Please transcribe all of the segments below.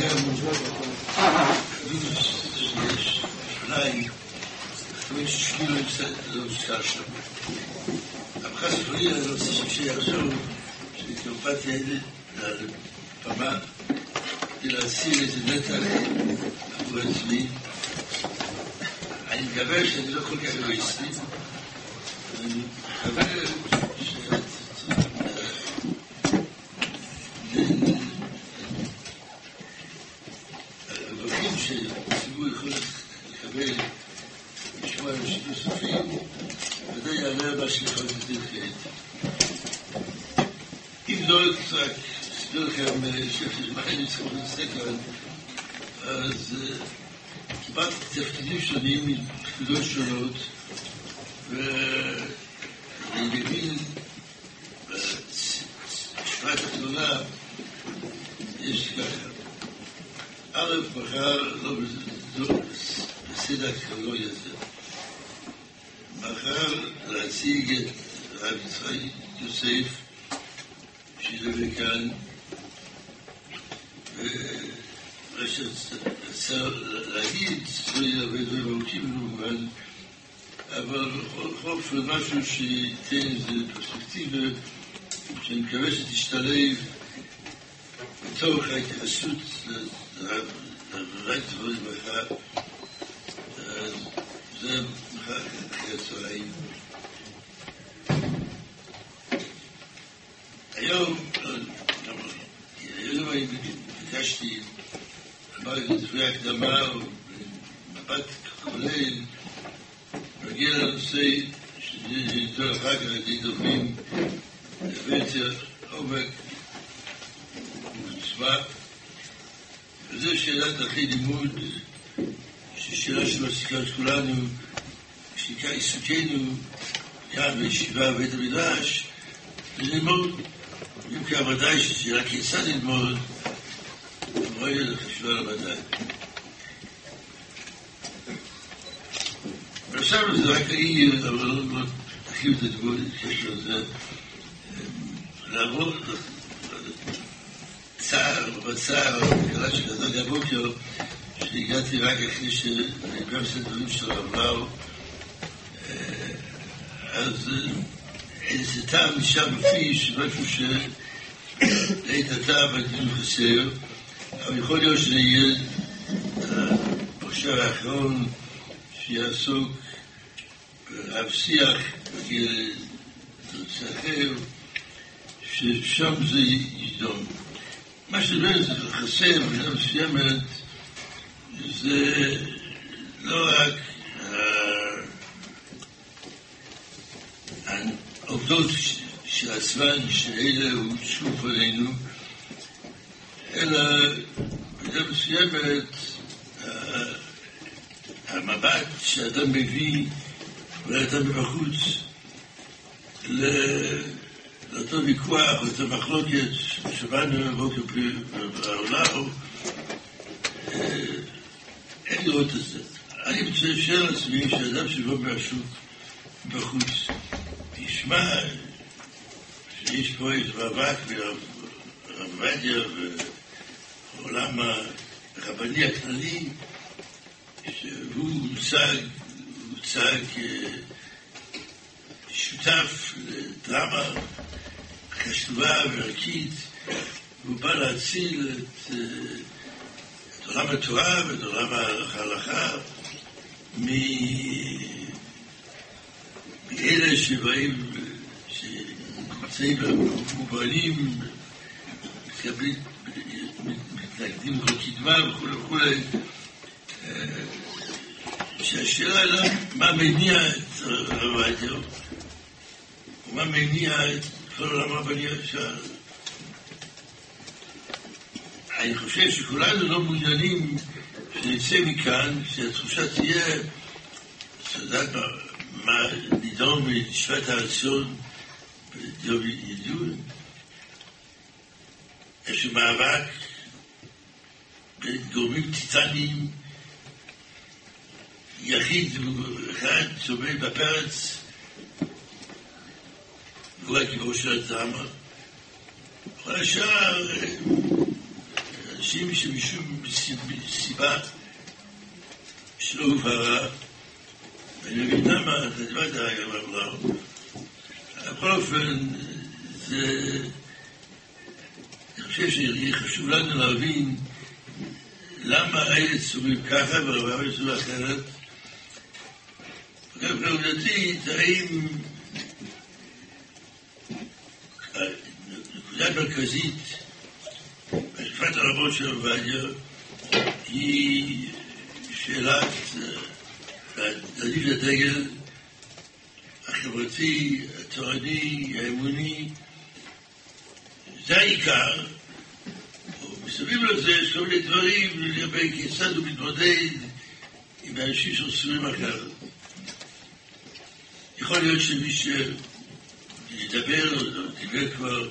קיימו שיש אולי תמיד ששכילו לא הוזכר שם. אבל חס וחלילה אני רוצה שיחזור שתיאופתיה לפמה כדי להסיר איזה מתח עבור עצמי. אני מקווה שאני לא כל כך אגואיסטי. אני מקווה Söneyim Loşolut ve מקווה שתשתלב בתוך ההתייחסות בבית המדרש, זה ללמוד. אם כי ודאי ששאלה כיצד ללמוד, לא יהיה חשובה למדע. ועכשיו זה רק העיר, אבל לא תחיו את הדבור, קשר לזה, לעבוד צער, בצער, קרה שכזאת הבוקר, שהגעתי רק אחרי שגם את הדברים של הרב לאו, אז איזה טעם נשאר בפי, שמשהו שלעת עתה בדיון חסר, אבל יכול להיות שזה יהיה המושב האחרון שיעסוק ברב שיח, בנושא אחר, ששם זה יידון. מה שבאמת חסר במידה מסוימת זה לא רק העובדות של עצמן שאלה הוצאו עלינו, אלא במידה מסוימת המבט שאדם מביא, אולי מבחוץ, לאותו ויכוח, לאותו מחלוקת שבאנו בבוקר בעולם, אין לראות את זה. אני רוצה לשאול לעצמי שאדם שבא מהשוק בחוץ, ישמע שיש פה איזה מאבק ברב עובדיה ובעולם הרבני הכללי, שהוא הוצג, הוצג שותף לדרמה חשובה וערכית, והוא בא להציל את, את עולם התורה ואת עולם ההלכה מאלה שבאים, שנמצאים מובנים, מתנגדים לקדמה וכולי וכולי, שהשאלה היא מה מניע את הרב עובדיה, ומה מניע את כל עולם הרבני עכשיו. אני חושב שכולנו לא מעוניינים שנצא מכאן, שהתחושה תהיה, שדעת מה נידון הרצון בדיום ידון. יש מאבק בין גורמים טיטניים, יחיד אחד שעומד בפרץ, אולי כמו של הדרמה. כל השאר, אנשים שמשום סיבה שלא הובהרה, ואני מבין למה, זה לא יודע גם אברהם. בכל אופן, זה... אני חושב שחשוב לנו להבין למה האלה סורים ככה והרבה סורים אחרת. וגם עובדתית, האם נקודה מרכזית בשפת הרבות של עובדיה היא שאלת להניף הדגל החברתי, התורני, האמוני, זה העיקר. מסביב לזה יש כל מיני דברים לגבי כיצד הוא מתמודד עם האנשים שעושים אחרת. יכול להיות שמי שידבר, דיבר כבר,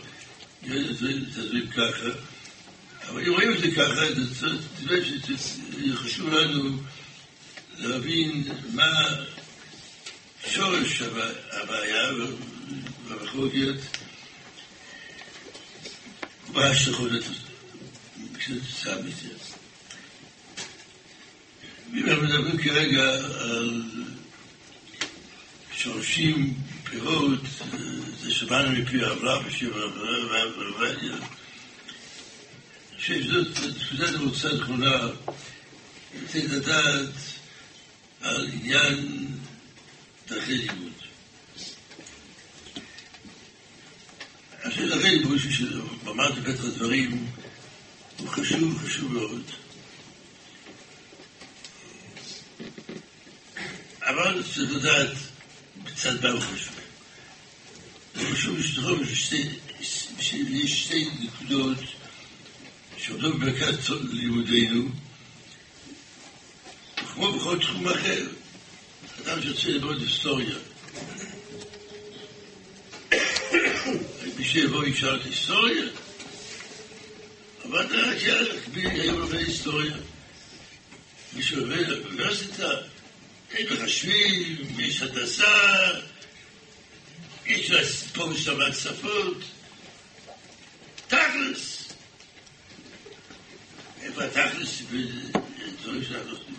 יהיה דברים ככה, אבל אם רואים את זה ככה, זה חשוב לנו להבין מה שורש הבעיה והמחלוקת בהשלכות כתוצאה מזה. אם אנחנו מדברים כרגע על שורשים, פירות, זה שבאנו מפי אברהם בשם עובדיה. אני חושב שזאת תקודת המוצא נכונה לתת לדעת על עניין דרכי לימוד. עכשיו דרכי לימוד, שאמרתי בפתח הדברים, הוא חשוב, חשוב מאוד. אבל צריך לדעת בצד מה הוא חשוב. זה חשוב שתחום שיש שתי נקודות שעומדות במרכז לימודינו, כמו בכל תחום אחר. אדם שרוצה ללמוד היסטוריה, מי שיבוא ישאל את היסטוריה, אבל רק ילך, מי היום לומד היסטוריה? מי שלומד באוניברסיטה, אין מחשבים, יש הנדסה, יש פה ושם שפות, תכלס. איפה התכלס? דברים שאנחנו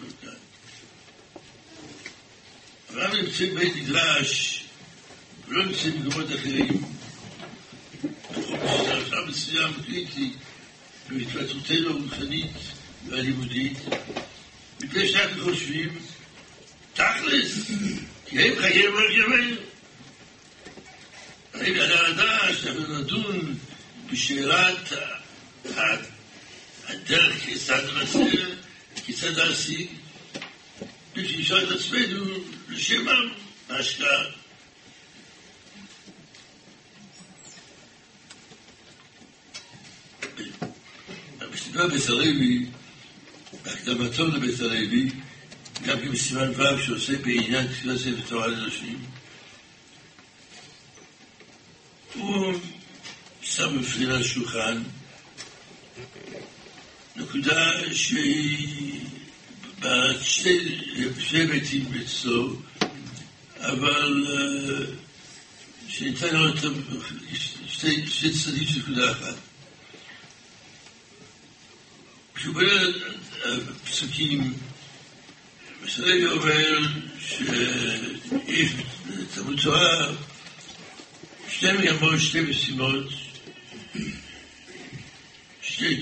עושים כאן. אבל אנחנו נמצאים בית מדרש, ולא נמצאים במקומות אחרים. בשלב מסוים קריטי בהתפתחותנו הרוחנית והלימודית, מפני שאנחנו חושבים, תכלס, כי הם חייהם הרכבים. הרי יעלה לדעת שאנחנו נדון בשאלת הדרך כיצד נעשה, כיצד להשיג, לשאול את עצמנו לשם ההשקעה. בספר בסלוי, בהקדמתו לבסלוי, גם כן ו' שעוסק בעניין תפילת ספר תורה לנשים, הוא שם בפנינה על השולחן נקודה שהיא בעלת שני היבטים אצלו, אבל שניתן לראות שני צדדים של נקודה אחת. כשהוא בונה פסוקים, מסלוי אומר שיש בתלמוד תורה שתי מגמות, שתי משימות, שתי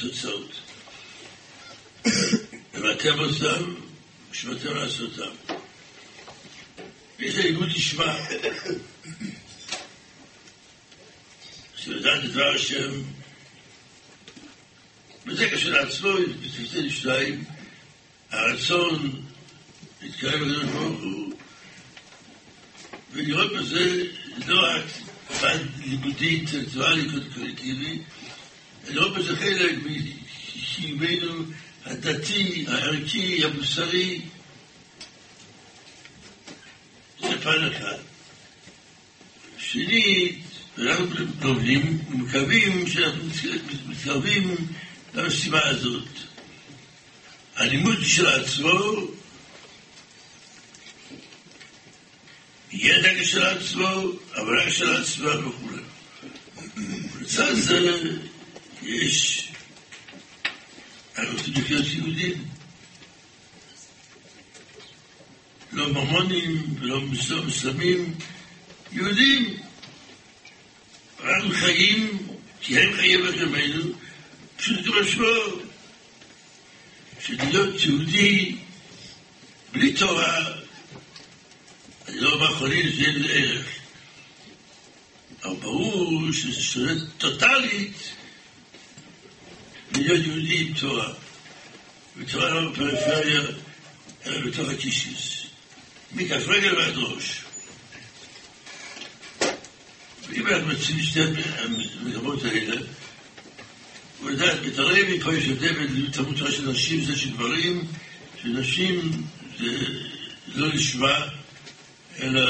תוצאות. ואתם אותם, ושמעתם לעשותם. איזה לימוד לשמה. שלדעת דבר השם, וזה כשלעצמו, בתפסי שתיים, הרצון להתקרב לקדוש ברוך הוא, ולראות בזה לא רק פן לימודי אינטלקטואלי קולקטיבי, אלא לראות בזה חלק מקיומנו הדתי, הערכי, המוסרי, זה פן אחד. שנית, אנחנו לומדים ומקווים שאנחנו מתקרבים למשימה הזאת. הלימוד של עצמו, ידע של עצמו, עבודה של עצמו וכו'. לצד זה יש, אנחנו רוצים לחיות יהודים. לא מרמונים ולא מסלמים, יהודים. אנחנו חיים, כי הם חיים בגמנו, פשוט משמעו, שלהיות יהודי בלי תורה, אני לא אומר חולין, זה אין ערך. אבל ברור שזה שונה טוטאלית להיות יהודי עם תורה. ותורה לא בפריפריה, אלא בתוך הקישיס. מכף רגל ועד ראש. ואם אנחנו מציעים שתי המגמות האלה, הוא לדעת, בתראה מפה יש הבדל בין תלמוד תורה של נשים זה של גברים, שנשים זה לא לשמה, אלא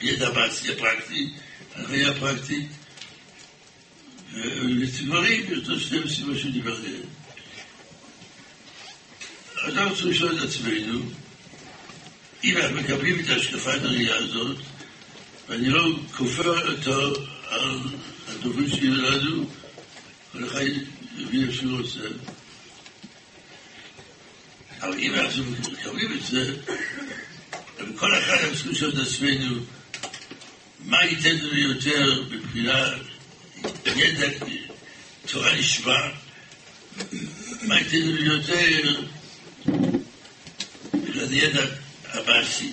הידע המעשי הפרקטי, הראייה הפרקטית, יותר שתי משימות שהוא דיבר עליהן. אנחנו צריכים לשאול את עצמנו, אם אנחנו מקבלים את השקפת הראייה הזאת, ואני לא כופר אותו על הדוברים שילדנו, כל אחד יביא איך שהוא רוצה. אבל אם אנחנו מקבלים את זה, וכל אחד אנחנו צריכים לשאול את עצמנו, מה ייתן לנו יותר מבחינת ידע, תורה נשמע, מה ייתן לנו יותר מבחינת ידע המעשי.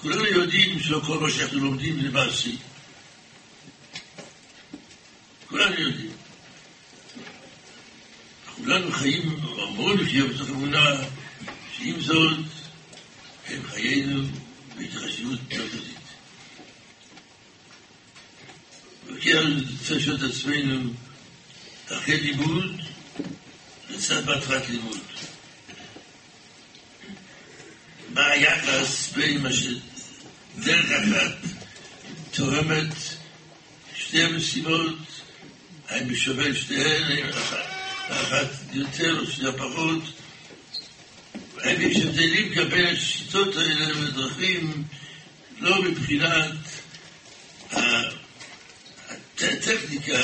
כולנו יודעים שלא כל מה שאנחנו לומדים זה מעשי. כולנו יודעים. כולנו חיים, אמורים לחיות בתוך אמונה, שעם זאת, הם חיינו בהתחשבות מרכזית. וכן, לשאול את עצמנו, אחרי לימוד, לצד מטרת לימוד. מה היחס בין מה שדרך אחת תורמת שתי המשימות, האם בשווה שתיהן, האם אחת יותר או שנייה פחות, האם יש הבדלים כלפי השיטות האלה והדרכים, לא מבחינת הטכניקה,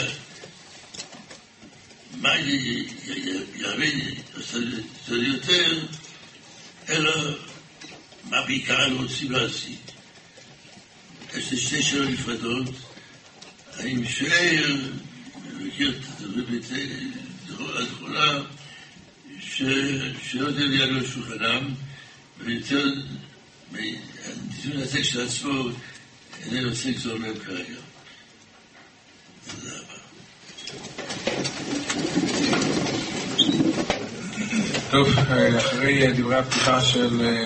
מה יאמן יותר, אלא מה בעיקר רוצים להשיג. יש לי שתי שאלות נפרדות. אני משער, מכיר את הדחולה, שלא תהיה על שולחנם, ויותר, הניסיון הזה כשלעצמו איננו עושה גזור מהם כרגע. טוב, אחרי דברי הפתיחה של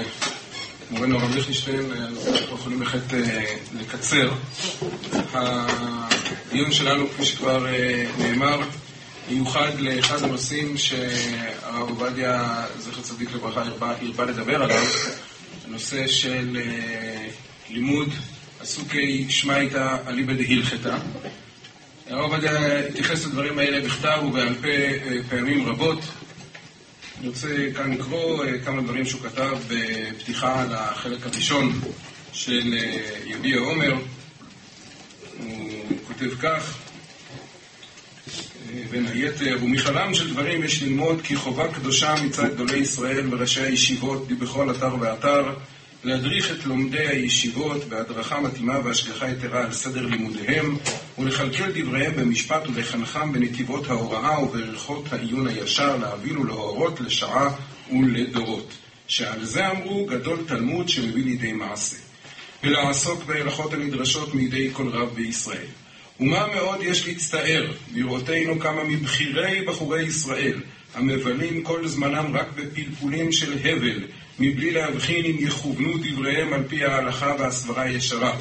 מורנו הרב ליכטנשטיין, אנחנו יכולים בהחלט לקצר. הדיון שלנו, כפי שכבר נאמר, מיוחד לאחד הנושאים שהרב עובדיה, זכר צדיק לברכה, הרבה לדבר עליו, הנושא של לימוד עסוקי שמייתא אליבא דהילכתא. הרב עובדיה התייחס לדברים האלה בכתב ובעל פה פעמים רבות. אני רוצה כאן לקרוא כמה דברים שהוא כתב בפתיחה על החלק הראשון של יביע עומר. הוא כותב כך: בין היתר, ומכללם של דברים יש ללמוד כי חובה קדושה מצד גדולי ישראל וראשי הישיבות בכל אתר ואתר להדריך את לומדי הישיבות בהדרכה מתאימה והשגחה יתרה על סדר לימודיהם ולכלכל דבריהם במשפט ולחנכם בנתיבות ההוראה ובערכות העיון הישר להבין ולהורות לשעה ולדורות. שעל זה אמרו גדול תלמוד שמביא לידי מעשה. ולעסוק בהלכות הנדרשות מידי כל רב בישראל. ומה מאוד יש להצטער בראותנו כמה מבכירי בחורי ישראל המבלים כל זמנם רק בפלפולים של הבל מבלי להבחין אם יכוונו דבריהם על פי ההלכה והסברה הישרה.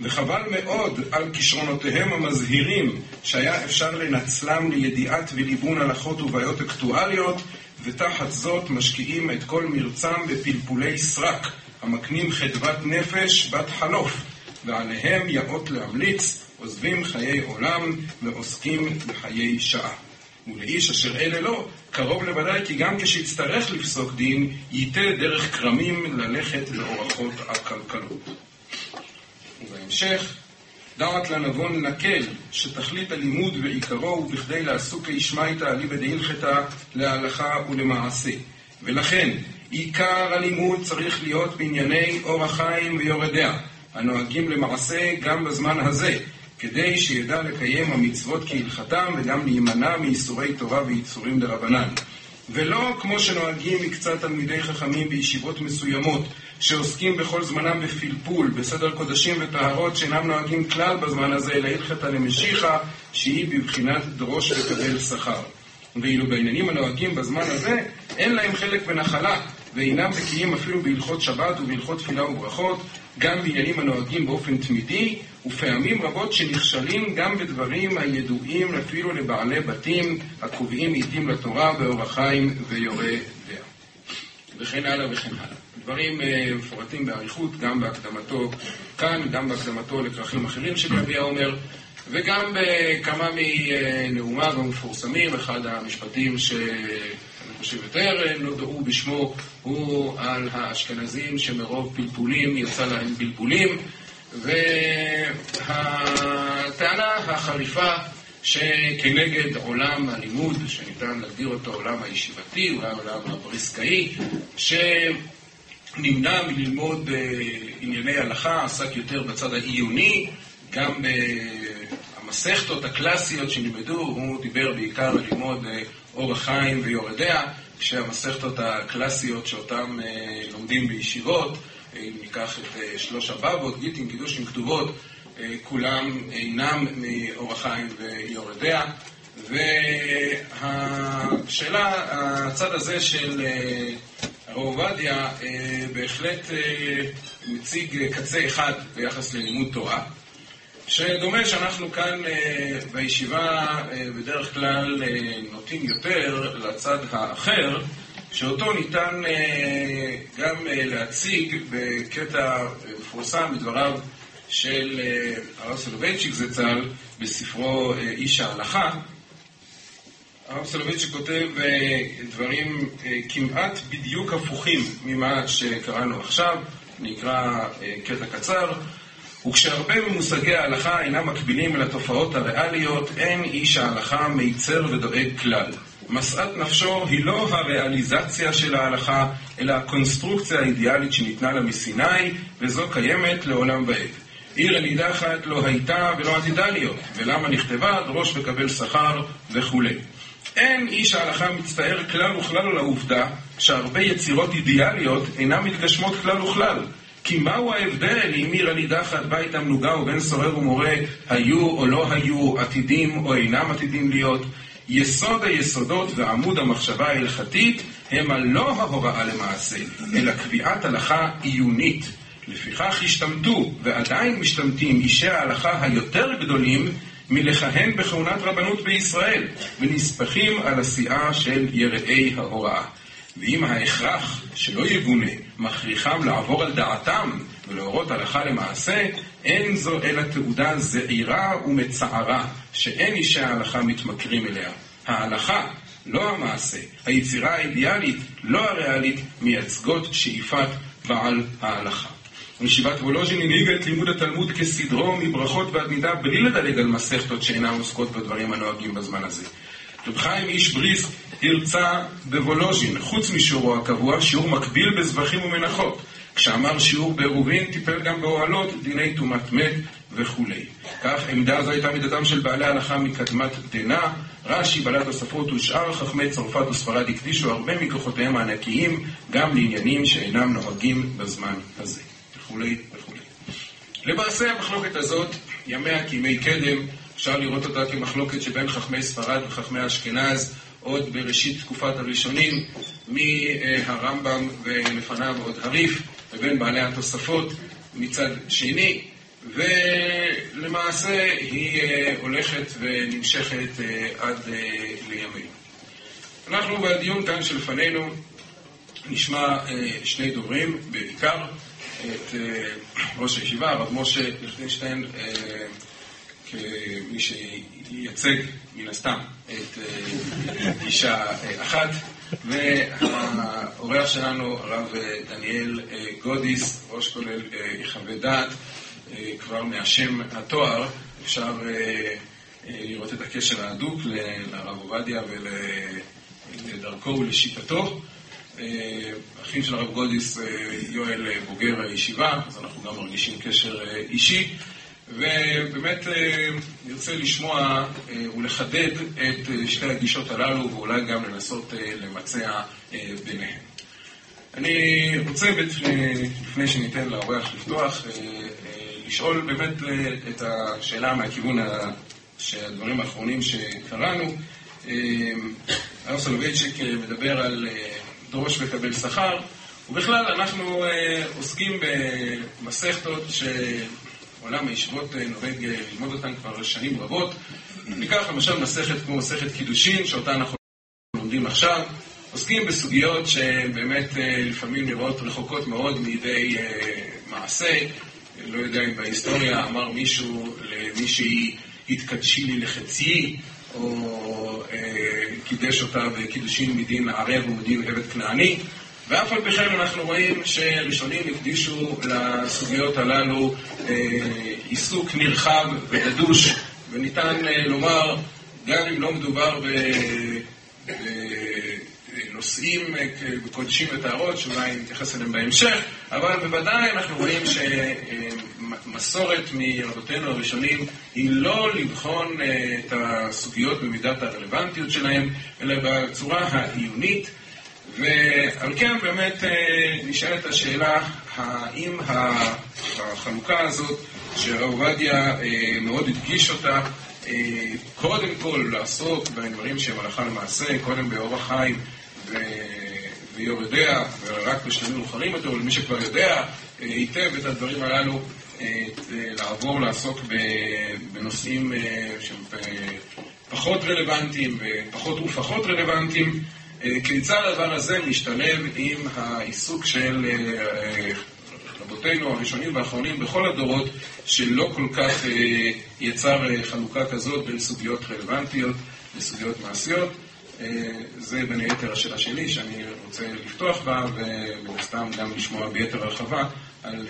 וחבל מאוד על כישרונותיהם המזהירים שהיה אפשר לנצלם לידיעת וליבון הלכות ובעיות אקטואליות ותחת זאת משקיעים את כל מרצם בפלפולי סרק המקנים חדוות נפש בת חלוף ועליהם יאות להמליץ עוזבים חיי עולם ועוסקים בחיי שעה. ולאיש אשר אלה לא, קרוב לוודאי כי גם כשיצטרך לפסוק דין, ייתה דרך כרמים ללכת לאורחות עקלקלות. בהמשך, דעת לנבון נקל, שתכלית הלימוד ועיקרו הוא בכדי לעסוקי שמייתא אליבא דהלכתא להלכה ולמעשה. ולכן, עיקר הלימוד צריך להיות בענייני אור החיים ויורדיה, הנוהגים למעשה גם בזמן הזה, כדי שידע לקיים המצוות כהלכתם וגם להימנע מייסורי תורה ויצורים דרבנן. ולא כמו שנוהגים מקצת תלמידי חכמים בישיבות מסוימות, שעוסקים בכל זמנם בפלפול, בסדר קודשים וטהרות, שאינם נוהגים כלל בזמן הזה, אלא הלכתא למשיחא, שהיא בבחינת דרוש וקבל שכר. ואילו בעניינים הנוהגים בזמן הזה, אין להם חלק בנחלה, ואינם בקיאים אפילו בהלכות שבת ובהלכות תפילה וברכות, גם בעניינים הנוהגים באופן תמידי, ופעמים רבות שנכשלים גם בדברים הידועים אפילו לבעלי בתים, הקובעים עיתים לתורה באור החיים ויורה דעה. וכן הלאה וכן הלאה. דברים uh, מפורטים באריכות, גם בהקדמתו כאן, גם בהקדמתו לכרכים אחרים של רבי העומר, וגם בכמה מנאומיו המפורסמים, אחד המשפטים ש... חושב יותר נודעו בשמו, הוא על האשכנזים שמרוב פלפולים יצא להם בלבולים, והטענה החריפה שכנגד עולם הלימוד, שניתן להגדיר אותו עולם הישיבתי, אולי עולם הבריסקאי, שנמנע מללמוד ענייני הלכה, עסק יותר בצד העיוני, גם במסכתות הקלאסיות שנלמדו, הוא דיבר בעיקר על ללמוד אור החיים ויורדיה, כשהמסכתות הקלאסיות שאותן אה, לומדים בישיבות, אה, אם ניקח את אה, שלוש הבבות, גיטין, קידושים, כתובות, כולם אינם מאור החיים ויורדיה. והשאלה, הצד הזה של הרב עובדיה בהחלט מציג קצה אחד ביחס ללימוד תורה. שדומה שאנחנו כאן אה, בישיבה אה, בדרך כלל אה, נוטים יותר לצד האחר, שאותו ניתן גם להציג בקטע מפורסם מדבריו של הרב סולובייצ'יק זצ"ל בספרו איש ההלכה. הרב סולובייצ'יק כותב דברים כמעט בדיוק הפוכים ממה שקראנו עכשיו, נקרא קטע קצר. וכשהרבה ממושגי ההלכה אינם מקבילים אל התופעות הריאליות, אין איש ההלכה מיצר ודואג כלל. משאת נפשו היא לא הריאליזציה של ההלכה, אלא הקונסטרוקציה האידיאלית שניתנה לה מסיני, וזו קיימת לעולם ועד. עיר הנידחת לא הייתה ולא עתידה להיות, ולמה נכתבה דרוש וקבל שכר וכולי. אין איש ההלכה מצטער כלל וכלל על העובדה שהרבה יצירות אידיאליות אינן מתגשמות כלל וכלל. כי מהו ההבדל אם עיר הנידחת, בית המנוגה ובן סורר ומורה היו או לא היו, עתידים או אינם עתידים להיות? יסוד היסודות ועמוד המחשבה ההלכתית הם הלא ההוראה למעשה, אלא קביעת הלכה עיונית. לפיכך השתמטו ועדיין משתמטים אישי ההלכה היותר גדולים מלכהן בכהונת רבנות בישראל, ונספחים על עשייה של יראי ההוראה. ואם ההכרח שלא יגונה מכריחם לעבור על דעתם ולהורות הלכה למעשה, אין זו אלא תעודה זעירה ומצערה, שאין אישי ההלכה מתמכרים אליה. ההלכה, לא המעשה, היצירה האידיאלית, לא הריאלית, מייצגות שאיפת בעל ההלכה. ישיבת וולוז'ין הנהיגה את לימוד התלמוד כסדרו מברכות ועד מידה בלי לדלג על מסכתות שאינן עוסקות בדברים הנוהגים בזמן הזה. רב חיים איש בריסק הרצה בוולוז'ין, חוץ משיעורו הקבוע, שיעור מקביל בזבחים ומנחות. כשאמר שיעור בעירובין, טיפל גם באוהלות, דיני טומאת מת וכולי. כך עמדה זו הייתה מידתם של בעלי הלכה מקדמת דנא, רש"י, בעלת הספרות ושאר חכמי צרפת וספרד הקדישו הרבה מכוחותיהם הענקיים גם לעניינים שאינם נוהגים בזמן הזה, וכולי וכולי. למעשה המחלוקת הזאת, ימיה כימי קדם, אפשר לראות אותה כמחלוקת שבין חכמי ספרד וחכמי אשכנז עוד בראשית תקופת הראשונים, מהרמב"ם ולפניו עוד הריף, ובין בעלי התוספות מצד שני, ולמעשה היא אה, הולכת ונמשכת אה, עד אה, לימינו. אנחנו בדיון כאן שלפנינו נשמע שני דוברים, בעיקר את ראש הישיבה, הרב משה ליכטנשטיין, כמי שייצג מן הסתם את אישה אחת, והאורח שלנו, הרב דניאל אה, גודיס, ראש כולל יחווה דעת, כבר מהשם התואר אפשר לראות את הקשר ההדוק לרב עובדיה ולדרכו ולשיטתו. אחיו של הרב גודיס, יואל, בוגר הישיבה, אז אנחנו גם מרגישים קשר אישי. ובאמת נרצה לשמוע ולחדד את שתי הגישות הללו ואולי גם לנסות למצע ביניהן. אני רוצה, לפני שניתן לאורח לפתוח, לשאול באמת את השאלה מהכיוון של הדברים האחרונים שקראנו. הרב סולובייצ'יק מדבר על דרוש וקבל שכר, ובכלל אנחנו עוסקים במסכתות שעולם הישיבות נוהג ללמוד אותן כבר שנים רבות. ניקח למשל מסכת כמו מסכת קידושין, שאותה אנחנו לומדים עכשיו. עוסקים בסוגיות שבאמת לפעמים נראות רחוקות מאוד מידי מעשה. לא יודע אם בהיסטוריה אמר מישהו למישהי, התקדשי לי לחצי, או קידש אותה בקידושין מדין ערב ומדין עבד כנעני. ואף על פי כן אנחנו רואים שראשונים הקדישו לסוגיות הללו עיסוק נרחב וגדוש, וניתן לומר, גם אם לא מדובר בנושאים קודשים וטהרות, שאולי נתייחס אליהם בהמשך, אבל בוודאי אנחנו רואים שמסורת מרבותינו הראשונים היא לא לבחון את הסוגיות במידת הרלוונטיות שלהם, אלא בצורה העיונית. ועל כן באמת נשאלת השאלה, האם החלוקה הזאת שהרב עובדיה מאוד הדגיש אותה, קודם כל לעסוק בדברים שהם הלכה למעשה, קודם באורח חיים ויורדיה, ורק בשלבים מאוחרים יותר, ולמי שכבר יודע היטב את הדברים הללו, לעבור לעסוק בנושאים שהם פחות רלוונטיים ופחות ופחות רלוונטיים. כיצד הדבר הזה משתלב עם העיסוק של רבותינו הראשונים והאחרונים בכל הדורות, שלא כל כך יצר חלוקה כזאת בין סוגיות רלוונטיות לסוגיות מעשיות. זה בין היתר השאלה שלי, שאני רוצה לפתוח בה, ומן גם לשמוע ביתר הרחבה על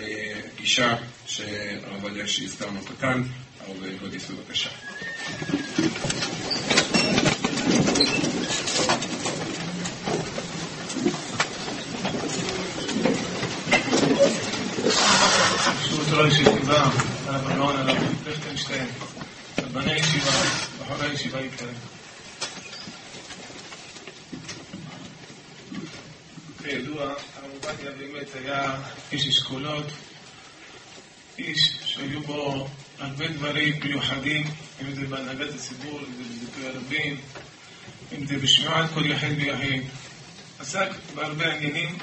גישה שהרב עובדיה שהזכרנו אותה כאן, הרב גודיס בבקשה. תורה ישיבה, על הבנון, על ליכטנשטיין, על בני ישיבה, בחורי ישיבה יקרים. כידוע, הרב עובדיה באמת היה איש אשכולות, איש שהיו בו הרבה דברים מיוחדים, אם זה בהנהגת הציבור, אם זה בזיכוי הרבים, אם זה בשמיעת כל יחיד ויחיד. עסק בהרבה עניינים,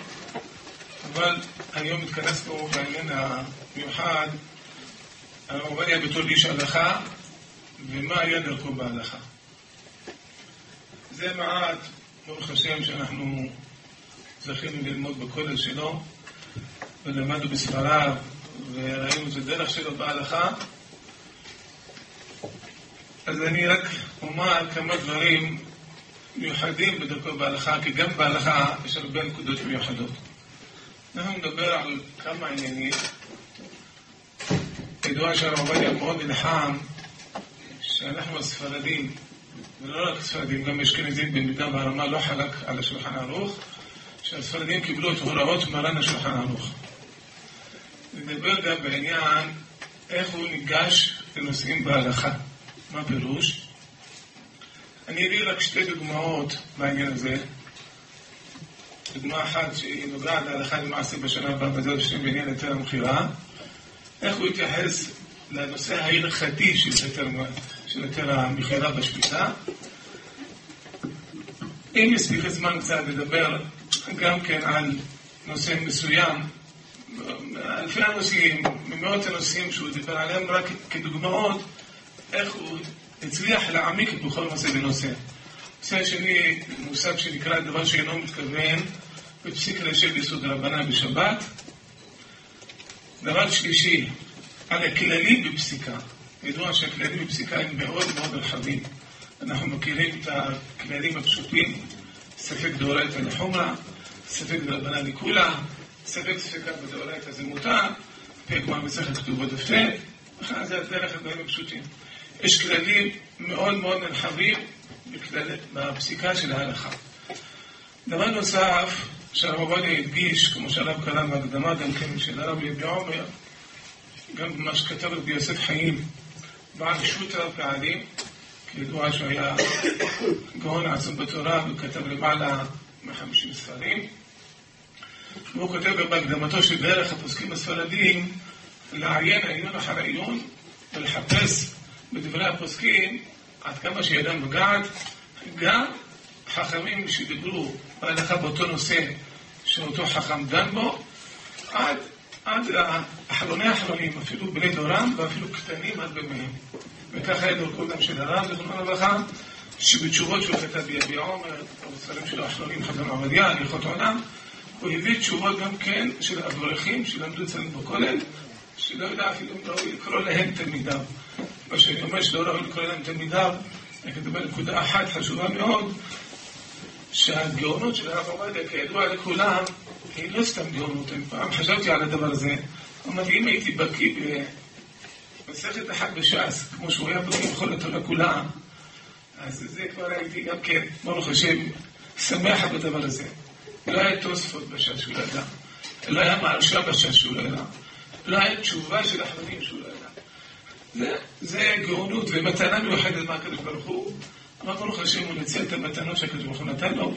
אבל היום מתכנס פה בעניין המיוחד, הרב עובדיה בתור איש הלכה, ומה היה דרכו בהלכה. זה מעט, ברוך השם, שאנחנו זכינו ללמוד בכולל שלו, ולמדנו בספריו, וראינו את הדרך שלו בהלכה. אז אני רק אומר כמה דברים מיוחדים בדרכו בהלכה, כי גם בהלכה יש הרבה נקודות מיוחדות. אנחנו נדבר על כמה עניינים. ידוע שהרב עובדיה מאוד נלחם שאנחנו הספרדים, ולא רק הספרדים, גם אשכנזים במידה והרמה לא חלק על השולחן ערוך, שהספרדים קיבלו את הוראות מרן השולחן ערוך. נדבר גם בעניין איך הוא ניגש לנושאים בהלכה. מה פירוש? אני אביא רק שתי דוגמאות בעניין הזה. דוגמה אחת שהיא נוגעת להלכה למעשה בשנה הבאה, בעזרת השם בעניין היתר המכירה. איך הוא התייחס לנושא ההלכתי של היתר, המכירה בשפיטה. אם יספיק הזמן קצת לדבר גם כן על נושא מסוים, אלפי הנושאים, ממאות הנושאים שהוא דיבר עליהם רק כדוגמאות, איך הוא הצליח להעמיק בכל נושא ונושא. הנושא השני, מושג שנקרא דבר שאינו מתכוון, בפסיק לשב יסוד רבנן בשבת. דבר שלישי, על הכללים בפסיקה. ידוע שהכללים בפסיקה הם מאוד מאוד רחבים. אנחנו מכירים את הכללים הפשוטים, ספק דאורייתא לחומרא, ספק דרבנן לקולא, ספק ספקא בדאורייתא זה מותר, גמר מסכת כתובות יפה, בכלל זה הדרך הדברים הפשוטים. יש כללים מאוד מאוד נרחבים בפסיקה של ההלכה. דבר נוסף, שהרב עובדיה הדגיש, כמו שהרב קרא בהקדמה גם כן של הרב יבי עומר, גם במה שכתב רבי יוסף חיים, בעל שו"ת רב פעלים, כידוע שהוא היה גאון עצום בתורה וכתב למעלה מ-50 ספרים. והוא כותב גם בהקדמתו של דרך הפוסקים הספרדיים לעיין עיון אחר עיון ולחפש בדברי הפוסקים עד כמה שידם מגעת, גם חכמים שדיברו בהלכה באותו נושא שאותו חכם דן בו, עד, עד אחרוני האחרונים, אפילו בני דורם ואפילו קטנים עד בימיהם. וככה היה דרכו גם של הרב, זכרונו לברכה, שבתשובות שהוא כתב ביבי עומר, בספרים שלו האחרונים, חזון עובדיה, הליכות עולם, הוא הביא תשובות גם כן של אברכים שלמדו אצלנו בכולל, שלא יודע אפילו לא לקרוא להם תלמידיו. מה שאני אומר שלא ראוי לקרוא להם תלמידיו, אני כתוב נקודה אחת חשובה מאוד, שהגאונות של הרב עובדיה, כידוע לכולם, היא לא סתם גאונות. אני פעם חשבתי על הדבר הזה, אמרתי, אם הייתי בקיא במסכת אחת בש"ס, כמו שהוא היה בקיא בכל התורה כולה, אז זה כבר הייתי גם כן, ברוך השם, שמח בדבר הזה. לא היה תוספות בש"ס שהוא לא ידע, לא היה מרשה בש"ס שהוא לא ידע, לא היה תשובה של אחרונים שהוא לא ידע. זה, זה גאונות ומתנה מיוחדת מהקדוש ברוך הוא. אבל ברוך השם הוא ניצל את המתנות שהקדוש ברוך הוא נתן לו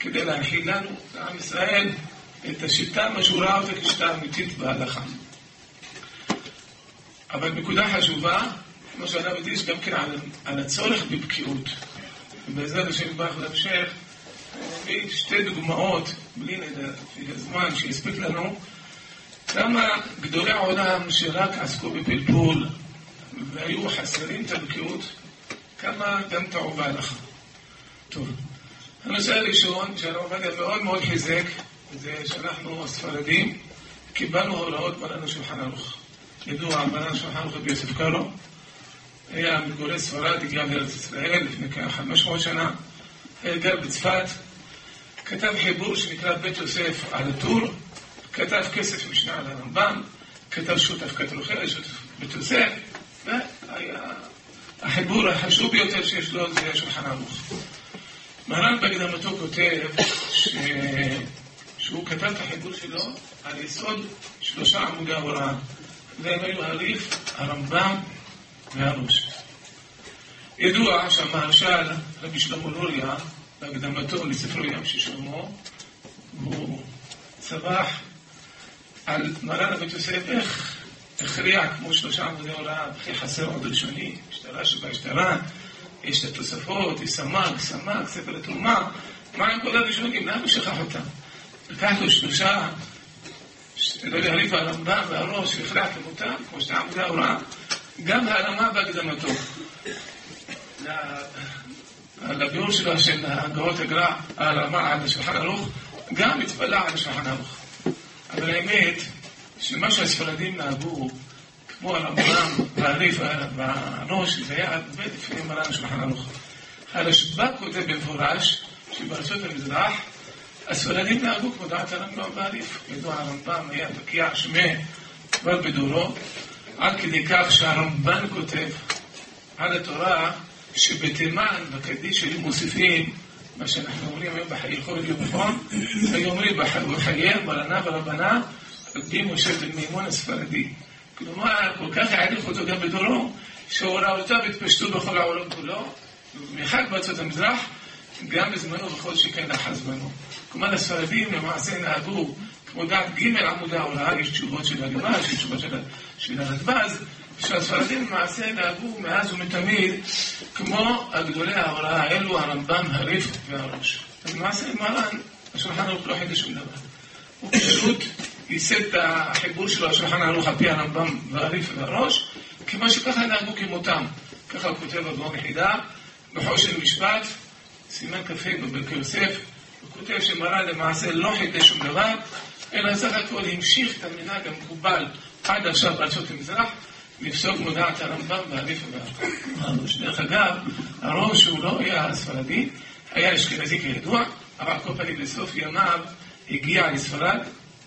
כדי להנחיל לנו, לעם ישראל, את השיטה, מה שהוא ראה אותה כשיטה אמיתית בהלכה. אבל נקודה חשובה, כמו שהרב הדגיש גם כן על, על הצורך בבקיאות. ובעזרת השם יתברך להמשך, נביא שתי דוגמאות, בלי נדע, לפי הזמן שהספיק לנו, כמה גדולי העולם שרק עסקו בפלפול והיו חסרים את הבקיאות, כמה גם טעו בהלכה. טוב, הנושא הראשון שהרב עובדיה מאוד מאוד חיזק, זה שאנחנו הספרדים קיבלנו הוראות מרן השולחן ערוך. ידוע, מרן השולחן ערוך רבי יוסף קארו, היה מתגורר ספרד, הגיע לארץ ישראל לפני כ-500 שנה, היה גר בצפת, כתב חיבור שנקרא בית יוסף על הטור, כתב כסף משנה על הרמב"ם, כתב שותף כתלוחי, שותף בית יוסף, והיה החיבור החשוב ביותר שיש לו זה השולחן ערוך. מרן בהקדמתו כותב ש... שהוא כתב את החיבור שלו על יסוד שלושה עמודי ההוראה. והם היו הריף, הרמב"ם והראש. ידוע שהמהרש"ל רבי שלמה לוריה, בהקדמתו לספרו ים של שלמה, הוא צבח על מרן הבית יוסף איך הכריע כמו שלושה עמודי הוראה, וכי חסר עוד ראשוני, השתרה שבהשתרה, יש את התוספות, יש סמ"ג, סמ"ג, ספר התרומה, מה עם כל הראשונים? למה הוא שכח אותם? לקח לו שלושה, לא יודע, הריף הרמב"ם והראש, והכריע כמותם, כמו שתי עמודי ההוראה, גם העלמה בהקדמתו. לביאור שלו של הגאות הגר"א, העלמה על השולחן ערוך, גם התפלא על השולחן ערוך. אבל האמת, שמה שהספרדים נהגו, כמו הרמב"ם והריף והראש, זה היה הרבה לפני מרן השולחן ערוך. הרשב"א כותב במפורש שבארצות המזרח הספרדים נהגו כמו דעת הרמב"ם והריף. ידוע הרמב"ם היה בקיע שמי כבר בדורו, עד כדי כך שהרמב"ן כותב על התורה שבתימן, בקדיש היו מוסיפים מה שאנחנו אומרים היום בחייכו וביומכון, היו אומרים בחייהם, ברנה ורבנה רבי משה בן מימון הספרדי. כלומר, כל כך העריך אותו גם בדורו, שהוראותיו התפשטו בכל העולם כולו, במיוחד בארצות המזרח, גם בזמנו וכל שכן לאחר זמנו. כלומר, הספרדים למעשה נהגו, כמו דעת ג' עמודי ההוראה, יש תשובות של הגמרא, יש תשובות של הרדב"ז, שהספרדים למעשה נהגו מאז ומתמיד כמו הגדולי ההוראה האלו, הרמב"ם, הריף והראש. למעשה מרן, השולחן ערוך לא חידש שום דבר. הוא פשוט ייסד את החיבור שלו השולחן ערוך על פי הרמב"ם והריף והראש, כמו שככה נהגו כמותם. ככה כותב אדמו"ר יחידה, בחושן משפט, סימן כ"ה בברכי יוסף, הוא כותב שמרן למעשה לא חידש שום דבר, אלא סך הכל המשיך את המנהג המקובל עד עכשיו בארצות המזרח, לפסוק מודעת הרמב"ם והריף והראש. דרך אגב, הראש הוא לא היה ספרדי, היה אשכנזי כידוע, אבל כל פנים בסוף ימיו הגיע לספרד,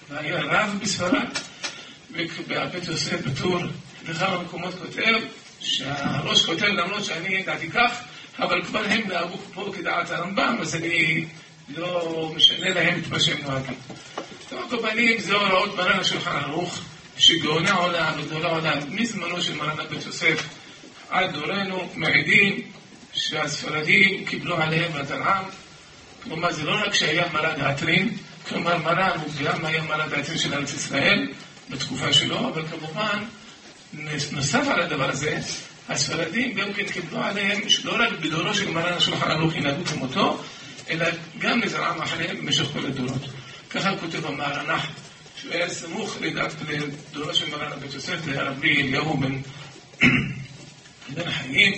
והיה רב בספרד, ובבית יוסף בטור, בכמה מקומות כותב, שהראש כותב למרות שאני ידעתי כך, אבל כבר הם נהגו פה כדעת הרמב"ם, אז אני לא משנה להם את מה שהם נוהגים. טוב, הקורבנים זה הוראות מרן השולחן ערוך, שגאוני העולם וגדולי העולם, מזמנו של מרן הבית יוסף עד דורנו, מעידים שהספרדים קיבלו עליהם הרעם. כלומר, זה לא רק שהיה מרד העטרים, כלומר, מרן גם היה מרד העטרים של ארץ ישראל בתקופה שלו, אבל כמובן, נוסף על הדבר הזה, הספרדים גם כן קיבלו עליהם, לא רק בדורו של מרן השולחן ערוך ינהגו כמותו, אלא גם לזרעם אחריהם במשך כל הדורות. ככה כותב המהרנ"ח, שהוא היה סמוך לדורו של מרן הבית יוסף, לרבי אליהו בן, בן החיים.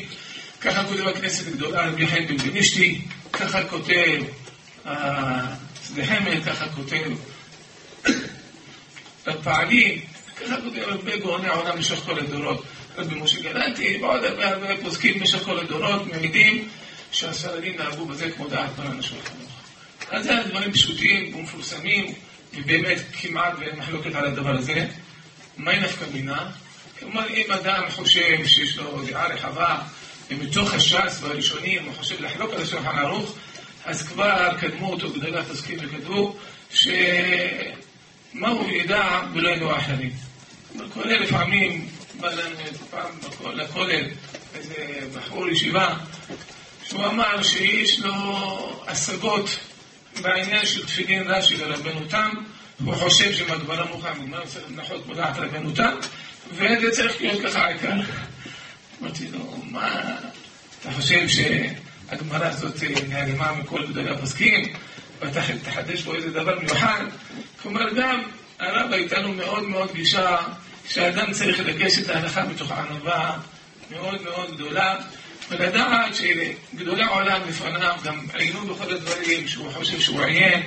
ככה כותב הכנסת הגדולה, רבי חיים בן בנישתי, ככה כותב שדה ככה כותב הפעלים, ככה כותב הרבה גאוני העולם במשך כל הדורות. רבי משה גלנטי ועוד הרבה הרבה פוסקים במשך כל הדורות מעידים שהספרדים נהגו בזה כמו דעת מרן השולחן ערוך. אז זה דברים פשוטים ומפורסמים, ובאמת כמעט ואין מחלוקת על הדבר הזה. מהי נפקא מינה? כלומר, אם אדם חושב שיש לו דעה רחבה, ומתוך הש"ס והראשונים הוא חושב לחלוק על השולחן ערוך, אז כבר קדמו אותו גדולי הפוסקים וכתבו שמה הוא ידע ולא ידעו אחרים. כולל לפעמים בא לנו פעם לכולל איזה בחור ישיבה שהוא אמר שיש לו השגות בעניין של תפילין רש"י ורבנו תם, הוא חושב שמגבלה מוכן, מה צריך לנחות בדעת רבנו תם, וזה צריך להיות ככה העיקר. אמרתי לו, מה, אתה חושב שהגמרא הזאת נעלמה מכל גדולי הפוסקים, ואתה תחדש פה איזה דבר מיוחד? כלומר, גם הרב הייתה לו מאוד מאוד גישה שהאדם צריך לגשת להלכה מתוך ענווה מאוד מאוד גדולה, ולדעת שגדולי העולם לפניו גם עיינו בכל הדברים שהוא חושב שהוא עיין,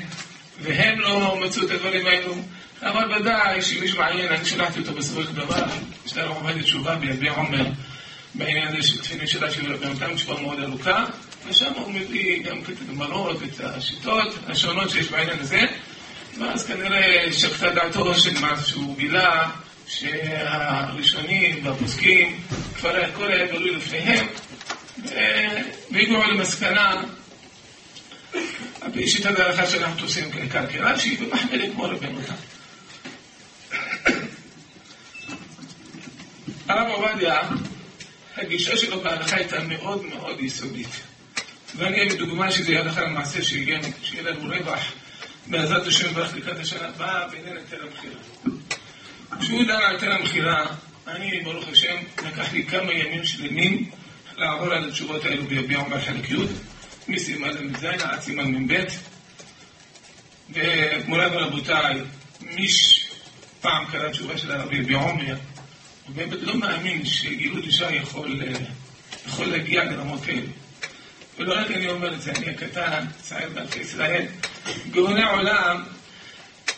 והם לא מצאו את הדברים האלו. אבל ודאי שאם מישהו מעיין, אני שלחתי אותו בסופו של דבר, יש לנו עומדת תשובה ביביע עומר בעניין הזה של תפילין שלה, שגם נתן תשובה מאוד ארוכה, ושם הוא מביא גם את הגמרות, את השיטות השונות שיש בעניין הזה, ואז כנראה שקטה דעתו של מה שהוא גילה, שהראשונים והפוסקים, כבר הכל היה גלוי לפניהם, והגיעו למסקנה, בשיטת ההלכה שאנחנו עושים כרש"י, ומחמדים כמו רבנו תם. הרב עובדיה, הגישה שלו בהלכה הייתה מאוד מאוד יסודית. ואני אביא דוגמה שזה הלכה למעשה שיהיה לנו רווח בעזרת השם ברך לקראת השנה הבאה בעניין היתר המכירה. כשהוא דן על היתר המכירה, אני, ברוך השם, לקח לי כמה ימים שלמים לעבור על התשובות האלו ביביע עומר חלק י', מסימן ל"ז עד סימן מ"ב, ומוריי ורבותיי, מי שפעם קרא תשובה של הרבי יביע עומר, הוא באמת לא מאמין שגילוי אישה יכול, יכול להגיע לרמות כאלה. ולא רק אני אומר את זה, אני הקטן, צעיר באלפי ישראל, גאוני העולם,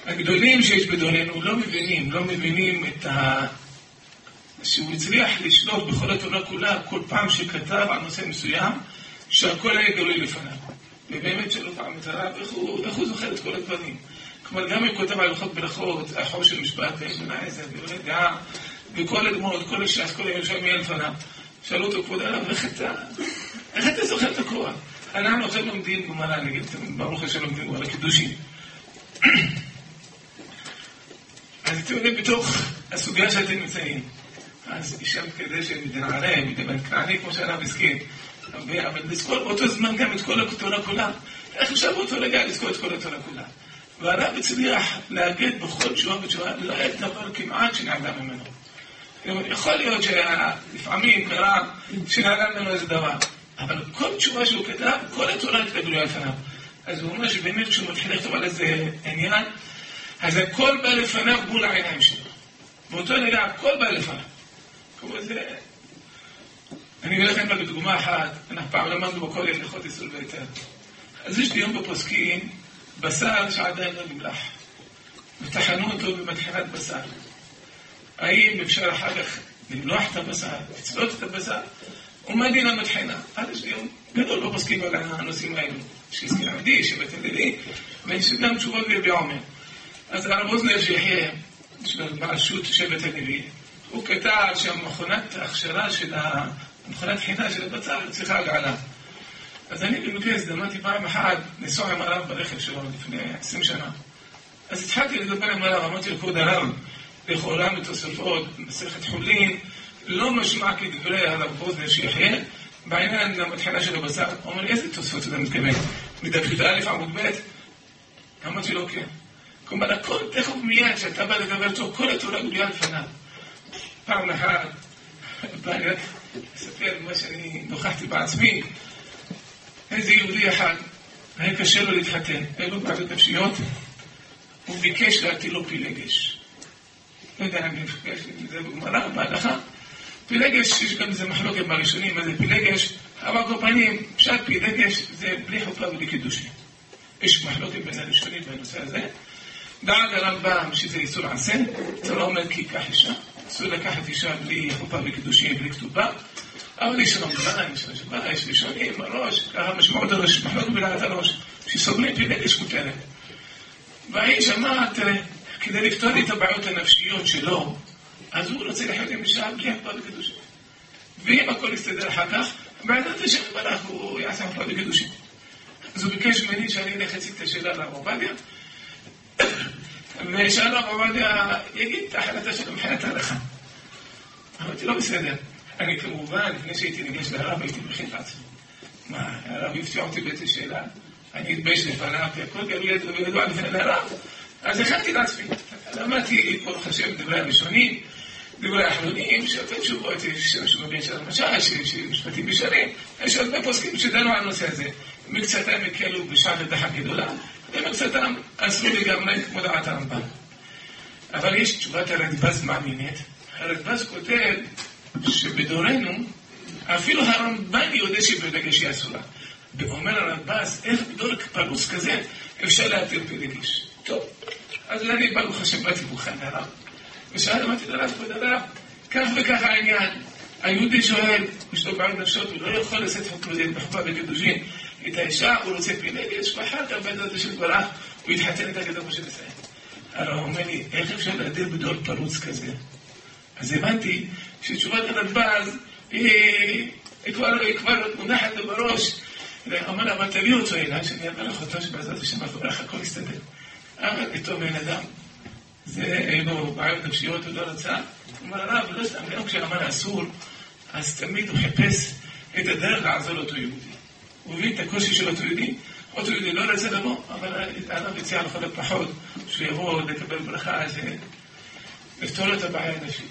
הגדולים שיש בדורנו לא מבינים, לא מבינים את ה... שהוא הצליח לשלוט בכל התורה כולה, כל פעם שכתב על נושא מסוים, שהכל היה גלוי לפניו. ובאמת שלא פעם את הרב, איך הוא, איך הוא זוכר את כל הדברים. כלומר, גם אם הוא כותב על הלכות ברכות, החור של משפט, בני עזר, דעה, וכל הדמות, כל הש"ס, כל הירושלים יהיה לפניו. שאלו אותו, כבוד הרב, איך אתה, איך אתה זוכר? אנחנו עכשיו לומדים גמרא, נגיד, ברוך השם לומדים גמרא קידושין. אז אתם יודעים, בתוך הסוגיה שאתם נמצאים, אז אישה מקדשת מדינה כנעני, כמו שהרב הזכיר, אבל לזכור באותו זמן גם את כל התורה כולה. איך אפשר באותו רגע לזכור את כל התורה כולה? והרב הצליח לאגד בכל תשובה ותשובה, לא היה דבר כמעט שנעלם ממנו. יכול להיות שלפעמים קרה שנעלם ממנו איזה דבר, אבל כל תשובה שהוא כתב, כל התורה התקבלו על פניו. אז הוא אומר שבאמת כשהוא מתחיל לכתוב על איזה עניין, אז הכל בא לפניו מול העיניים שלו. באותו רגע הכל בא לפניו. זה... אני אגיד לכם רק דוגמה אחת, אנחנו פעם למדנו בכל הלכות איסור והיתר. אז יש דיון בפוסקים, בשר שעדיין לא נמלח. וטחנו אותו במטחנת בשר. האם אפשר אחר כך למלוח את הבשר, לצלות את הבשר, ומה דין המטחנה? אז יש דיון גדול בפוסקים על הנושאים האלו. הסכם עמדי, שבט הלילי, ויש גם תשובות ביבי עומר. אז הרב אוזנר שיחיה, של בעל שו"ת שבט הלוי, הוא כתב שהמכונת ההכשרה של ה... מכונת חינה של הבצל צריכה הגעלה. אז אני במקרה הזדמנתי פעם אחת לנסוע עם הרב ברכב שלו לפני עשרים שנה. אז התחלתי לדבר עם הרב, אמרתי לכבוד הרב, לכאורה מתוספות, מסכת חולין, לא משמע כדברי הרב בוזנר שיחיה, בעניין המתחילה של הבשר. אומר איזה תוספות אתה מתכוון? מדף י"א עמוד ב'? אמרתי לו, כן. כלומר, הכל תכף מיד, כשאתה בא לדבר איתו, כל התורה גלויה לפניו. פעם אחת, בא לי רק לספר מה שאני נוכחתי בעצמי, איזה יהודי אחד, היה קשה לו להתחתן, היה לו בעיות נפשיות, הוא ביקש להטיל לו פילגש. לא יודע אם נפגש עם זה בגמרא, בהלכה. פילגש, יש גם איזה מחלוקת בראשונים, מה זה פילגש, אבל כל פנים, פשט פילגש זה בלי חופה ובלי קידושין. יש מחלוקת בין הראשונים בנושא הזה. דעת הרמב"ם שזה איסור עשה, זה לא אומר כי ייקח אישה, אסור לקחת אישה בלי חופה וקידושין, בלי כתובה, אבל יש רמב"ן, יש רשב"א, יש ראשונים, הראש, ככה משמעות הראש, מחלוקת בדעת הראש, שסובלים פילגש מותרת. והאיש אמר, תראה, כדי לפתור את הבעיות הנפשיות שלו, אז הוא רוצה לחיות עם אישה בלי חופה וקידושין. ואם הכל יסתדר אחר כך, בעזרת השם יתברך הוא יעשה חופה וקידושין. אז הוא ביקש ממני שאני אלך להציג את השאלה לרב עובדיה, ושאל הרב עובדיה יגיד את ההחלטה שלו מבחינת ההלכה. אמרתי, לא בסדר. אני כמובן, לפני שהייתי ניגש לרב, הייתי מכין את. מה, הרב הפתיע אותי באיזה שאלה, אני אתבייש לפניו, הכל גלוי וידוע לפני הרב. אז הכנתי לעצמי. למדתי, ברוך השם, דברי הראשונים, דברי האחרונים, שאותן תשובות, יש של המשל, שיש משפטים ישרים, יש הרבה פוסקים שדנו על הנושא הזה. מקצתם הקלו בשעת הדחה גדולה, ומקצתם עשו לגמרי כמו דעת הרמב"ם. אבל יש תשובת הרדב"ז מעניינת. הרדב"ז כותב שבדורנו, אפילו הרמב"ן יודע שברגש היא אסורה. ואומר הרדב"ז, איך בדור פרוס כזה אפשר להתיר פרגש? טוב, אז אני ברוך השם באתי מוכן לרב. ושאל אמרתי לרב, כבוד הרב, כך וכך העניין. היהודי שואל, יש לו בעיות נפשות, הוא לא יכול לשאת בחופה וקידושין את האישה, הוא רוצה פילגש, ואחר כך בעזרת השם ברח, הוא יתחתן איתה כדי משה לסיים. הרב אומר לי, איך אפשר להדיר בדור פרוץ כזה? אז הבנתי שתשובת הרדב"ז היא כבר מונחת לו בראש. אמר לה, אבל תביא אותו אליי, שאני אברך אותו, שבעזרת השם ברך הכל יסתדר. אבל איתו בן אדם, זה, היו לו בעיות נפשיות, הוא לא רצה. אמר, הרב, לא סתם, גם כשאמר אסור, אז תמיד הוא חיפש את הדרך לעזור לאותו יהודי. הוא הבין את הקושי של אותו יהודי, אותו יהודי לא רצה לבוא, אבל הרב הציע לכל הפחות שהוא יבוא לקבל ברכה, לפתור את הבעיה הנפשית.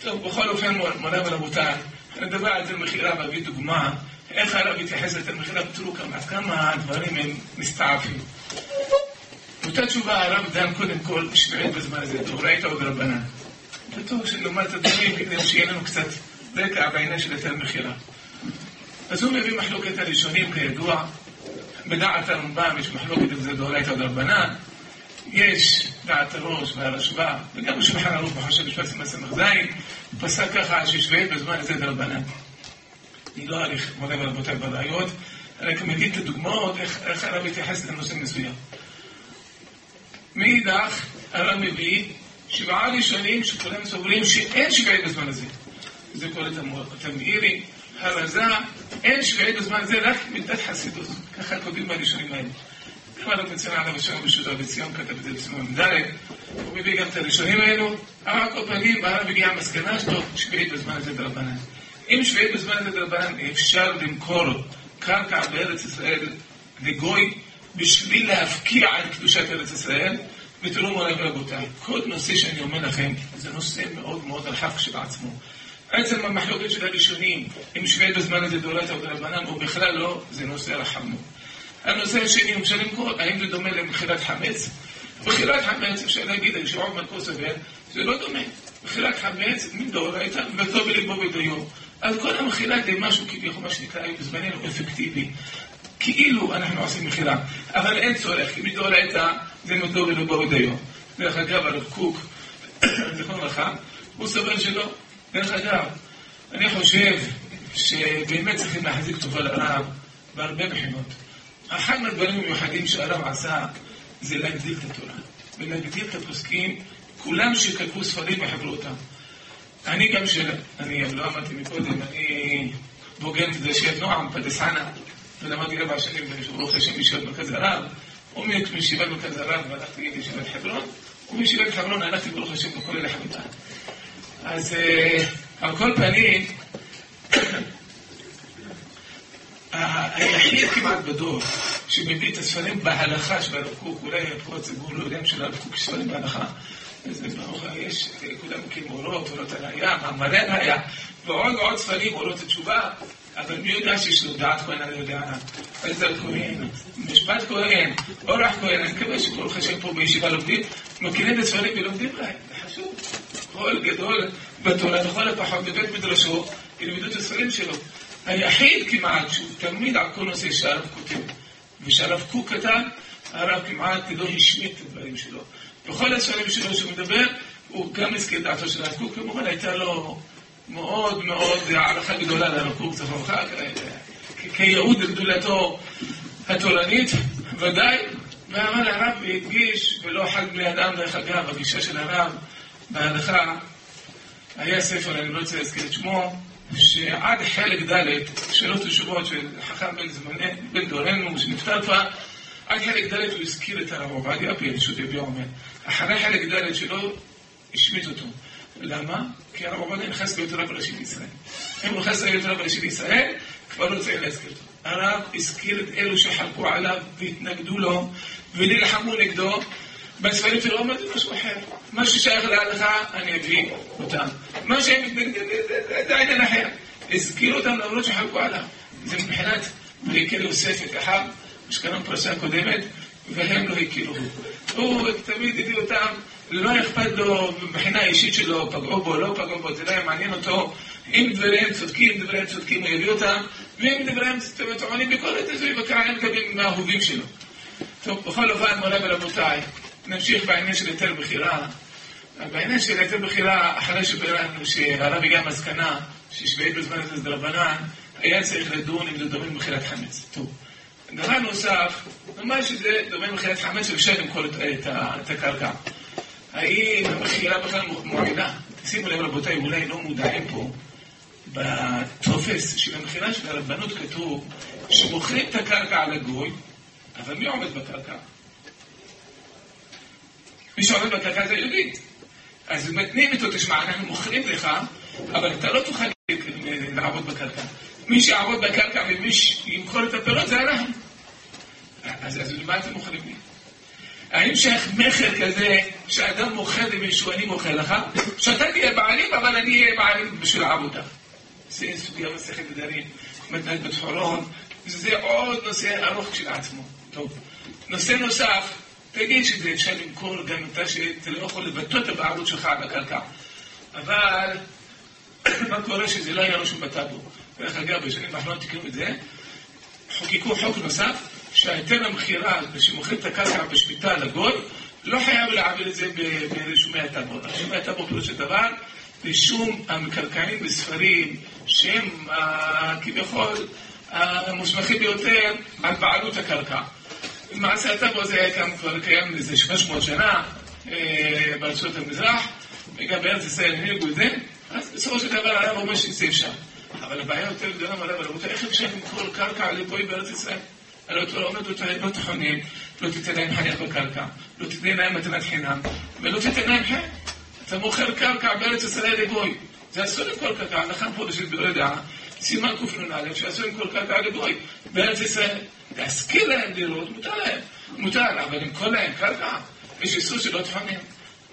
טוב, בכל אופן, מורה ורבותיי, נדבר על תל מכירה ואביא דוגמה איך הרב התייחס לתל מכירה, ותראו כמה, כמה הדברים הם מסתעפים. באותה תשובה הרב דן קודם כל שמיעת בזמן הזה, דאורייתא ודרבנן. וטוב שנאמר את הדברים כדי שיהיה לנו קצת רקע בעניין של היתר מכירה. אז הוא מביא מחלוקת הראשונים כידוע, בדעת הרמב"ם יש מחלוקת אם זה דאורייתא ודרבנן, יש דעת הראש והרשב"א, וגם בשולחן ערוך בחושב משפט ס"ז, פסק ככה ששווה בזמן הזה דרבנן. אני לא אאריך מודה ורבותיי אני רק מביא את הדוגמאות איך הרב מתייחס לנושא מסוים. מאידך, הרב מביא שבעה ראשונים שכולם סוברים שאין שביעי בזמן הזה. זה קורא את המאירי, הרזה, אין שביעי בזמן הזה, רק מידת חסידות. ככה כותבים הראשונים האלה. כבר הרב מציין עליו השם בשו"ת בציון, כתב את זה בסימן ד', הוא מביא גם את הראשונים האלו, אבל כל פנים, הרב הגיע המסקנה שלו, שביעית בזמן הזה דרבנן. אם שביעית בזמן הזה דרבנן, אפשר למכור קרקע בארץ ישראל לגוי בשביל להפקיע את קדושת ארץ ישראל, ותראו מורי ורבותיי, כל נושא שאני אומר לכם, זה נושא מאוד מאוד רחב כשלעצמו. עצם המחלוקת של הראשונים, אם שווה בזמן הזה דורתא או דרבנן, או בכלל לא, זה נושא רחב מאוד. הנושא השני, הוא משלם כל, האם זה דומה למכירת חמץ? מכירת חמץ, אפשר להגיד, הישועה מלכו סובר, זה לא דומה. מכירת חמץ, מדאורייתא, וטוב ולגבו בדיו. אז כל המכירה זה משהו כביכול, מה שנקרא בזמננו אפקטיבי. כאילו אנחנו עושים מכירה, אבל אין צורך, כי מדאורייתא זה מדור ולגבו בדיו. דרך אגב, הרב קוק, זכרון לברכה, הוא סובר שלא. דרך אגב, אני חושב שבאמת צריכים להחזיק טובה לרב בהרבה בחינות. אחד מהדברים המיוחדים שהרב עשה זה להגדיל את התורה ולהגדיל את הפוסקים כולם שכתבו ספרים וחיברו אותם. אני גם של... אני לא אמרתי מקודם, אני בוגן כזה של נועם, פרדס ולמדתי ארבע שנים ברוך השם בישיבת מרכז הרב, ומישיבת מרכז הרב והלכתי לישיבת חברון, ומישיבת חברון הלכתי ברוך השם בכל אלה חביתה. אז אה, על כל פנים, היחיד כמעט בדור שמביא את הספרים בהלכה של הרב קוק, אולי פה הציבור לא יודעים של הרב קוק ספרים בהלכה. זה ברוך יש כולם כמורות, אורות הראייה, מאמרי ראייה, ועוד ועוד ספרים, אורות התשובה, אבל מי יודע שיש לו דעת כהן, אני יודע, עזר כהן, משפט כהן, אורח כהן, אני מקווה שכל חשב פה בישיבה לומדים, מכירים את הספרים ולומדים להם, זה חשוב. כל גדול בתורה, לכל הפחות בבית מדרשו, ילמדו את הספרים שלו. היחיד כמעט שהוא תלמיד על כל נושא שהרב כותב, ושהרב קוק כתב, הרב כמעט לא השמיט את הדברים שלו. בכל הספרים שלו שהוא מדבר, הוא גם הזכיר דעתו של הרב קוק, כמובן הייתה לו מאוד מאוד הערכה גדולה לרב קוק, זכרונו לברכה, כייעוד לגדולתו התורנית, ודאי, ואמר הרב והדגיש, ולא אחד בני אדם, דרך אגב, הגישה של הרב בהלכה, היה ספר, אני לא רוצה להזכיר את שמו, שעד חלק ד', שאלות ותשובות של חכם בן זמני, בן דורנו, שנפטר כבר, עד חלק ד' הוא הזכיר את הרב עובדיה, בישות יביע אומר. אחרי חלק ד' שלו, השמיט אותו. למה? כי הרב עובדיה נכנס להיות רב ראשי בישראל. אם הוא נכנס להיות רב ראשי בישראל, כבר לא צריך להזכיר אותו. הרב הזכיר את אלו שחלקו עליו והתנגדו לו ונלחמו נגדו, בספרים שלו אמרתי משהו אחר. מה ששייך להלכה, אני אביא אותם. מה שהם מתנגדים, זה עניין אחר. הזכירו אותם למרות שחלקו עליו. זה מבחינת להכיר יוסף את אחיו, שקראנו פרשה קודמת, והם לא הכירו. הוא תמיד הביא אותם, לא אכפת לו מבחינה אישית שלו, פגעו בו, לא פגעו בו, זה לא היה מעניין אותו. אם דבריהם צודקים, דבריהם צודקים, הוא יביא אותם, ואם דבריהם טוענים ביקורת, אז הוא יבקע, הם מקבלים מהאהובים שלו. טוב, בכל אופן, מורה ורבותיי, נמשיך בעניין של היתר בחירה. בעניין של היתר בחירה, אחרי שהרב הגיע למסקנה ששביעית בזמן הזה זה דרבנן, היה צריך לדון אם זה דומה למכירת חמץ. טוב. דבר נוסף, ממש שזה דומה למכירת חמץ שאפשר למכור את הקרקע. האם המכירה בכלל מועילה? שימו לב רבותיי, אולי לא מודעים פה, בטופס של המכירה של הרבנות כתוב שמוכרים את הקרקע על הגוי, אבל מי עומד בקרקע? מי שעובד בקרקע זה יהודית. אז מתנים איתו, תשמע, אנחנו מוכרים לך, אבל אתה לא תוכל לעבוד בקרקע. מי שיעבוד בקרקע ומי שימכור את הפירות זה אנחנו. אז, אז למה אתם מוכרים לי? האם שייך מכר כזה שאדם מוכר למישהו, אני מוכר לך, שאתה תהיה בעלים, אבל אני אהיה בעלים בשביל העבודה. זה סוגיה מסכת נדרים, מתנהל בתחורון, וזה עוד נושא ארוך כשלעצמו. טוב. נושא נוסף, תגיד שזה אפשר למכור גם אתה שאתה לא יכול לבטא את הבעלות שלך על הקרקע. אבל מה קורה שזה לא היה רשום בטאבו? דרך אגב, בשנים האחרונות תקראו את זה, חוקקו חוק נוסף, שההיתר המכירה, שמוכרים את הקרקע בשמיטה לגול, לא חייב להעביר את זה ברישומי הטאבו. רישומי הטאבו פירוש של דבר, רישום המקרקעין בספרים שהם כביכול המוסמכים ביותר על בעלות הקרקע. למעשה הטאבו הזה היה כאן כבר קיים איזה 500 שנה בארצות המזרח, וגם בארץ ישראל הנהיגו את זה, אז בסופו של דבר הרב אומר שזה אפשר. אבל הבעיה יותר גדולה מהרב, רבותיי, איך אפשר למכור קרקע לגוי בארץ ישראל? הרי התורה אומרת לא תחונים, לא תיתן להם חניך בקרקע, לא תיתן להם מתנת חינם, ולא תיתן להם חן. אתה מוכר קרקע בארץ ישראל לגוי. זה אסור למכור קרקע, הלכה מפורשת בלא ידעה, סימן קנ"א, שאסור למכור קרקע לגוי. בארץ ישראל, להשכיר להם דירות, מותר להם. מותר, אבל למכור להם קרקע, יש איסור שלא תחונים.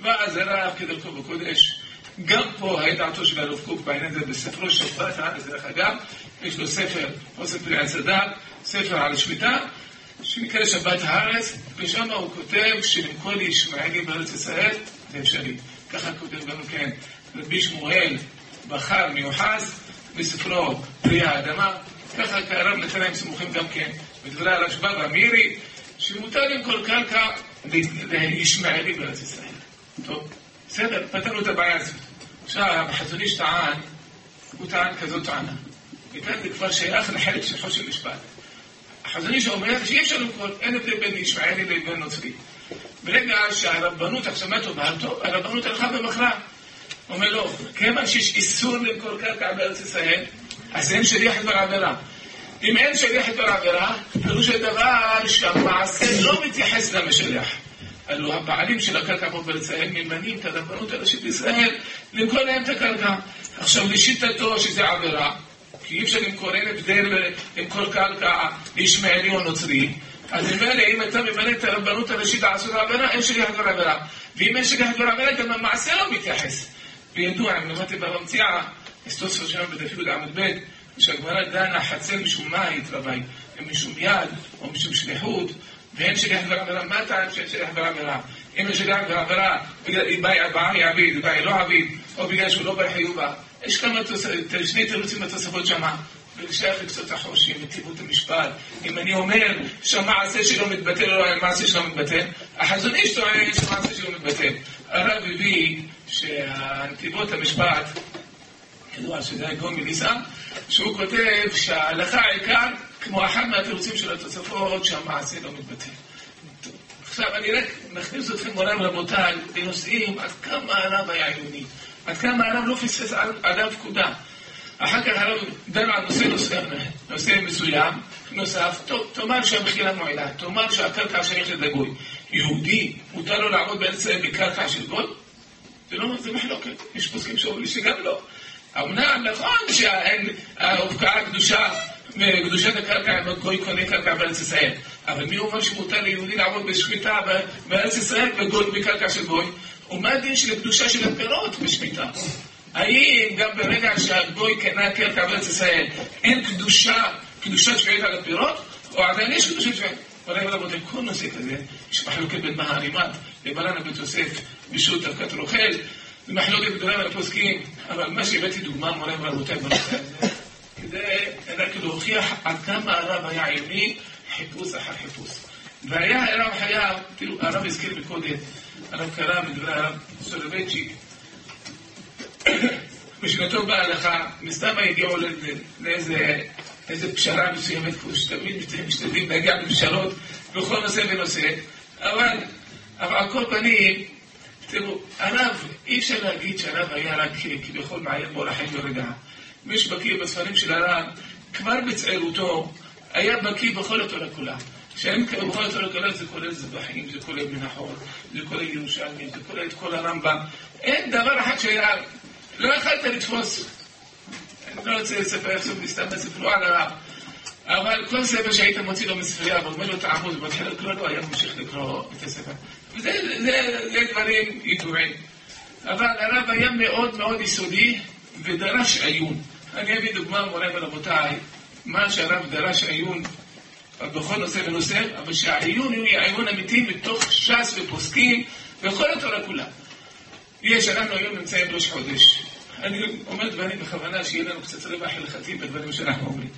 ואז הרב כדרכו בקודש, גם פה היה דעתו של הרב קוק בעניין הזה בספרו שבת הארץ, דרך אגב, יש לו ספר, אוסף פרי הצדק, ספר על השמיטה, שנקרא שבת הארץ, ושם הוא כותב שלמכור לישמעאלים בארץ ישראל זה אפשרי. ככה כותב גם כן רבי שמואל בחר מיוחס בספרו פרי האדמה, ככה הרב נתן להם סמוכים גם כן בדברי הרשב"א והמירי, שמותר למכור קרקע לישמעאלים בארץ ישראל. טוב, בסדר, פתרנו את הבעיה הזאת. עכשיו, החזון איש טען, הוא טען כזאת טענה. וכאן זה כבר שייך לחלק של חושן משפט. החזון איש אומר שאי אפשר למכור, אין הבדל בין ישמעאלי לבין נוצרי. ברגע שהרבנות, עכשיו טוב, טוב, הרבנות הלכה ובחרה. אומר לו, כיוון שיש איסור למכור קרקע בארץ ישראל, אז אין שליח דבר עבירה. אם אין שליח דבר עבירה, פירוש הדבר שהמעשה לא מתייחס למשלח. הלוא הבעלים של הקרקע פה בארץ ישראל ממנים את הרבנות הראשית בישראל למכור להם את הקרקע. עכשיו, לשיטתו שזה עבירה, כי אי אפשר למכור, אין הבדל למכור קרקע לישמעאלי או נוצרי, אז ממילא אם אתה ממנה את הרבנות הראשית לעשות עבירה, אין דבר עבירה. ואם אין דבר עבירה, גם המעשה לא מתייחס. וידוע, אם למדתי בממציאה, אסטוס שלנו בדף י' עמוד ב', שהגמרא דנה חצר משום מה התרבי, משום יד או משום שליחות, ואין דבר עבירה, מה הטעם שאין שליח דבר עבירה? אם יש דבר עבירה, בגלל בעי עביד, בעי לא עביד, או בגלל שהוא לא בר חיובה, יש כמה שני תירוצים בתוספות שמה. ולשייך לקצות החורשים, וטיבות המשפט. אם אני אומר שהמעשה שלו מתבטל או לא המעשה שלו מתבטל, החזון איש טוען שהמעשה שלו מתבטל. הרב הביא שהנתיבות המשפט, ידוע שזה הגאון מליסה, שהוא כותב שההלכה העיקר, כמו אחד מהתירוצים של התוספות, שהמעשה לא מתבטל. עכשיו, אני רק מכניס אתכם מורם רבותיי לנושאים עד כמה הרב היה עיוני, עד כמה הרב לא פספס עליו פקודה. אחר כך הרב דן על נושא נושא, נושא מסוים, נוסף, תאמר שהמחילה מועילה, תאמר שהקרקע שייכת לגוי. יהודי, מותר לו לעמוד בארץ בקרקע של גוי? זה לא, זה מחלוקת. יש פוסקים שאומרים שגם לא. אמנם נכון שההופקעה קדושה, קדושת הקרקע, גוי קונה קרקע בארץ ישראל. אבל מי אומר שמותר ליהודי לעמוד בשמיטה בארץ ישראל בקרקע של גוי? ומה הדין של הקדושה של הפירות בשמיטה? האם גם ברגע שהגוי קנה קרקע בארץ ישראל אין קדושה, קדושת שביעית על הפירות? או עדיין יש קדושת שביעית? אולי רבותיי, כל נושא כזה, יש מחלוקת בין מהרימת לבלנה בית יוסף בשו"ת דרכת רוכל, זה מחלוקת גדולה בין הפוסקים, אבל מה שהבאתי דוגמה, מורי ורבותיי, בנושא הזה, כדי רק להוכיח עד כמה הרב היה עיוני, חיפוש אחר חיפוש. והיה הרב חייב, תראו, הרב הזכיר מקודם, הרב קרא בדברי הרב סולובייצ'יק, משנתו בהלכה, מסתם הגיעו לאיזה פשרה מסוימת, שתמיד משתדלים להגיע לפשרות בכל נושא ונושא, אבל, על כל פנים, תראו, הרב, אי אפשר להגיד שהרב היה רק כביכול מעיין בו לחיים ברגע. מי שבקיא בספרים של הרב, כבר בצעירותו, היה בקיא בכל התורה כולה. בכל התורה כולה זה כולל זבחים, זה כולל מנחות, זה כולל ירושלמים, זה כולל את כל הרמב"ם. אין דבר אחד שהיה לא יכלת לתפוס. אני לא רוצה לספר איך זה מסתם בספרו על הרב. אבל כל ספר שהיית מוציא לו מספרייה ואומר לו תעמוד ומתחיל לקרוא לו, היה ממשיך לקרוא את הספר. וזה דברים ידועים. אבל הרב היה מאוד מאוד יסודי ודרש עיון. אני אביא דוגמה, מורה ורבותיי, מה שהרב דרש עיון בכל נושא ונושא, אבל שהעיון יהיה עיון אמיתי מתוך ש"ס ופוסקים וכל התורה כולה. יש, אנחנו היום נמצאים ראש חודש. אני אומר דברים בכוונה שיהיה לנו קצת רווח הלכתי בדברים שאנחנו אומרים.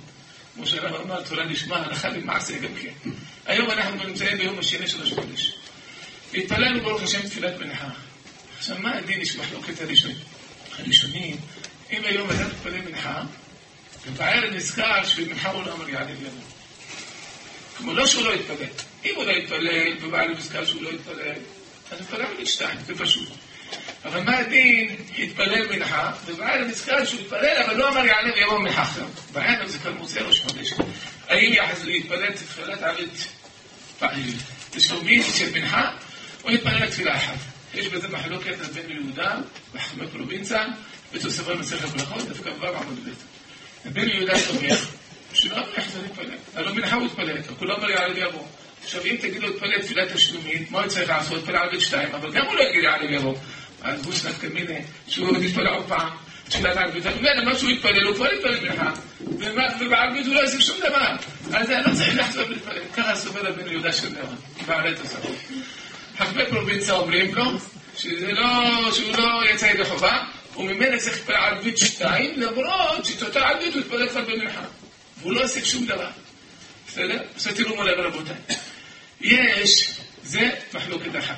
כמו שהרב אמר, תורה נשמע, הלכה למעשה גם כן. היום אנחנו נמצאים ביום השני של ראש חודש. התפללנו ברוך השם תפילת מנחה. עכשיו, מה הדין יש מחלוקת הראשונים? הראשונים, אם היום אדם מתפלל מנחה, ובערב נזכר שבמנחה הוא לא אמר יעלה ויבוא. כמו לא שהוא לא יתפלל. אם הוא לא יתפלל, ובערב נזכר שהוא לא יתפלל, אז הוא מתפלל שתיים, זה פשוט. אבל מה הדין התפלל מנחה, ובערב נזכר שהוא התפלל, אבל לא אמר יעלה ויבוא מנחה. בערב זה כבר מוצא ראש חודש. האם יתפלל תפילת ערבית תשלומית של מנחה, או יתפלל תפילה אחת. יש בזה מחלוקת בין יהודה וחכמי פרובינציה, בתוספות מסכת ברכות, דווקא ו' עמוד ב'. בן יהודה תומך, שלא אמר יחזור להתפלל. הלא מנחה הוא התפלל, כולו אמר יעלה ויבוא. עכשיו אם תגיד לו להתפלל תפילת תשלומית, מה הוא צריך לעשות? להתפלל ערבית שתיים, אבל גם הוא לא יגיד יעלה ויבוא. אז גוש נפקא מיני, שהוא יתפלל עוד פעם, תפילת ערבית, ממילא מה שהוא יתפלל, הוא כבר יתפלל מנחה, ובערבית הוא לא יעשה שום דבר. אז אני לא צריך לחזור להתפלל. ככה סובל הבן יהודה של דבר, בעלי תוספות. חכמי פרובינציה אומרים לו, לא, שהוא לא יצא ידי חובה, וממילא צריך להתפלל ערבית שתיים, למרות שאת אותה ערבית הוא יתפלל כבר במנחה. והוא לא עושה שום דבר. בסדר? עכשיו תראו מולי ורבותיי. יש, זה מחלוקת אחת.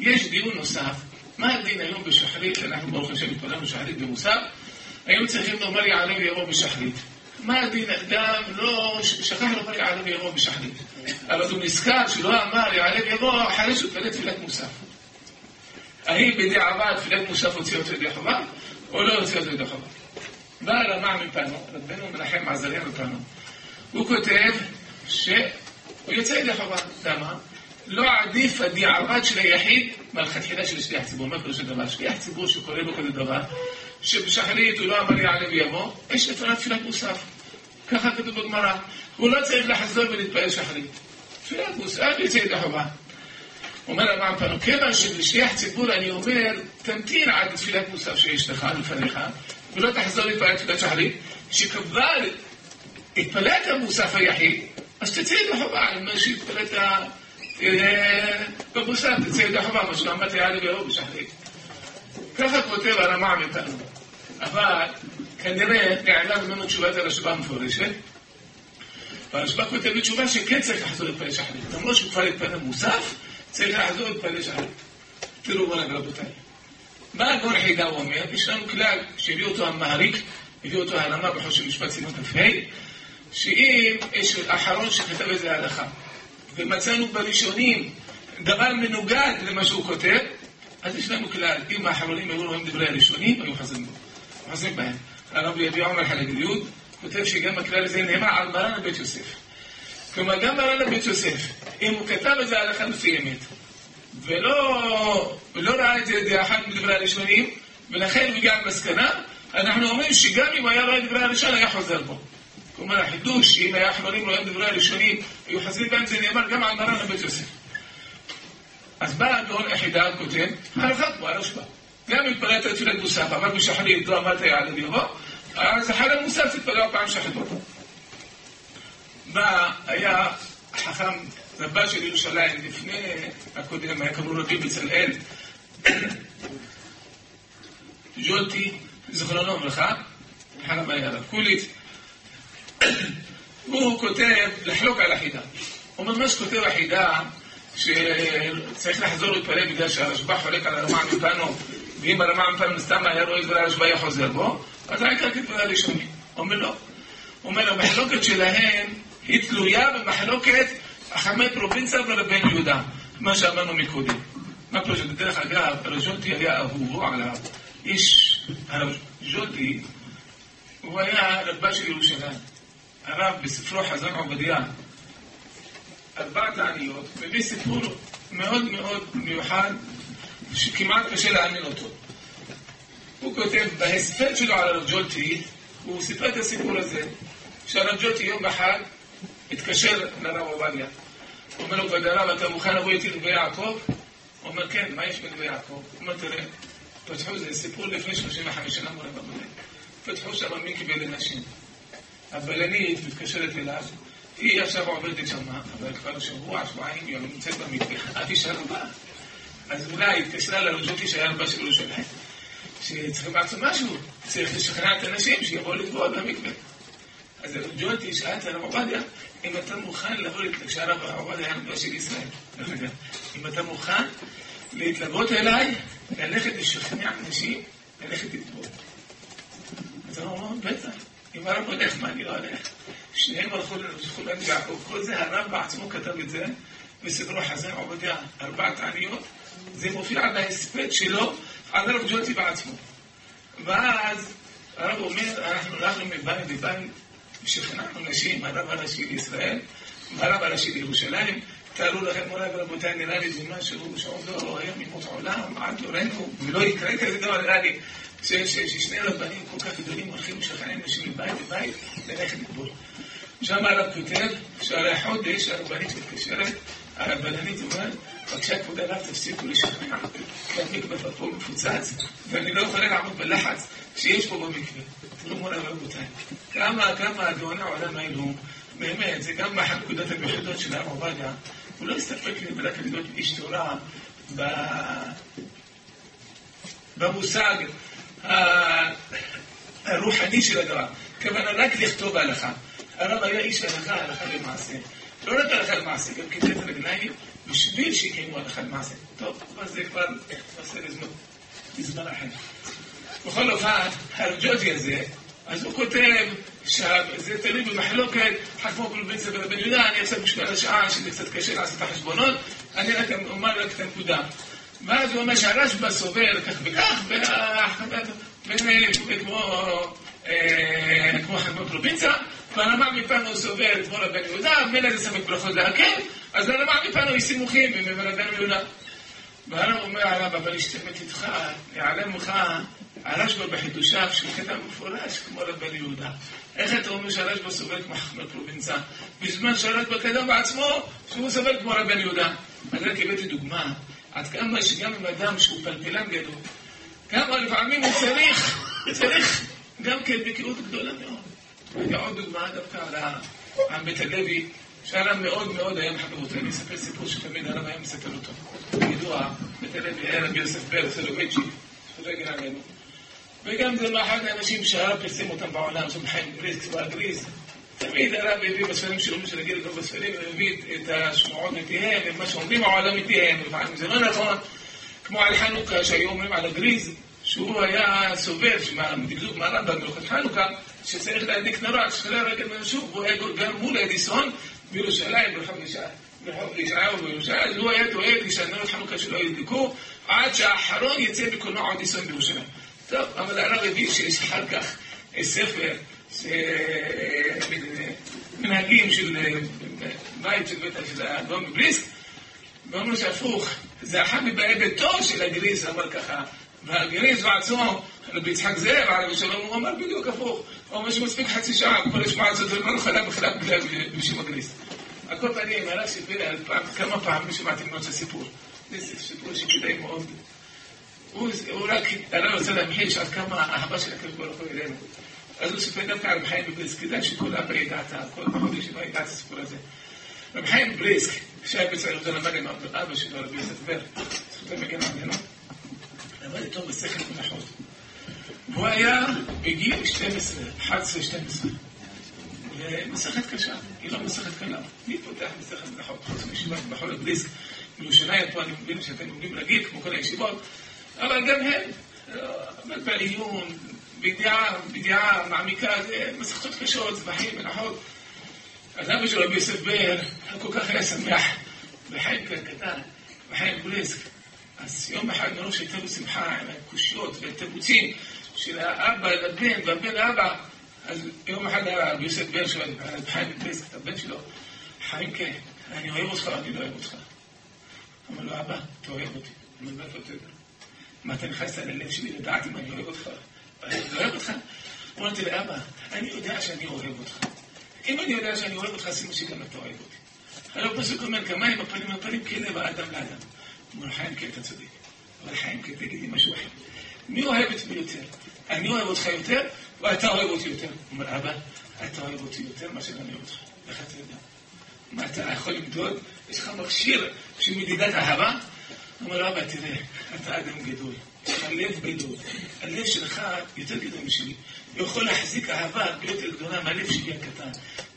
יש דיון נוסף, מה הדין היום בשחרית, אנחנו ברוך השם התפללנו שחרית במוסר, היום צריכים לומר יעלה ויבוא בשחרית. מה הדין אדם לא שכח לומר יעלה ויבוא בשחרית. אבל הוא נזכר שלא אמר יעלה ויבוא אחרי שהוא התפלל תפילת מוסף. האם בדיעבד תפילת מוסף הוציא אותו ידי חובה, או לא הוציא אותו ידי חובה. בא הרמ"א מפנו, רבנו מנחם עזריה מפנו, הוא כותב שהוא יוצא ידי חובה. למה? לא עדיף הדיעבד של היחיד מלכתחילה של שליח ציבור. מה פירוש הדבר? שליח ציבור שקורא לו כזה דבר, שבשחרית הוא לא אמר יעלה ויבוא, יש לפניו תפילת מוסף. ככה כתוב בגמרא. הוא לא צריך לחזור ולהתפלל שחרית. תפילת מוסף יוצא ידי חובה. אומר הרמב"ם פנו, כיוון שבשליח ציבור אני אומר, תמתין עד תפילת מוסף שיש לך לפניך, ולא תחזור להתפלל תפילת שחרית, שכבר התפלאת המוסף היחיד, אז תצא ידי חובה, אני אומר שהתפלאת במוסף, תצא ידי חובה, מה שאמרת יעלה ויבוא בשחרית. ככה כותב הרמ"א מפנו. אבל כנראה נעלם ממנו תשובת הרשב"א המפורשת. והרשב"א כותב בתשובה שכן צריך לחזור להתפלל שחרית. למרות שהוא כבר התפלל מוסף, צריך לחזור להתפלל שחרית. תראו בואו רבותיי. מה הגאון חידה הוא אומר? יש לנו כלל שהביא אותו המעריק, הביא אותו הרמ"א בחושן משפט סימון כ"ה, שאם יש אחרון שכתב איזה הלכה, ומצאנו בראשונים דבר מנוגד למה שהוא כותב, אז יש לנו כלל, אם האחרונים היו רואים דברי הראשונים, היו חוזרים בו. חוזרים בהם. הרב יביא עומר י' כותב שגם הכלל הזה נאמר על מרן הבית יוסף. כלומר, גם מרן הבית יוסף, אם הוא כתב את זה הלכה אמת, ולא, ולא ראה את זה ידי אחת מדברי הראשונים, ולכן הוא הגיע למסקנה, אנחנו אומרים שגם אם היה רואה דברי הראשון, היה חוזר בו. כלומר, החידוש, שאם היה אחרונים רואים דברי הראשונים, היו חוזרים בהם, זה נאמר גם על מרן הבית יוסף. אז בא הגאון היחידה, כותב, הלכה כמו הרשב"א. גם אם התפללת תפילת מוסף, אבל בשחרית לא אמרת יעלה ויבוא, אז אחרי המוסף תתפלל פעם שחרית. בא, היה חכם, רבה של ירושלים, לפני הקודם, היה קראו רבי בצלאל, ג'ולטי, זכרונו לברכה, אחד היה הרב קוליץ, הוא כותב לחלוק על החידה. הוא ממש כותב החידה שצריך לחזור להתפלל בגלל שהרשב"א חולק על הרמ"א מפנו ואם הרמ"א מפנו סתם היה רואה דברי הרשב"א היה חוזר בו אז העיקר כדברי הראשונים. הוא אומר לא. הוא אומר המחלוקת שלהם היא תלויה במחלוקת החמי פרובינציה ורבנו יהודה מה שאמרנו מקודם. מה פירוש? דרך אגב, ז'ולטי היה אהובו עליו איש, הרב ז'ולטי הוא היה רבה של ירושלים. הרב בספרו חזון עובדיה ארבעת העניות, מביא סיפור מאוד מאוד מיוחד, שכמעט קשה להאמין אותו. הוא כותב בהספד שלו על הרב ג'ולטי, הוא סיפר את הסיפור הזה, שהרב ג'ולטי יום אחד התקשר לרב עובדיה. אומר לו, כבוד הרב, אתה מוכן לבוא איתי לנווה יעקב? הוא אומר, כן, מה יש בנווה יעקב? הוא אומר, תראה, פתחו, זה סיפור לפני 35 שנה מורה בבית. פתחו שם מקווה לנשים. הבלנית מתקשרת אליו, היא עכשיו עובדת שם, אבל כבר שבוע, שבועיים, היא נמצאת במקווה, את אישה רבה. אז אולי התקשרה לרז'וטי שהיה רבה של ירושלים, שצריכים לעשות משהו, צריך לשכנע את האנשים שיבואו לגבוה במקווה. אז הרז'וטי שאל את הרב עובדיה, אם אתה מוכן לבוא, כשהרב עובדיה היה רבה של ישראל, אם אתה מוכן להתלוות אליי, ללכת לשכנע אנשים, ללכת לטבול. אז הוא אמר, בטח, אם הרב הולך, מה אני לא הולך? שניהם הלכו לנבחולת יעקב, כל זה הרב בעצמו כתב את זה בספרו חזן עובדיה, ארבעת העניות, זה מופיע בהספד שלו על הרב ג'וטי בעצמו. ואז הרב אומר, אנחנו הלכנו מבית לבית, ושכנענו נשים, הרב הראשי לישראל, והרב הראשי לירושלים, תארו לכם, מוריי ורבותיי, נראה לי זה משהו שעוד לא היה ממות עולם, עד דורנו, ולא יקרה כזה דבר, נראה לי, ששני רבנים כל כך גדולים הולכים לשכנע נשים מבית לבית, ללכת לגבור. שם הרב כותב שהרי החודש הרבנית מתקשרת, הרבנית אומרת, בבקשה כבוד הרב תפסיקו לשכנע, כי המקווה פה מפוצץ, ואני לא יכולה לעמוד בלחץ שיש פה במקווה. תראו מורי רבותיי, כמה, כמה הגאוני העולם האלו, באמת, זה גם מהנקודות המיוחדות של הרב עובדיה, הוא לא הסתפק לי רק להיות איש תורה במושג הרוחני של הדבר, כוונה רק לכתוב ההלכה. הרב היה איש הלכה, הלכה למעשה. לא רק הלכה למעשה, גם כיתת רגליים בשביל שיקיימו הלכה למעשה. טוב, אבל זה כבר נושא לזמן אחר. בכל אופן, הרג'וג'י הזה, אז הוא כותב עכשיו, זה תלוי במחלוקת, חכמו פרובינציה ורבן יהודה, אני עכשיו בשביל השעה שזה קצת קשה לעשות את החשבונות, אני רק אומר רק את הנקודה. ואז הוא אומר שהרשב"א סובר כך וכך, כמו חכמו פרובינציה, והרמ"א מפנו סובר כמו רבן יהודה, בין איזה סמק ברכות להקל, אז הרמ"א מפנו היא סימוכים רבן יהודה. והרב אומר עליו, אבל אשתמת איתך, יעלם לך הרשב"א בחידושיו של קטע מפורש כמו רבן יהודה. איך אתה אומר שהרשב"א סובל כמו פרובינצה, בזמן שהרשב"א קדם בעצמו שהוא סובל כמו רבן יהודה. אז רק הבאתי דוגמה, עד כמה שגם עם אדם שהוא פלפלן גדול, כמה לפעמים הוא צריך, צריך גם כן בקיאות גדולה מאוד. רגע, עוד דוגמה דווקא על בית הלוי, שהרב מאוד מאוד היה מחבב אותו. אני אספר סיפור שתמיד הרב היה מספר אותו. ידוע, בית הלוי היה רבי יוסף בר, סולובייצ'י, שרגל עלינו. וגם זה לא אחד האנשים שהרב פרסם אותם בעולם, שם חיים גריז, כבר גריז. תמיד הרב הביא בספרים שלו, מי שנגיד אותו בספרים, הביא את השמועות מפיהם, את מה שאומרים העולם מפיהם, לפעמים זה לא נכון, כמו על חנוכה, שהיו אומרים על הגריז, שהוא היה סובר, בדיוק מהרמב"ם מלוכת חנוכה, שצריך להדליק נרות, שחרר רגל מנשוב, והוא היה גם מול אדיסון בירושלים, ברחוב ישעיהו בירושלים, אז הוא היה דואג שהנרות חנוכה שלו ידלקו, עד שהאחרון יצא בקולנוע אדיסון בירושלים. טוב, אבל הרב הביא שיש אחר כך ספר, מנהגים של בית של בית של האדום מבריסק, ואומרים שהפוך, זה אחד מבאי ביתו של הגריס, אמר ככה, והגריס בעצמו, רבי יצחק זאב, עליו שלום, הוא אמר בדיוק הפוך, הוא אומר שמספיק חצי שעה, כל השמעה הזאת, זה לא חלק בכלל בשם הגריס. על כל פנים, הרב סיפר לי כמה פעמים שמעתי ממנו את הסיפור. זה סיפור שכדאי מאוד. הוא רק, הרב רוצה להמחיש עד כמה האהבה של הקדוש ברוך הוא אלינו. אז הוא סיפר דווקא על חיים בבריסק, כדאי שכל אבא ידע את כל ישיבה ידע את הסיפור הזה. רבי חיים בבריסק, שהיה בצעיר אותו למד עם אבא שלו, רבי יוסף בר, זכותו מגן עלינו, למד איתו מסכת מנחות. והוא היה בגיל 12, 11, 12. מסכת קשה, היא לא מסכת קלה. מי פותח מסכת מנחות? חוץ מישיבה בחול הבריסק, מירושלים, פה אני מבין שאתם לומדים רגיל, כמו כל הישיבות, אבל גם הם, עמד בעיון, בידיעה, בידיעה מעמיקה, זה מסכתות קשות, זבחים, מנחות. אז אבא של רבי יוסף בר, כל כך היה שמח, בחיים קטן, בחיים בריסק. אז יום אחד מרוב שהייתה לו שמחה עם הקושיות והתירוצים של האבא לבן והבן לאבא, אז יום אחד רבי יוסף בר שואל, בחיים בריסק, את הבן שלו, חיים כן, אני אוהב אותך, אני לא אוהב אותך. אמר לו, אבא, אתה אוהב אותי. מה אתה נכנסת ללב שלי לדעת אם אני אוהב אותך? אני לא אוהב אותך? אמרתי לאבא, אני יודע שאני אוהב אותך. אם אני יודע שאני אוהב אותך, סימן שגם אתה אוהב אותי. הרב פסוק אומר, כמה עם הפנים הפנים כלב האדם לאדם. אומר, חיים כן, אתה צודק. אבל חיים כן, תגיד לי משהו אחר. מי אוהב את מי יותר? אני אוהב אותך יותר, או אתה אוהב אותי יותר? אומר, אבא, אתה אוהב אותי יותר מאשר אני אוהב אותך. איך אתה יודע? מה, אתה יכול למדוד? יש לך מכשיר של מדידת אהבה? אומר אבא, תראה, אתה אדם גדול, יש לך לב גדול, הלב שלך יותר גדול משלי, הוא יכול להחזיק אהבה הרבה יותר גדולה מהלב שלי הקטן.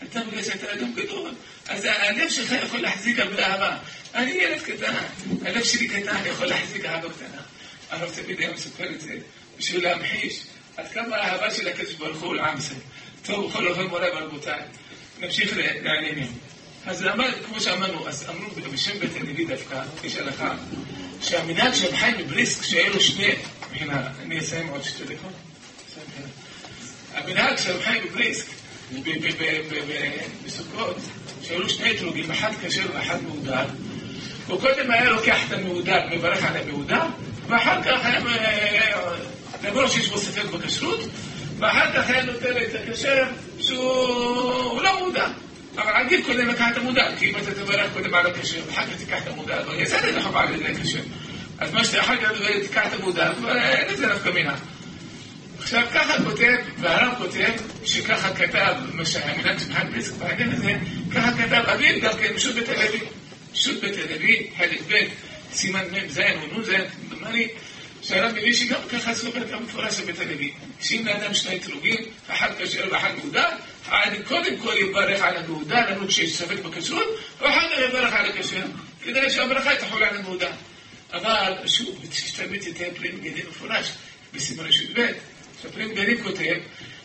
אתה בגלל שאתה אדם גדול, אז הלב שלך יכול להחזיק הרבה אהבה. אני ילד קטן, הלב שלי קטן, יכול להחזיק אהבה קטנה. הרב תמיד היה מספר את זה בשביל להמחיש עד כמה האהבה של הקדוש ברוך הוא לעם ישראל. טוב, בכל אופן מורה ורבותיי, נמשיך לעניינים. אז אמר, כמו שאמרנו, אז אמרו בשם בית הלוי דווקא, יש הלכה, שהמנהג של חיים מבריסק, שהיו לו שני, מבחינה, אני אסיים עוד שתי דקות. המנהג של חיים מבריסק, בסוכות, שהיו לו שני אתרוגים, אחד כשר ואחד מהודר, הוא קודם היה לוקח את המהודר, מברך על המהודר, ואחר כך היה, למרות שיש בו ספק בכשרות, ואחר כך היה נותן את הכשר שהוא לא מודע. אבל עדיף קודם לקחת את המודע, כי אם אתה תברך קודם על הכשר, ואחר כך תיקח את המודע, לא יצא לך בעל ידי הכשר. אז מה שאתה אחר כך תיקח את המודע, אין לזה נפקא מינה. עכשיו ככה כותב, והרב כותב, שככה כתב, מה שהמילת שבחן פסק בעניין הזה, ככה כתב אביב גם כן, פשוט בית הלוי. פשוט בית הלוי, חלק ב', סימן מ"ז או נ"ז, דומני, שהרב מביא שגם ככה סופר גם מפורש של בית הלוי. שאם לאדם שני אתרוגים, אחד כשר ואחד מעודה, קודם כל יברך על המעודה, למרות שיש ספק בכשרות, ואחר כך יברך על הכשר, כדי שהברכה תחול על המעודה. אבל שוב, תשתמט היטב פרי מגדים מפורש, בסימן רשות ב', שפרי מגדים כותב,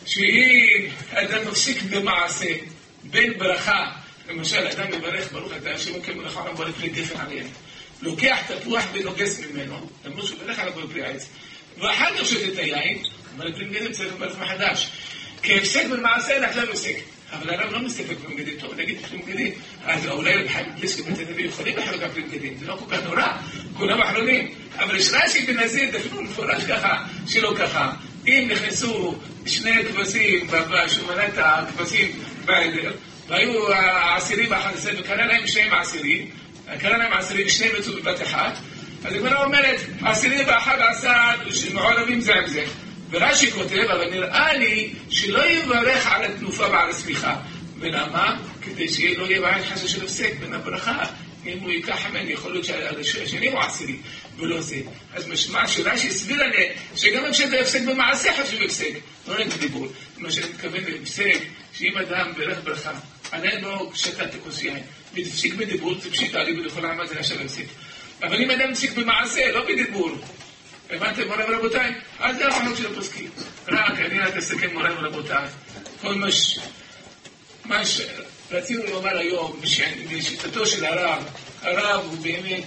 שאם אדם מפסיק במעשה בין ברכה, למשל אדם מברך ברוך אתה השם כמלאכה ומברך פרי גפן עליהם, לוקח תפוח ונוגס ממנו, למרות שהוא ברך עליו בפרי העץ, ואחר כך שותה את היין, אבל פרי גפן צריך לברך מחדש. כהפסק במעשה לכלל הפסק. אבל הרב לא מסתפק במגדים טוב, נגיד במגדים, אז אולי רב חיים פליסקי בית הנביא יכולים לחלוק על במגדים, זה לא כל כך נורא, כולם אחרונים, אבל יש רש"י בנזיר דפנו מפורש ככה, שלא ככה, אם נכנסו שני כבשים, את הכבשים בעדר, והיו העשירים באחד עשרה, וקרא להם שניהם עשירים, קרא להם עשירים, שניהם יצאו בבת אחת, אז הגמרא אומרת, עשירים באחד עשר מעורבים זה עם זה. ורש"י כותב, אבל נראה לי שלא יברך על התנופה ועל הסמיכה. ולמה? כדי שלא יהיה בעיה חשש של הפסק בין הברכה. אם הוא ייקח ממני, יכול להיות שהשני הוא עשירי, ולא זה. אז משמע שרש"י הסביר עליה, שגם כשאתה הפסק במעשה חשוב הפסק, לא רק בדיבור. מה שאני מתכוון להפסק, שאם אדם ברך ברכה, עדיין לא שתה את הכוס יין, והפסיק בדיבור, זה פשיטה לי ולכל העמד זה עכשיו הפסק. אבל אם אדם הפסיק במעשה, לא בדיבור, הבנתם מורי ורבותיי? אז זה המנות של הפוסקים. רק אני רק אסכם מורי ורבותיי. כל מה ש... מה שרצינו לומר היום, בשיטתו של הרב, הרב הוא באמת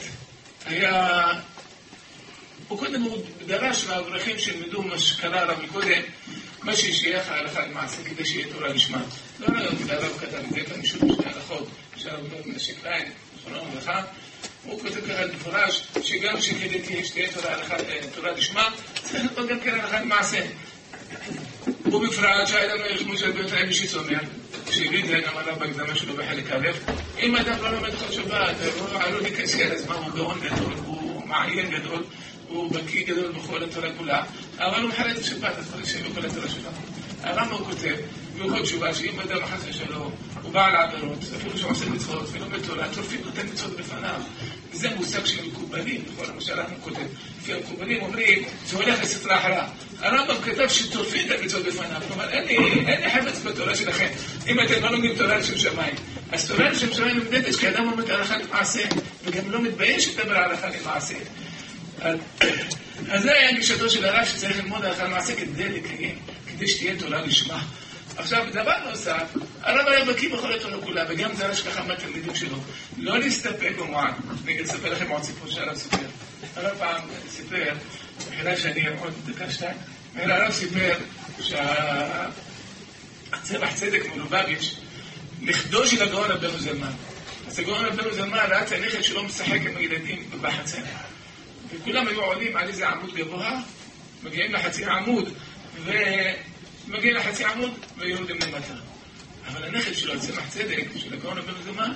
היה... הוא קודם הוא דרש מהאברכים שילמדו מה שקרה הרב מקודם, מה ששייך להלכה למעשה כדי שיהיה תורה לשמה. לא רק הרב כתב את זה, כאן משום שתי הלכות, אפשר לבדוק מנשק ליין, זכרונו לברכה. הוא כותב ככה במפורש, שגם שכדי תהיה תורה לשמה, צריך להיות גם כן הלכה למעשה. ובפרט שהאדם לא יחמוש בית האם אישית אומר, שהביא את גם עליו בהקדמה שלו בחלק א', אם אדם לא לומד כל שבת, הוא עלול לקשר, אז מה, הוא גאון גדול, הוא מעיין גדול, הוא בקיא גדול בכל התורה כולה, אבל הוא מחלל את השבת, אז צריך שיהיה בכל התורה שלו. הרמב"ם כותב, בכל תשובה, שאם אדם חס ושלום, הוא בעל עבירות, אפילו שהוא עושה מצוות ולומד תורה, צורפים נותן מצוות בפניו. וזה מושג של מקובלים, בכל למשל אנחנו כותב, לפי המקובלים אומרים, זה הולך לספרה אחרה. הרמב"ם כתב שצורפים את המצוות בפניו, כלומר אין לי חפץ בתורה שלכם. אם אתם לא לומדים תורה לשם שמיים, אז תורה לשם שמיים נמדדת, כי אדם לומד הלכה למעשה, וגם לא מתבייש לדבר הלכה למעשה. אז זה היה גישתו של הרב שצריך ללמוד הלכה למעשה כדי לקיים, כדי שתהיה תורה לשמה. עכשיו, דבר נוסף, הרב היה בקיא בכל התורה כולה, וגם זה הרש ככה מהתלמידים שלו. לא להסתפק במועד. אני אספר לכם עוד סיפור שהרב סיפר. הרב פעם סיפר, בחילה שאני עוד דקה שתיים, הרב סיפר שהצמח צדק מלובביץ', נכדו של הגאון רבנו זלמן. אז הגאון רבנו זלמן ראה את הנכד שלו משחק עם הילדים בחצר. וכולם היו עולים על איזה עמוד גבוה, מגיעים לחצי עמוד, ומגיעים לחצי עמוד ויורדים למטה. אבל הנכד שלו, צמח צדק, של הגאון רבנו זלמן,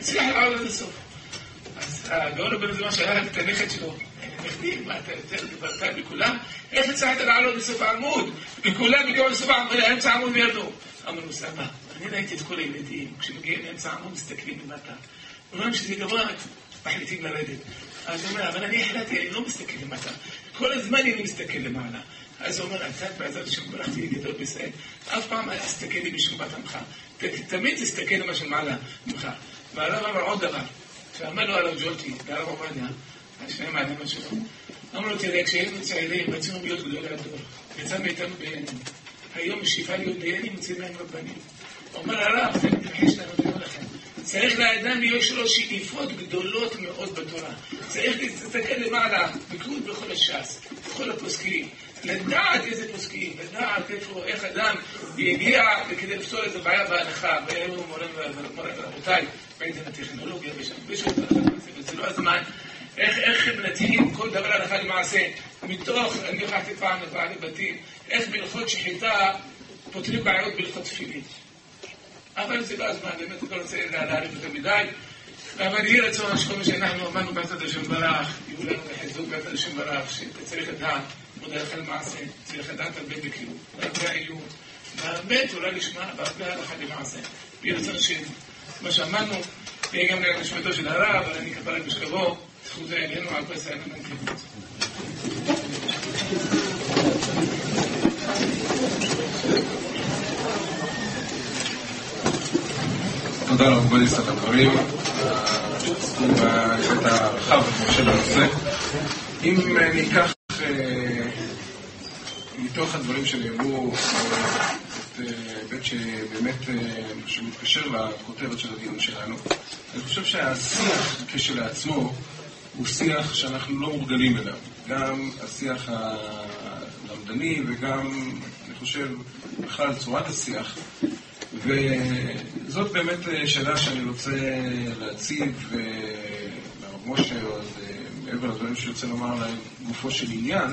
הצליח לעלות עד הסוף. אז הגאון רבנו זלמן שאל את הנכד שלו, נכדי, מה אתה יותר דיברת בכולם? איך הצלחת לעלות לסוף העמוד? וכולם הגיעו לסוף העמוד, לאמצע העמוד וירדו. אמר לו, סבא, אני ראיתי את כל הילדים, כשמגיעים לאמצע העמוד מסתכלים למטה. אומרים שזה גבוה, מחליטים לרדת. אז הוא אומר, אבל אני החלטתי, אני לא מסתכל למטה. כל הזמן אני מסתכל למעלה. אז הוא אומר, אתה בעזרת השם ברכתי גדול בישראל, אף פעם אל תסתכל לי בשום בת עמך. תמיד תסתכל למה שמעלה ממך. והרב אמר עוד דבר, שאמר לו הרב ג'ולטי, והרב עובדיה, השני מעניינים שלו, אמר לו, תראה, כשהיינו צעירים, רצינו להיות גדולי הדור. יצא מאיתנו בעינינו. היום להיות בעינים, יוצאים להם רבנים. אומר הרב, זה מתרחש לנו ולא לכם. צריך לאדם יש לו שאיפות גדולות מאוד בתורה. צריך להסתכל למעלה, בקיאות בכל הש"ס, בכל הפוסקים, לדעת איזה פוסקים, לדעת איך אדם יגיע כדי לפתור איזה בעיה בהנחה, והיו מורים ורבותיי, בעצם הטכנולוגיה, ויש הרבה שעות וזה לא הזמן. איך, איך מנתחים כל דבר הלכה למעשה, מתוך, אני הלכתי פעם לבעלי בתים, איך בהלכות שחיטה פותרים בעיות בהלכות תפילין. אבל זה לא הזמן, באמת, אני לא רוצה להעריך יותר מדי. אבל יהי רצון שכל מה שאנחנו אמרנו בעצת השם ברך, יהיו לנו לחיזוק בעצת השם ברך, שצריך לדעת, מודה לך על מעשה, צריך לדעת הרבה בקיאות, והרבה עיון, והרבה תורה לשמה, והרבה הלכה למעשה. יהי רצון שמה שאמרנו, יהיה גם לנשמתו של הרב, אבל אני אקבל רק בשכבו, זכות אלינו על פסע כיבוץ. תודה רב גוליס על הדברים, את הרחב של הנושא. אם ניקח מתוך הדברים שנאמרו, את היבט שבאמת, שמתקשר לכותרת של הדיון שלנו, אני חושב שהשיח כשלעצמו הוא שיח שאנחנו לא מורגלים אליו. גם השיח הלמדני וגם, אני חושב, בכלל צורת השיח. וזאת באמת שאלה שאני רוצה להציב לרב משה, מעבר לדברים שאני רוצה לומר לגופו של עניין.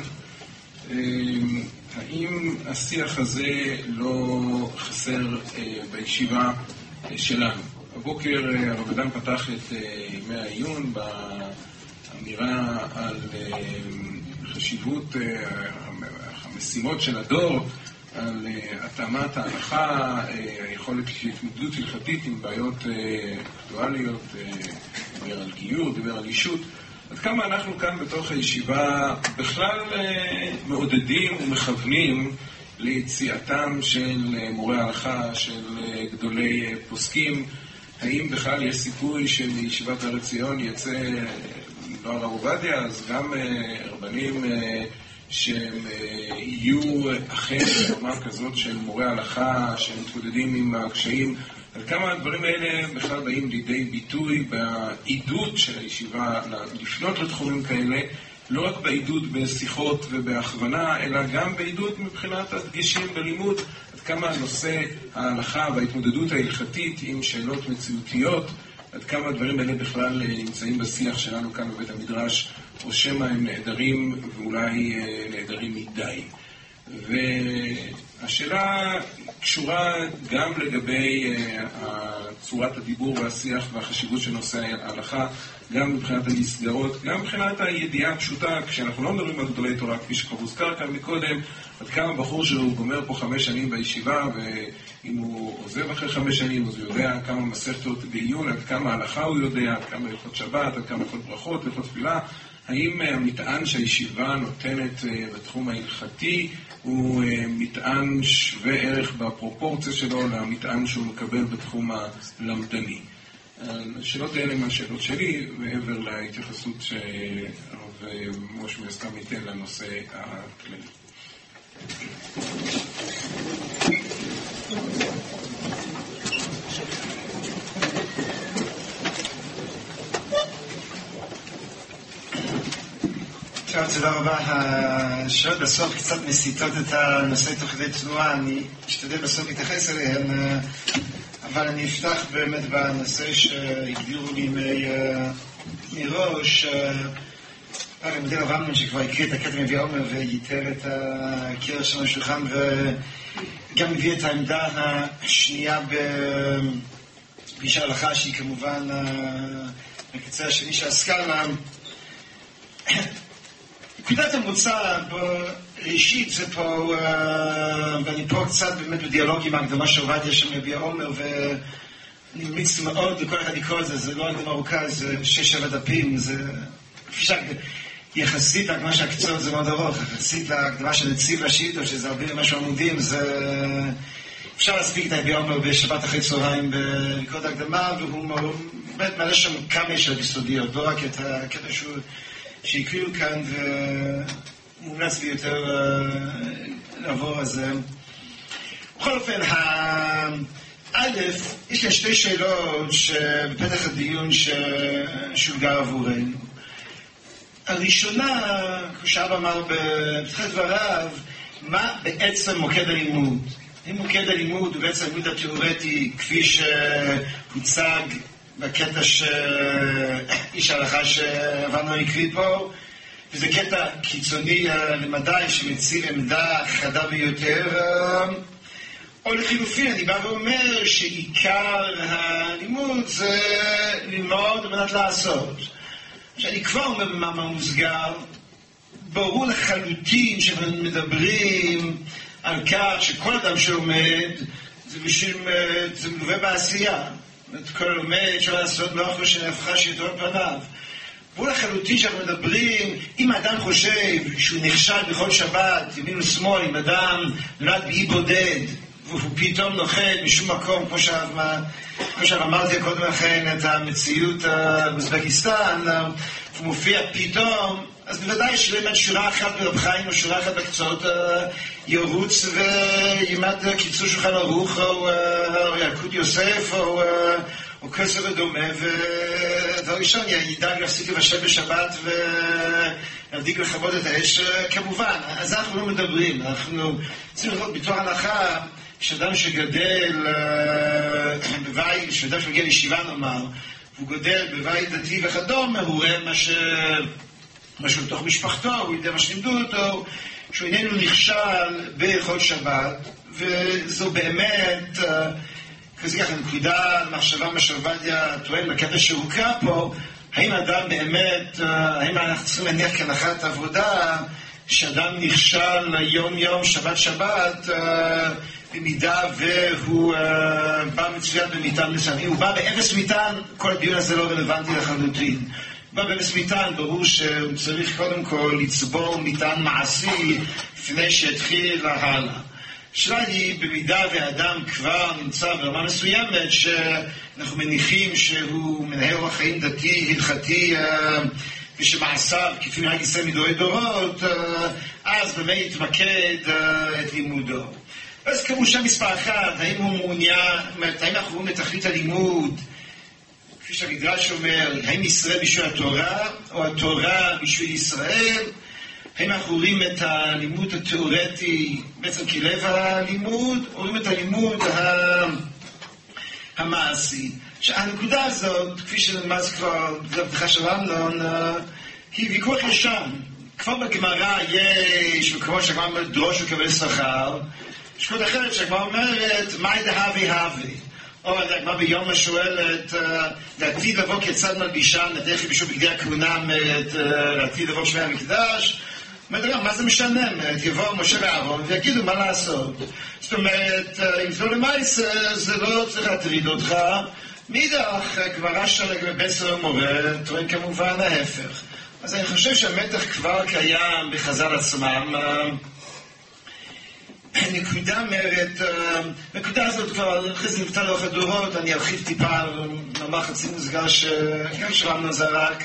האם השיח הזה לא חסר בישיבה שלנו? הבוקר הרב אדם פתח את ימי העיון באמירה על חשיבות המשימות של הדור, על התאמת ההלכה, היכולת של התמודדות הלכתית עם בעיות אקטואליות, דיבר על גיור, דיבר על אישות. עד כמה אנחנו כאן בתוך הישיבה בכלל מעודדים ומכוונים ליציאתם של מורי ההלכה, של גדולי פוסקים, האם בכלל יש סיכוי שמישיבת הר ציון יצא לא הרב עובדיה, אז גם רבנים שהם יהיו אכן ברמה כזאת של מורי הלכה, שמתמודדים עם הקשיים, עד כמה הדברים האלה בכלל באים לידי ביטוי בעידוד של הישיבה לפנות לתחומים כאלה, לא רק בעידוד בשיחות ובהכוונה, אלא גם בעידוד מבחינת הדגשים בלימוד, עד כמה נושא ההלכה וההתמודדות ההלכתית עם שאלות מציאותיות, עד כמה הדברים האלה בכלל נמצאים בשיח שלנו כאן בבית המדרש, או שמא הם נעדרים ואולי נעדרים מדי. והשאלה קשורה גם לגבי צורת הדיבור והשיח והחשיבות של נושא ההלכה, גם מבחינת המסגרות, גם מבחינת הידיעה הפשוטה, כשאנחנו לא מדברים על גדולי תורה, כפי שכבר הוזכר כאן מקודם, עד כמה בחור שהוא גומר פה חמש שנים בישיבה, ואם הוא עוזב אחרי חמש שנים, אז הוא יודע כמה מסכתות בעיון, עד כמה הלכה הוא יודע, עד כמה הלכות שבת, עד כמה הלכות ברכות, הלכות תפילה. האם המטען שהישיבה נותנת בתחום ההלכתי הוא מטען שווה ערך בפרופורציה שלו למטען שהוא מקבל בתחום הלמדני? השאלות האלה הן השאלות שלי, מעבר להתייחסות שהרב משה מסתם ייתן לנושא הכללי. טוב, תודה רבה. השאלות בסוף קצת מסיטות את הנושא תוך כדי תנועה, אני אשתדל בסוף להתייחס אליהן, אבל אני אפתח באמת בנושא שהגדירו לי מראש. הרב מודל אברהם שכבר הקריא את הקטע מביא עומר וייתר את הקרע של השולחן וגם הביא את העמדה השנייה בפגישה הלכה שהיא כמובן הקצה השני שעסקה לה נקודת המוצא ראשית זה פה, ואני פה קצת באמת בדיאלוג עם ההקדמה של עובדיה שם מביא עומר ואני ממליץ מאוד לכל אחד לקרוא את זה, זה לא הקדמה ארוכה, זה שש שבע דפים, זה יחסית להקדמה של הקצות זה מאוד ארוך, יחסית להקדמה של נציב השיטו, שזה הרבה משהו עמודים, זה... אפשר להספיק את הביא עומר בשבת אחרי צהריים בקוד ההקדמה, והוא באמת מעלה שם כמה שאלות יסודיות, לא רק את הקטע שהוא... שהקריאו כאן ומומלץ לי יותר לעבור על זה. בכל אופן, א', יש כאן שתי שאלות שבפתח הדיון שהוגר עבורנו. הראשונה, כמו שאבא אמר בפתחת דבריו, מה בעצם מוקד הלימוד? אם מוקד הלימוד הוא בעצם הלימוד התיאורטי כפי שהוצג בקטע שאיש ההלכה שעברנו הקריא פה, וזה קטע קיצוני למדי שמציב עמדה חדה ביותר, או לחילופין, אני בא ואומר שעיקר הלימוד זה ללמוד על מנת לעשות. שאני כבר אומר במאמר מוסגר, ברור לחלוטין שאנחנו מדברים על כך שכל אדם שעומד זה בשביל, זה מלווה בעשייה. את כל הלומד אפשר לעשות אחרי שנהפכה שלטון פניו. ברור לחלוטין שאנחנו מדברים, אם האדם חושב שהוא נכשל בכל שבת, ימין ושמאל, אם אדם נולד באי בודד, והוא פתאום נוחת משום מקום, כמו שאמרתי קודם לכן, את המציאות באוזבקיסטן, הוא מופיע פתאום, אז בוודאי שבאמת שורה אחת ברב חיים או שורה אחת בקצות ירוץ וילמד קיצור שולחן ערוך או ילקוט יוסף או כסף ודומה, ודבר ראשון, ידאג להפסיק לבשל בשבת ולהדליק לכבוד את האש, כמובן, אז אנחנו לא מדברים, אנחנו צריכים לראות בתור הנחה שאדם שגדל בבית, שאדם שמגיע לישיבה נאמר, הוא גודל בבית דתי וכדומה, הוא רואה מה ש... משהו בתוך משפחתו, הוא יודע מה שלימדו אותו, שהוא איננו נכשל בהלכות שבת, וזו באמת, כזה ככה, נקודה, מחשבה מה שעובדיה טוען בקטע שהוקרא פה, האם אדם באמת, האם אנחנו צריכים להניח כהנחת עבודה, שאדם נכשל יום-יום, שבת-שבת, במידה והוא בא מצוין במטען מסוים. אם הוא בא באפס מטען, כל הדיון הזה לא רלוונטי לחלוטין. בא באפס מטען, ברור שהוא צריך קודם כל לצבור מטען מעשי לפני שיתחיל הלאה. השאלה היא, במידה והאדם כבר נמצא ברמה מסוימת, שאנחנו מניחים שהוא מנהל אורח חיים דתי, הלכתי, ושמעשיו, כפי מנהג ישראל מדורי דורות, אז באמת יתמקד את לימודו. אז כמובן מספר אחד, האם הוא מעוניין, האם אנחנו רואים את תכלית הלימוד, כפי שהמדרש אומר, האם ישראל בשביל התורה, או התורה בשביל ישראל? האם אנחנו רואים את הלימוד התיאורטי בעצם כלב הלימוד, או רואים את הלימוד המעשי? שהנקודה הזאת, כפי שנלמד כבר בבדיחה של אמנון, היא ויכוח ישן. כבר בגמרא יש, וכמו שהגמרא אומרת, דרוש וקבל שכר, יש קוד אחרת שהגמרא אומרת, מאי דהבי הבי. או הגמרא ביומא שואלת, לעתיד לבוא כיצד מלבישה, נדך בשביל בגדי הכהונה, לעתיד לבוא שמי המקדש. אומרת, מה זה משנה? יבואו משה ואהרון ויגידו מה לעשות. זאת אומרת, אם זה לא למעשה, זה לא צריך להטריד אותך. מאידך, גמרא של בן סוהר מורה, טוען כמובן ההפך. אז אני חושב שהמתח כבר קיים בחז"ל עצמם. נקודה אומרת, נקודה הזאת כבר, אחרי זה נבטא לאורך הדורות, אני ארחיב טיפה, נאמר חצי מוסגר שגם שלמנו זרק.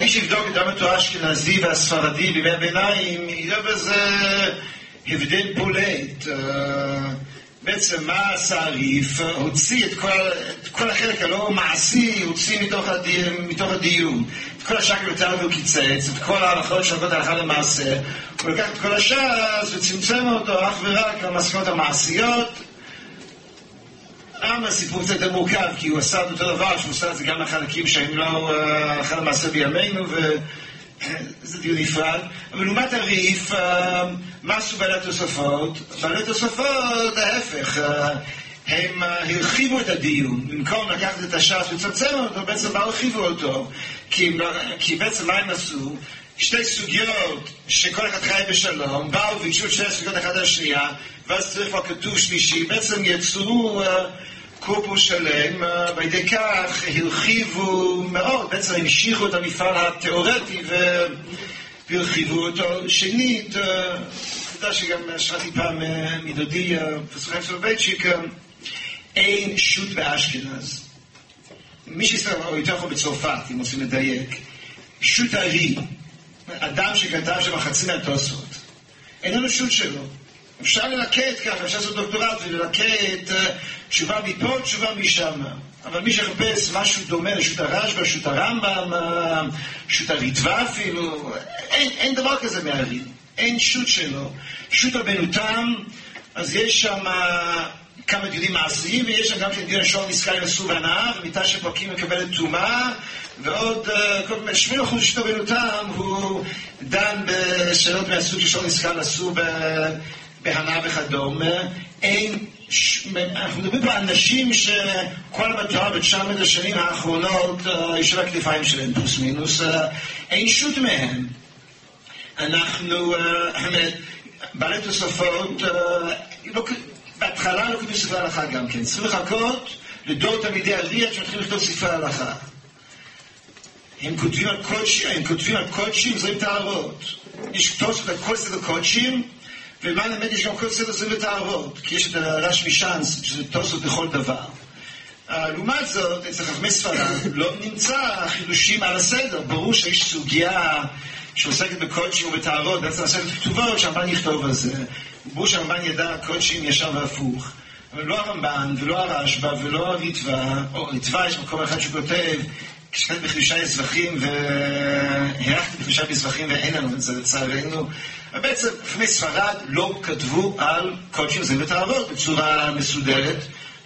מי שיבדוק את דם התורה האשכנזי והספרדי בימי הביניים, יראה בזה הבדל בולט. בעצם מה עשה הריף? הוציא את כל, את כל החלק הלא מעשי, הוציא מתוך, הדי, מתוך הדיון. את כל השקל יותר הוא קיצץ, את כל ההלכות שנוגעות הלכה למעשה. הוא לקח את כל הש"ס וצמצם אותו אך ורק למסקנות המעשיות. למה הסיפור קצת יותר מורכב? כי הוא עשה את אותו דבר, שהוא עשה את זה גם לחלקים שהם לא הלכה למעשה בימינו, וזה דיון נפרד. אבל לעומת הריף, מה עשו בעלי התוספות? בעלי התוספות, ההפך. הם הרחיבו את הדיון, במקום לקחת את הש"ס ולצמצם אותו, בעצם הרחיבו אותו. כי, כי בעצם מה הם עשו? שתי סוגיות שכל אחד חי בשלום, באו וביקשו את שתי הסוגיות אחת על השנייה, ואז צריך כבר כתוב שלישי, בעצם יצרו uh, קורפוס שלם, ועל כך הרחיבו מאוד, בעצם המשיכו את המפעל התיאורטי והרחיבו אותו. שנית, אתה יודע שגם שמעתי פעם מדודי, פרופסור חיים סולובייצ'יק, אין שו"ת באשכנז. מי שישראל, או יותר נכון בצרפת, אם רוצים לדייק, שו"ת הארי, אדם שכתב שם חצי מהתוספות, אין לנו שו"ת שלו. אפשר ללקט ככה, אפשר לעשות דוקטורט וללקט תשובה מפה, תשובה משם. אבל מי שחפש משהו דומה לשו"ת הרשב"א, שו"ת הרמב"ם, שו"ת הריטב"א אפילו, אין, אין דבר כזה מהארי. אין שו"ת שלו. שו"ת רבנו תם, אז יש שם כמה דיונים מעשיים, ויש שם גם כן דיון שור נסקאי לסור והנאה, ומיטה שפרקים מקבלת טומאה, ועוד שמונה אחוז שתו בנותם, הוא דן בשאלות מהסוג של שור נסקאי לסור בהנאה וכדומה. אין, אנחנו מדברים פה על אנשים שכל המטרה ב-900 השנים האחרונות יושב הכתפיים שלהם פלוס מינוס, אין שו"ת מהם. אנחנו, בעלי תוספות, בהתחלה לא כתוב ספרי הלכה גם כן. צריכים לחכות לדור תלמידי הרי"ת שמתחילים לכתוב ספרי הלכה. הם כותבים על קודשים, הם כותבים על קודשים, זרים טהרות. יש תוספות על כל סדר קודשים, ולמען האמת יש גם כל סדר זרים לטהרות. כי יש את הרשמי שאנס, שזה תוספות בכל דבר. לעומת זאת, אצל חכמי ספרד לא נמצא חידושים על הסדר. ברור שיש סוגיה שעוסקת בקודשים ובטהרות, בעצם עוסקת בכתובות, שהרמב"ן יכתוב על זה. ברור שהרמב"ן ידע קודשים ישר והפוך. אבל לא הרמב"ן, ולא הרשב"א, ולא הריטב"א, או ריטב"א יש מקום אחד שכותב, כשכתב בחידושי הזבחים, והערכתי בחידושי הזבחים ואין לנו את זה לצערנו. בעצם לפני ספרד לא כתבו על קודשים זה וטהרות בצורה מסודרת.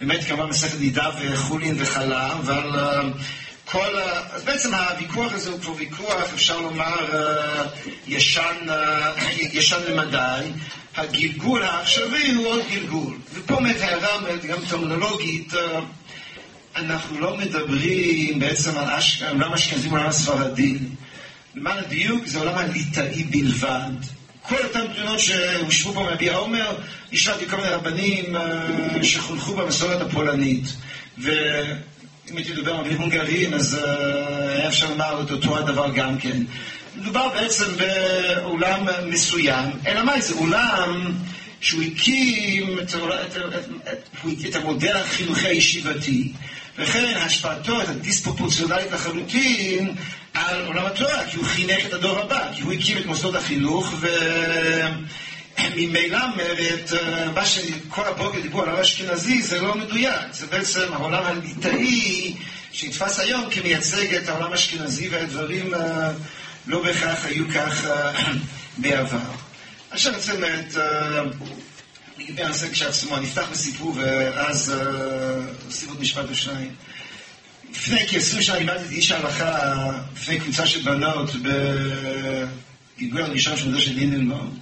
באמת כמובן מסכת נידה וחולין וחלה, אבל כל... אז בעצם הוויכוח הזה הוא כבר ויכוח, אפשר לומר, ישן, ישן למדי. הגלגול העכשווי הוא עוד גלגול. ופה באמת הערה גם טרמינולוגית, אנחנו לא מדברים בעצם על עולם אשכנזים ועולם הספרדי. למען הדיוק זה עולם הליטאי בלבד. כל אותן תלונות שהושבו פה מאבי העומר, השלטתי כל מיני רבנים שחונכו במסורת הפולנית. ואם הייתי מדבר על הונגרים, אז היה אפשר לומר את אותו הדבר גם כן. מדובר בעצם באולם מסוים, אלא מה זה אולם שהוא הקים את, את, את, את המודל החינוכי הישיבתי, וכן השפעתו הייתה דיספרופורציונלית לחלוטין על עולם התורה, כי הוא חינך את הדור הבא, כי הוא הקים את מוסדות החינוך, וממילא אומרת, מה שכל הבוקר דיברו על העולם האשכנזי, זה לא מדויק, זה בעצם העולם הליטאי שנתפס היום כמייצג את העולם האשכנזי והדברים לא בהכרח היו כך בעבר. עכשיו אני רוצה לומר, לגבי הנושא כשעצמו, אני אפתח בסיפור ואז אוסיף עוד משפט או שניים. לפני כ-20 שנה לימדתי איש ההלכה לפני קבוצה של בנות בגיגוי הראשון של מדור של לינדנבאום.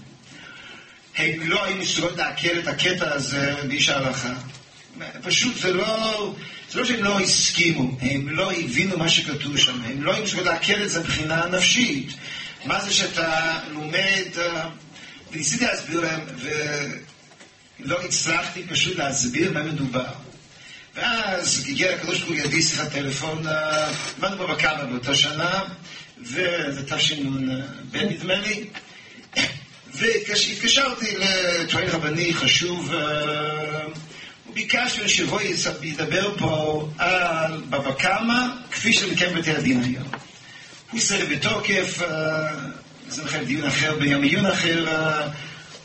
הם לא היו מסוגלות לעכל את הקטע הזה באיש ההלכה. פשוט זה לא, זה לא שהם לא הסכימו, הם לא הבינו מה שכתוב שם, הם לא היו מסוגלות לעכל את זה מבחינה נפשית. מה זה שאתה לומד, וניסיתי להסביר להם, ולא הצלחתי פשוט להסביר מה מדובר. ואז הגיע הקדוש ברוך הוא לידי שיחת טלפון, עמדנו בו בכמה באותה שנה, וזה תשנ"ב נדמה לי, והתקשרתי לטוען רבני חשוב, וביקשנו שבו ידבר פה על בבא קמא, כפי שמקיים בתי הדין היום. הוא סירב בתוקף, זה מחייב דיון אחר ביום עיון אחר,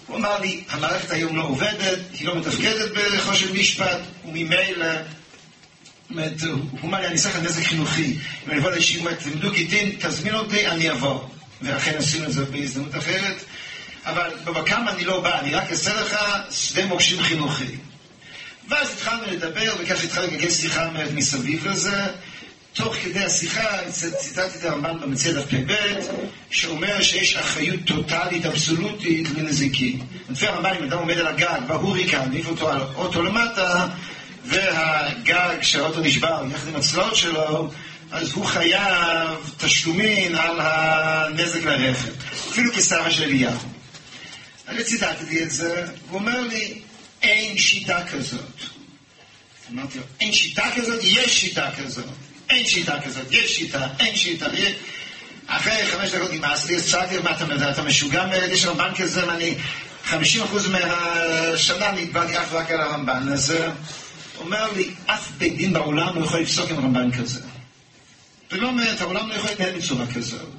הוא אמר לי, המערכת היום לא עובדת, היא לא מתפקדת בחושן משפט, וממילא, הוא אמר לי, אני לך נזק חינוכי. אם אני אבוא לישיבה, תלמדו גיטין, תזמין אותי, אני אבוא. ואכן עשינו את זה בהזדמנות אחרת. אבל בבקם אני לא בא, אני רק אעשה לך שדה מוקשים חינוכי. ואז התחלנו לדבר, וכך התחלנו לגגל שיחה מסביב לזה. תוך כדי השיחה ציטטתי את הרמב"ן במציע דף פ"ב, שאומר שיש אחריות טוטאלית, אבסולוטית, לנזיקים. לפי הרמב"ן, אם אדם עומד על הגג, בהוריקן, מעיף אותו על אוטו למטה, והגג שהאוטו נשבר יחד עם הצלעות שלו, אז הוא חייב תשלומין על הנזק לרכב. אפילו כשרה של אליהו. אני ציטטתי את זה, הוא אומר לי, אין שיטה כזאת. אמרתי לו, אין שיטה כזאת? יש שיטה כזאת. אין שיטה כזאת, יש שיטה, אין שיטה. אחרי חמש דקות נמאס לי, אז שאלתי מה אתה מדבר, אתה משוגע של רמב"ן כזה, ואני, חמישים אחוז מהשנה אני דיברתי אך ורק על הרמב"ן, אז הוא אומר לי, אף בית דין בעולם לא יכול לפסוק עם רמב"ן כזה. ולא אומרת, העולם לא יכול להתנהל בצורה כזאת.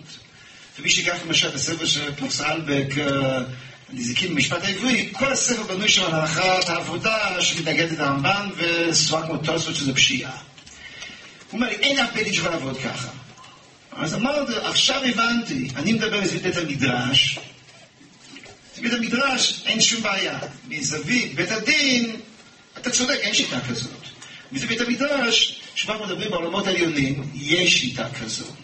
ומי שיקח למשל את הספר פרופסור אלבק, נזיקים במשפט העברי, כל הספר בנוי שם על הנחת העבודה שמתנגדת לרמב"ן וסברה כמו תוספות שזה פשיעה. הוא אומר לי, אין אף בית דין לעבוד ככה. אז אמרתי, עכשיו הבנתי, אני מדבר מזווית בית המדרש, בית המדרש אין שום בעיה. מזווית בית הדין, אתה צודק, אין שיטה כזאת. מזווית המדרש, שבה מדברים בעולמות העליונים, יש שיטה כזאת.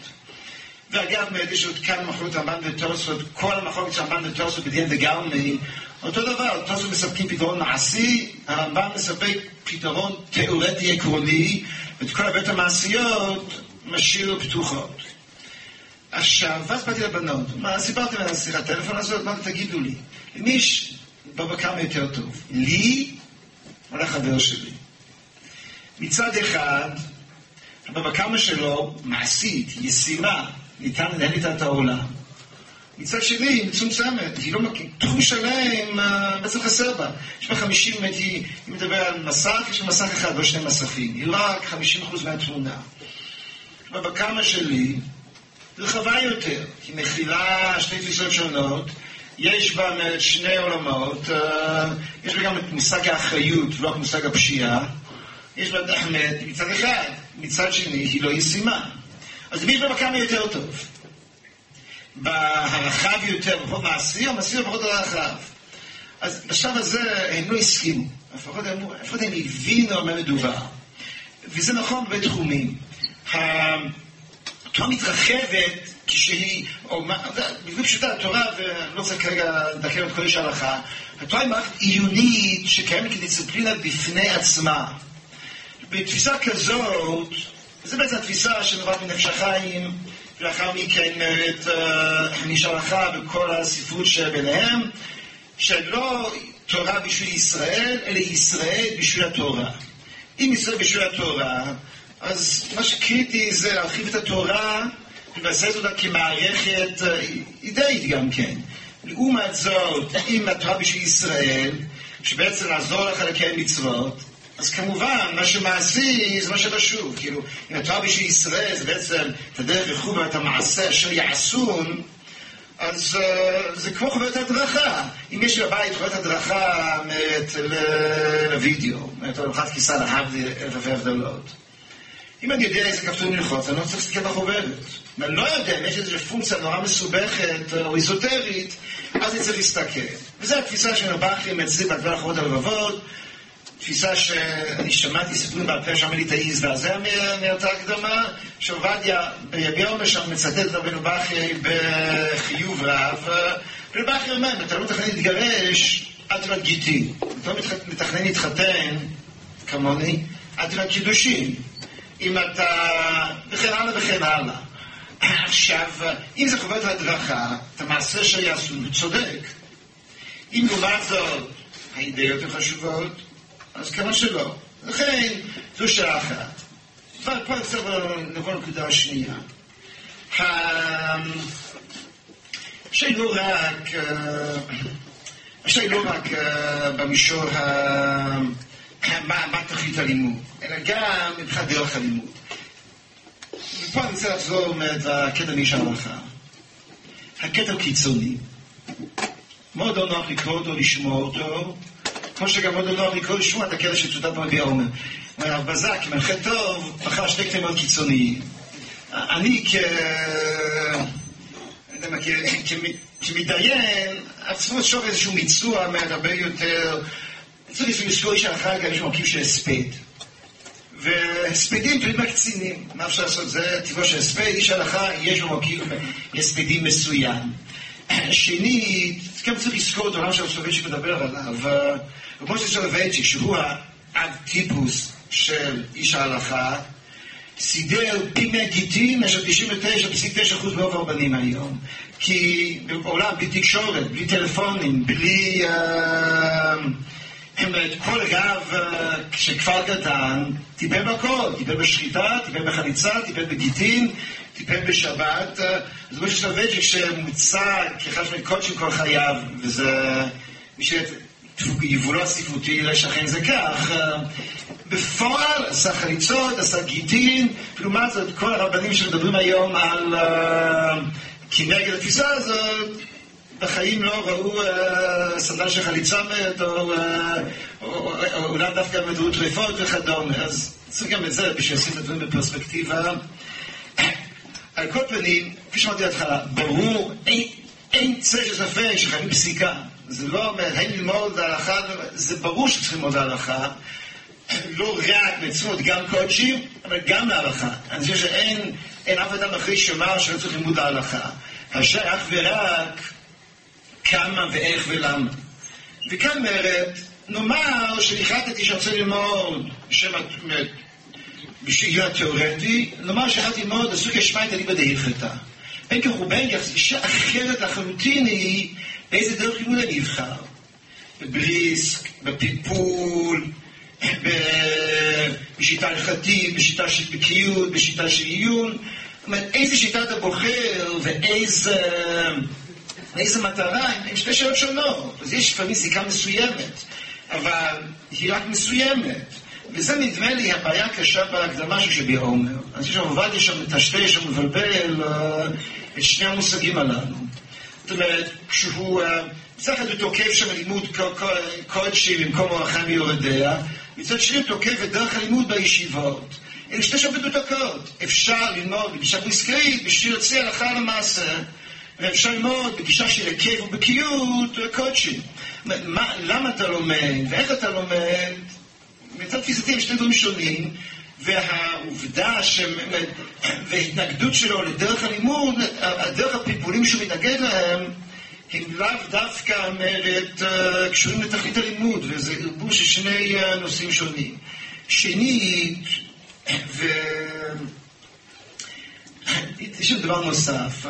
ואגב, יש עוד כאן מחלוקת רמב"ן וטוסות, כל המחלוקת של רמב"ן וטוסות בדיין וגרמי, אותו דבר, טוסות מספקים פתרון מעשי, הרמב"ן מספק פתרון תיאורטי עקרוני, ואת כל הבית המעשיות משאיר פתוחות. עכשיו, ואז באתי לבנות, מה, סיפרתי על השיחת טלפון הזאת, מה תגידו לי, למי יש בבא קמא יותר טוב? לי או לחבר שלי? מצד אחד, הבבא קמא שלו, מעשית, ישימה, ניתן איתה את העולם. מצד שני, היא מצומצמת, היא לא מכירה, תחום שלם בעצם חסר בה. יש בה חמישים, אם מדבר על מסך, יש בה מסך אחד, לא שני מסכים. היא רק חמישים אחוז מהתמונה. בבקמה שלי, רחבה יותר, היא מכילה שתי תפיסות שונות, יש בה שני עולמות, אה, יש בה גם את מושג האחריות ולא את מושג הפשיעה, יש בה את האמת מצד אחד, מצד שני היא לא ישימה. אז מי כמה יותר טוב? בהרחב יותר, פחות מעשי, או מעשי או פחות הרחב. אז בשלב הזה הם לא הסכימו, לפחות הם, לפחות הם הבינו על מה מדובר. וזה נכון בהרבה תחומים. התורה מתרחבת כשהיא, או מה, בגלל פשוטה התורה, ואני לא רוצה כרגע לדקר את כל איש ההלכה, התורה היא מערכת עיונית שקיימת כדיסציפלינה בפני עצמה. בתפיסה כזאת, זו בעצם התפיסה שנובעת מנפש החיים, ולאחר מכן את נשאר לך בכל הספרות שביניהם, שלא תורה בשביל ישראל, אלא ישראל בשביל התורה. אם ישראל בשביל התורה, אז מה שקריטי זה להרחיב את התורה ולבסס אותה כמערכת אידאית גם כן. לעומת זאת, אם התורה בשביל ישראל, שבעצם לעזור לך לקיים מצוות, אז כמובן, מה שמעשי זה מה שחשוב. כאילו, אם התורה בשביל ישראל זה בעצם את הדרך וכו' ואת המעשה אשר יעשון, אז uh, זה כמו חוברת הדרכה. אם יש בבית חוברת הדרכה לוידאו, את הולכת כיסה להבדיל אלפי הבדלות. אם אני יודע איזה כפתור ללחוץ, אני לא צריך להסתכל בחוברת. אם אני לא יודע אם יש איזושהי פונקציה נורא מסובכת או איזוטרית, אז אני צריך להסתכל. וזו התפיסה של הבכרים אצלי בהגבל החובות הלבבות, תפיסה שאני שמעתי סיפורים בעל פה שאמר לי את להזדעזע מאותה הקדמה, שעובדיה עומר שם מצטט את רבנו בכרי בחיוב רב, רבנו בכרי אומר, אם אתה לא מתכנן להתגרש, תלמד גיטין. אם אתה לא מתכנן להתחתן, כמוני, אל תלמד קידושין. אם אתה... וכן הלאה וכן הלאה. עכשיו, אם זה חובת הדרכה, את המעשה שיעשו, צודק. אם לעומת זאת, האידאות הן חשובות, אז כמה שלא. לכן, זו שאלה אחת. כבר כבר קצת נבוא לנקודה השנייה. השאלה לא רק, השאלה לא רק במישור מה תכלית הלימוד, אלא גם מבחינת דרך הלימוד. ופה אני רוצה לחזור מהקטע מאיש ההלכה. הקטע קיצוני. מאוד לא נוח לקרוא אותו, לשמוע אותו, כמו שגם מאוד לא לקרוא לשמוע את הקטע שצוטט במביע עומר. אומר הרב בזק, מנחה טוב, בחר שני קטעים מאוד קיצוניים. אני כ... כמתדיין, עצמו שוב איזשהו מיצוע מהרבה יותר... צריך לזכור איש החג, יש מרכיב של הספד. והספדים תלויים מהקצינים. מה אפשר לעשות? זה טבעו של הספד, איש הלכה, יש לו מרכיב הספדים מסוים. שנית, גם צריך לזכור את העולם של הסובייצ'יק מדבר עליו, כמו סולובייצ'יק, שהוא האב-טיפוס של איש ההלכה, סידר פי מאה גיטין מאשר 99.9% מרוב הרבנים היום. כי בעולם בלי תקשורת, בלי טלפונים, בלי... כל רב של כפר קטן טיפל בכל, טיפל בשחיטה, טיפל בחליצה, טיפל בגיטין, טיפל בשבת. זה משהו סולובייצ'יק שמוצג כאחד מקודשים כל חייו, וזה... יבולו הספרותי לשכן זה כך. בפועל עשה חליצות, עשה גיטין, לעומת זאת כל הרבנים שמדברים היום על כנגד התפיסה הזאת בחיים לא ראו סנדל של חליצה מת, או אולי דווקא מדעו טריפות וכדומה. אז צריך גם את זה בשביל לשים את הדברים בפרספקטיבה. על כל פנים, כפי שאמרתי בהתחלה, ברור, אין צל של ספק שחייבים פסיקה. זה לא אומר, האם ללמוד הלכה, זה ברור שצריכים ללמוד הלכה. לא רק מצוות, גם קודשים, אבל גם להלכה. אני חושב שאין אף אדם אחרי שאמר שלא צריך ללמוד ההלכה. אשר אך ורק כמה ואיך ולמה. וכאן אומרת, נאמר שהחלטתי שרוצה ללמוד בשם בשביל התיאורטי, נאמר שהחלטתי ללמוד הסוגיה שמע את הליבה דהלכתה. בין כך ובין כך, אישה אחרת לחלוטין היא באיזה דרך לימוד אני אבחר. בבריסק, בפיפול, בשיטה הלכתית, בשיטה של בקיאות, בשיטה של עיון. זאת אומרת, איזה שיטה אתה בוחר ואיזה... לאיזה מטרה, הם שתי שאלות שונות. אז יש לפעמים זיקה מסוימת, אבל היא רק מסוימת. וזה נדמה לי הבעיה הקשה בהקדמה של שבי עומר. אז יש עובדיה שם מטשטש ומבלבל אה, את שני המושגים הללו. זאת אומרת, כשהוא, מצד אחד הוא תוקף שם לימוד קודשי במקום אורחם ויורדיה, מצד שני הוא תוקף את דרך הלימוד בישיבות. אלה שתי שעות מדוקדקות. אפשר ללמוד בגישה בריסקאית בשביל להוציא הלכה למעשה, ואפשר ללמוד בגישה של היקף ובקיאות קודשי. למה אתה לומד, ואיך אתה לומד, מצד תפיסתי הם שני דברים שונים, והעובדה ש... וההתנגדות שלו לדרך הלימוד, הדרך הפלפולים שהוא מתנגד להם, הם לאו דווקא אומרת קשורים לתכלית הלימוד, וזה ערבוב של שני נושאים שונים. שנית, ו... יש עוד דבר נוסף,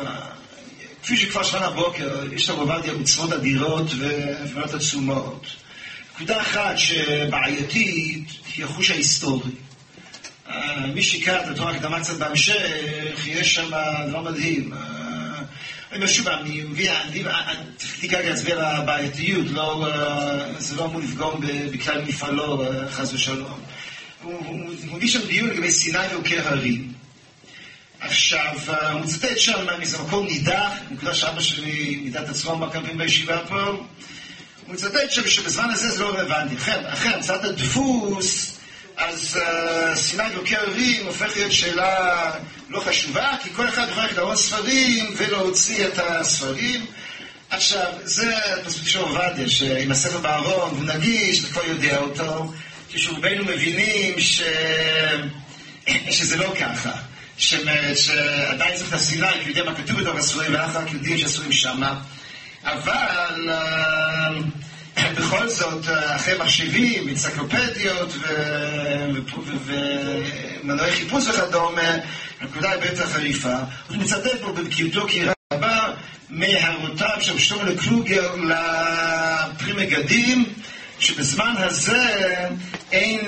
כפי שכבר שמענו הבוקר, יש לנו עובדיה מצוות אדירות והבנות עצומות. נקודה אחת שבעייתית היא החוש ההיסטורי. מי שיקרא את התורה הקדמה קצת בהמשך, יש שם דבר מדהים. אני אומר שוב, אני מבין, תכף כרגע להצביע על הבעייתיות, זה לא אמור לפגום בכלל מפעלו, חס ושלום. הוא מביא שם דיון לגבי סיני ועוקר הרים. עכשיו, הוא מצטט שם מאיזה מקום נידח, נקודה שאבא שלי נידח את עצמו כמה פעמים בישיבה פה, הוא מצטט שבזמן הזה זה לא רלוונטי. אחרי המצאת הדפוס, אז סיני ועוקר הרים הופך להיות שאלה לא חשובה, כי כל אחד יכול ללכת להראות ספרים ולהוציא את הספרים. עכשיו, זה פסוק של עובדיה, שעם הספר בארון, הוא נגיש, אתה כבר יודע אותו. כשרובנו מבינים ש... שזה לא ככה, שעדיין צריך את הסיני, כי יודע מה כתוב בתוך הספרים, ואנחנו רק יודעים שהספרים שמה. אבל בכל זאת, אחרי מחשבים, אנציקלופדיות ומנועי חיפוש וכדומה, הנקודה היא בטח חריפה. הוא מצטט פה בבקיאותו כי רבה מהערותיו של שלמה לקלוגר לפרי מגדים, שבזמן הזה אין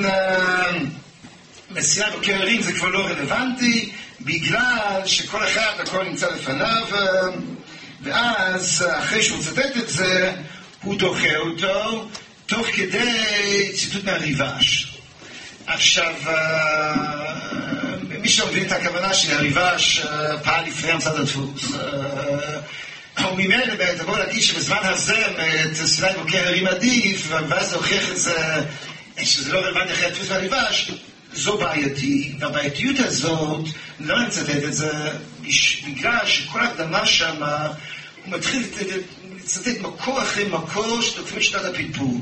מסיעה בקררים, זה כבר לא רלוונטי, בגלל שכל אחד, הכל נמצא לפניו, ואז אחרי שהוא מצטט את זה, הוא דוחה אותו, תוך כדי ציטוט מהריבש. עכשיו, מי שמבין את הכוונה שהריבש פעל לפני המצאת הדפוס. וממילא תבוא להגיד שבזמן הזה סיני בוקר הרים עדיף, ואז להוכיח את זה, שזה לא רלוונטי אחרי הדפוס והריבש, זו בעייתי, והבעייתיות הזאת, לא נצטט את זה, בגלל שכל הקדמה שם, הוא מתחיל לצטט מקור אחרי מקור שתוקפים שיטת הפלפול.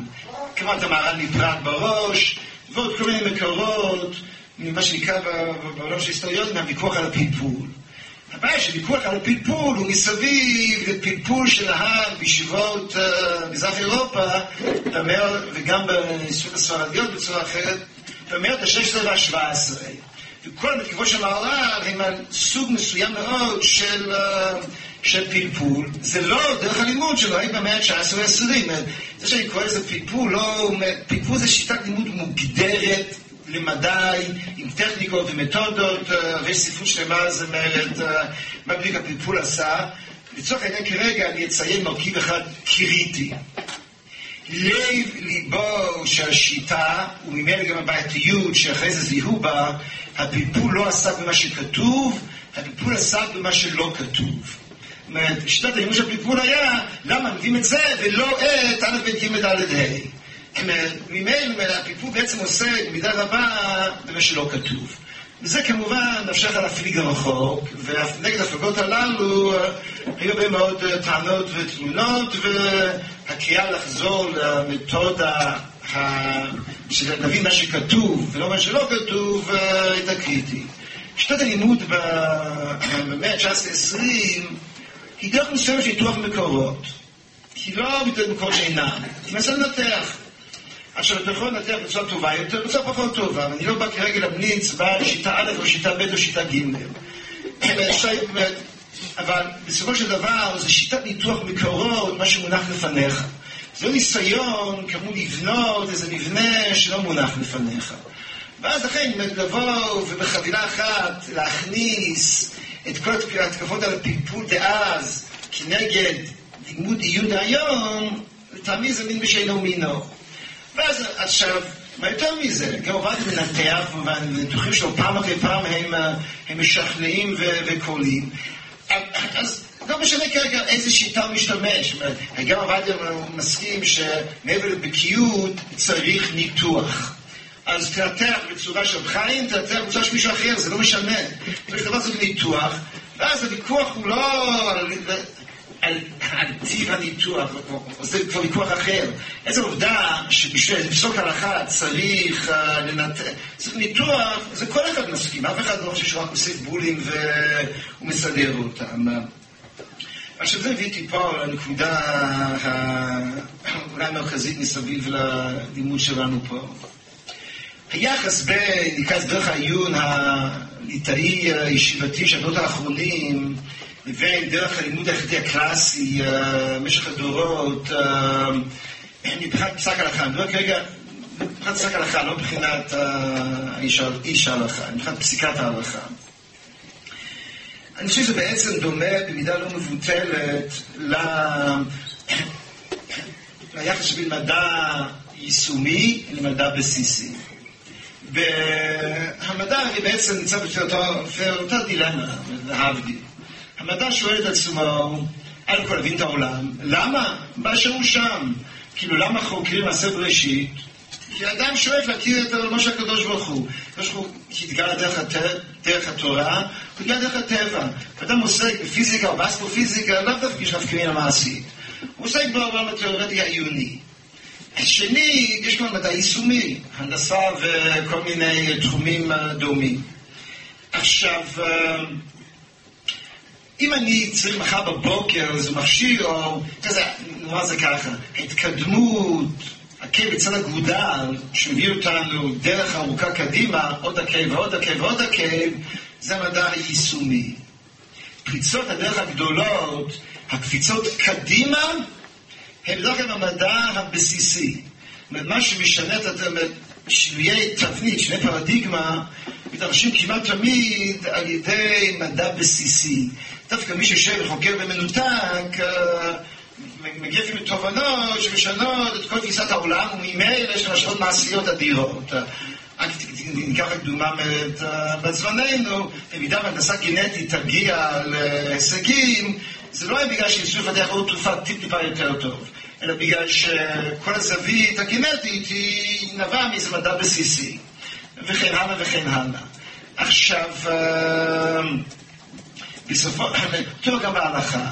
כמובן את המהר"ל מפראג בראש, ועוד כל מיני מקורות, ממה שנקרא בעולם של היסטוריון, מהוויכוח על הפלפול. הבעיה של ויכוח על הפלפול הוא מסביב לפלפול שנהג בישיבות מזרח אירופה, וגם בישיבות הספרדיות בצורה אחרת, במאות ה-16 וה-17. וכל המתקפות של המהר"ל הם על סוג מסוים מאוד של, של פלפול. זה לא דרך הלימוד שלו, היא במאה ה-19 וה-20. זה שאני קורא לזה פלפול, לא... פלפול זה שיטת לימוד מוגדרת למדי, עם טכניקות ומתודות, ויש ספרות שלמה, זאת אומרת, מה בדיוק הפלפול עשה. לצורך העניין כרגע אני אציין מרכיב אחד קריטי. לב ליבו של השיטה, וממילא גם הבעייתיות שאחרי זה זיהו בה, הפלפול לא עסק במה שכתוב, הפלפול עסק במה שלא כתוב. שיטת הלימוד של הפלפול היה, למה מביאים את זה ולא את א' ב' ג' ד' ה'. ממילא הפלפול בעצם עוסק במידה רבה במה שלא כתוב. וזה כמובן נמשך על הפליג הרחוק, ונגד הפלגות הללו היו הרבה מאוד טענות ותלונות, והקריאה לחזור למתודה של להבין מה שכתוב ולא מה שלא כתוב הייתה קריטית. שיטת הלימוד במאה ה-19-20 היא דרך מסוימת של ניתוח מקורות. היא לא מתארת מקורות שאינם, היא מנסה לנתח. עכשיו, אתה יכול לנתח בצורה טובה יותר, בצורה פחות טובה, ואני לא בא כרגע להמליץ בשיטה א' או שיטה ב' או שיטה ג'. אבל בסופו של דבר זה שיטת ניתוח מקורות, מה שמונח לפניך. זה לא ניסיון כמו לבנות איזה מבנה שלא מונח לפניך. ואז לכן לבוא ובחבילה אחת להכניס את כל התקפות על הפלפול דאז כנגד לימוד עיון היום, לטעמי זה מין בשאינו מינו. ואז עכשיו, מה יותר מזה, גם עובד מנתח, והניתוחים שלו פעם אחרי פעם הם, הם משכנעים וקולים. אז לא משנה כרגע איזה שיטה הוא משתמש. גם עובדיה מסכים שמעבר לבקיאות צריך ניתוח. אז תנתח בצורה של חיים, תנתח בצורה של מישהו אחר, זה לא משנה. יש דבר כזה ניתוח, ואז הוויכוח הוא לא על, על טיב הניתוח, זה כבר ויכוח אחר. איזו עובדה שבשביל לפסוק הלכה צריך uh, לנתח, צריך ניתוח, זה כל אחד מסכים, אף אחד לא חושב שהוא רק עושה בולים והוא מסדר אותם. עכשיו זה הביא אותי פה לנקודה אולי המרכזית מסביב ללימוד שלנו פה. היחס בין, נקרא דרך העיון הליטאי הישיבתי של הדורות האחרונים לבין דרך הלימוד היחידי הקלאסי במשך הדורות מבחינת פסק הלכה, אני אומר כרגע מבחינת פסק הלכה, לא מבחינת איש ההלכה, מבחינת פסיקת ההלכה. אני חושב שזה בעצם דומה במידה לא מבוטלת ליחס בין מדע יישומי למדע בסיסי. והמדע אני בעצם נמצא באותה דילמה, להבדיל. המדע שואל את עצמו, א' כל להבין את העולם, למה? הוא שם. כאילו, למה חוקרים מעשה בראשית? כי האדם שואף להכיר את עולמו של הקדוש ברוך הוא. הקדוש ברוך הוא התגלה דרך, הת... דרך התורה, הוא התגלה דרך הטבע. אדם עוסק בפיזיקה או באסטרופיזיקה, לאו דווקא יש נפקמינה מעשית. הוא עוסק בעולם התיאורטי העיוני. השני, יש גם מדע יישומי, הנדסה וכל מיני תחומים דומים. עכשיו, אם אני צריך מחר בבוקר איזה מכשיר, או כזה, נאמר זה ככה, התקדמות, עקב אצל הגודל, שמביא אותנו דרך ארוכה קדימה, עוד עקב ועוד עקב ועוד עקב, זה המדע היישומי. פריצות הדרך הגדולות, הקפיצות קדימה, הם בדרך כלל המדע הבסיסי. מה שמשנה את שינויי תבנית, שינויי פרדיגמה, מתרחשים כמעט תמיד על ידי מדע בסיסי. דווקא מי שיושב וחוקר במנותק, מגיע אפילו תובנות שמשנות את כל תפיסת העולם, וממילא יש השפעות מעשיות אדירות. רק ניקח רק דוגמה בזמננו, במידה והנדסה גנטית תגיע להישגים, זה לא יהיה בגלל שיצאו לפתח עוד תרופה טיפ-טיפה יותר טוב, אלא בגלל שכל הזווית הגנטית היא נבעה מאיזה מדע בסיסי, וכן הלאה וכן הלאה. עכשיו, בסופו, טוב גם בהלכה.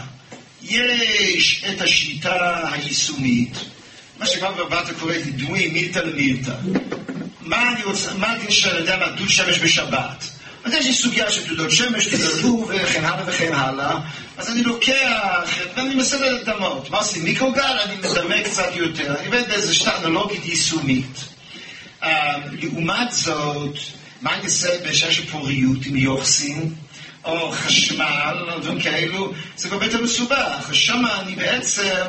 יש את השיטה היישומית, מה שכבר בבטה קורא דמוי מילתא למילתא. מה אני רוצה, מה הדין של, מה, דוד שמש בשבת? אז יש לי סוגיה של תעודות שמש, תעודות וכן הלאה וכן הלאה, אז אני לוקח, ואני מנסה לדמות. מה עושים? מיקרוגל, אני מדמה קצת יותר. אני עובד באיזו שיטה אנלוגית יישומית. לעומת זאת, מה אני אעשה בשעה של פוריות עם יוחסין? או חשמל, או דברים כאלו, זה כבר יותר מסובך. שם אני בעצם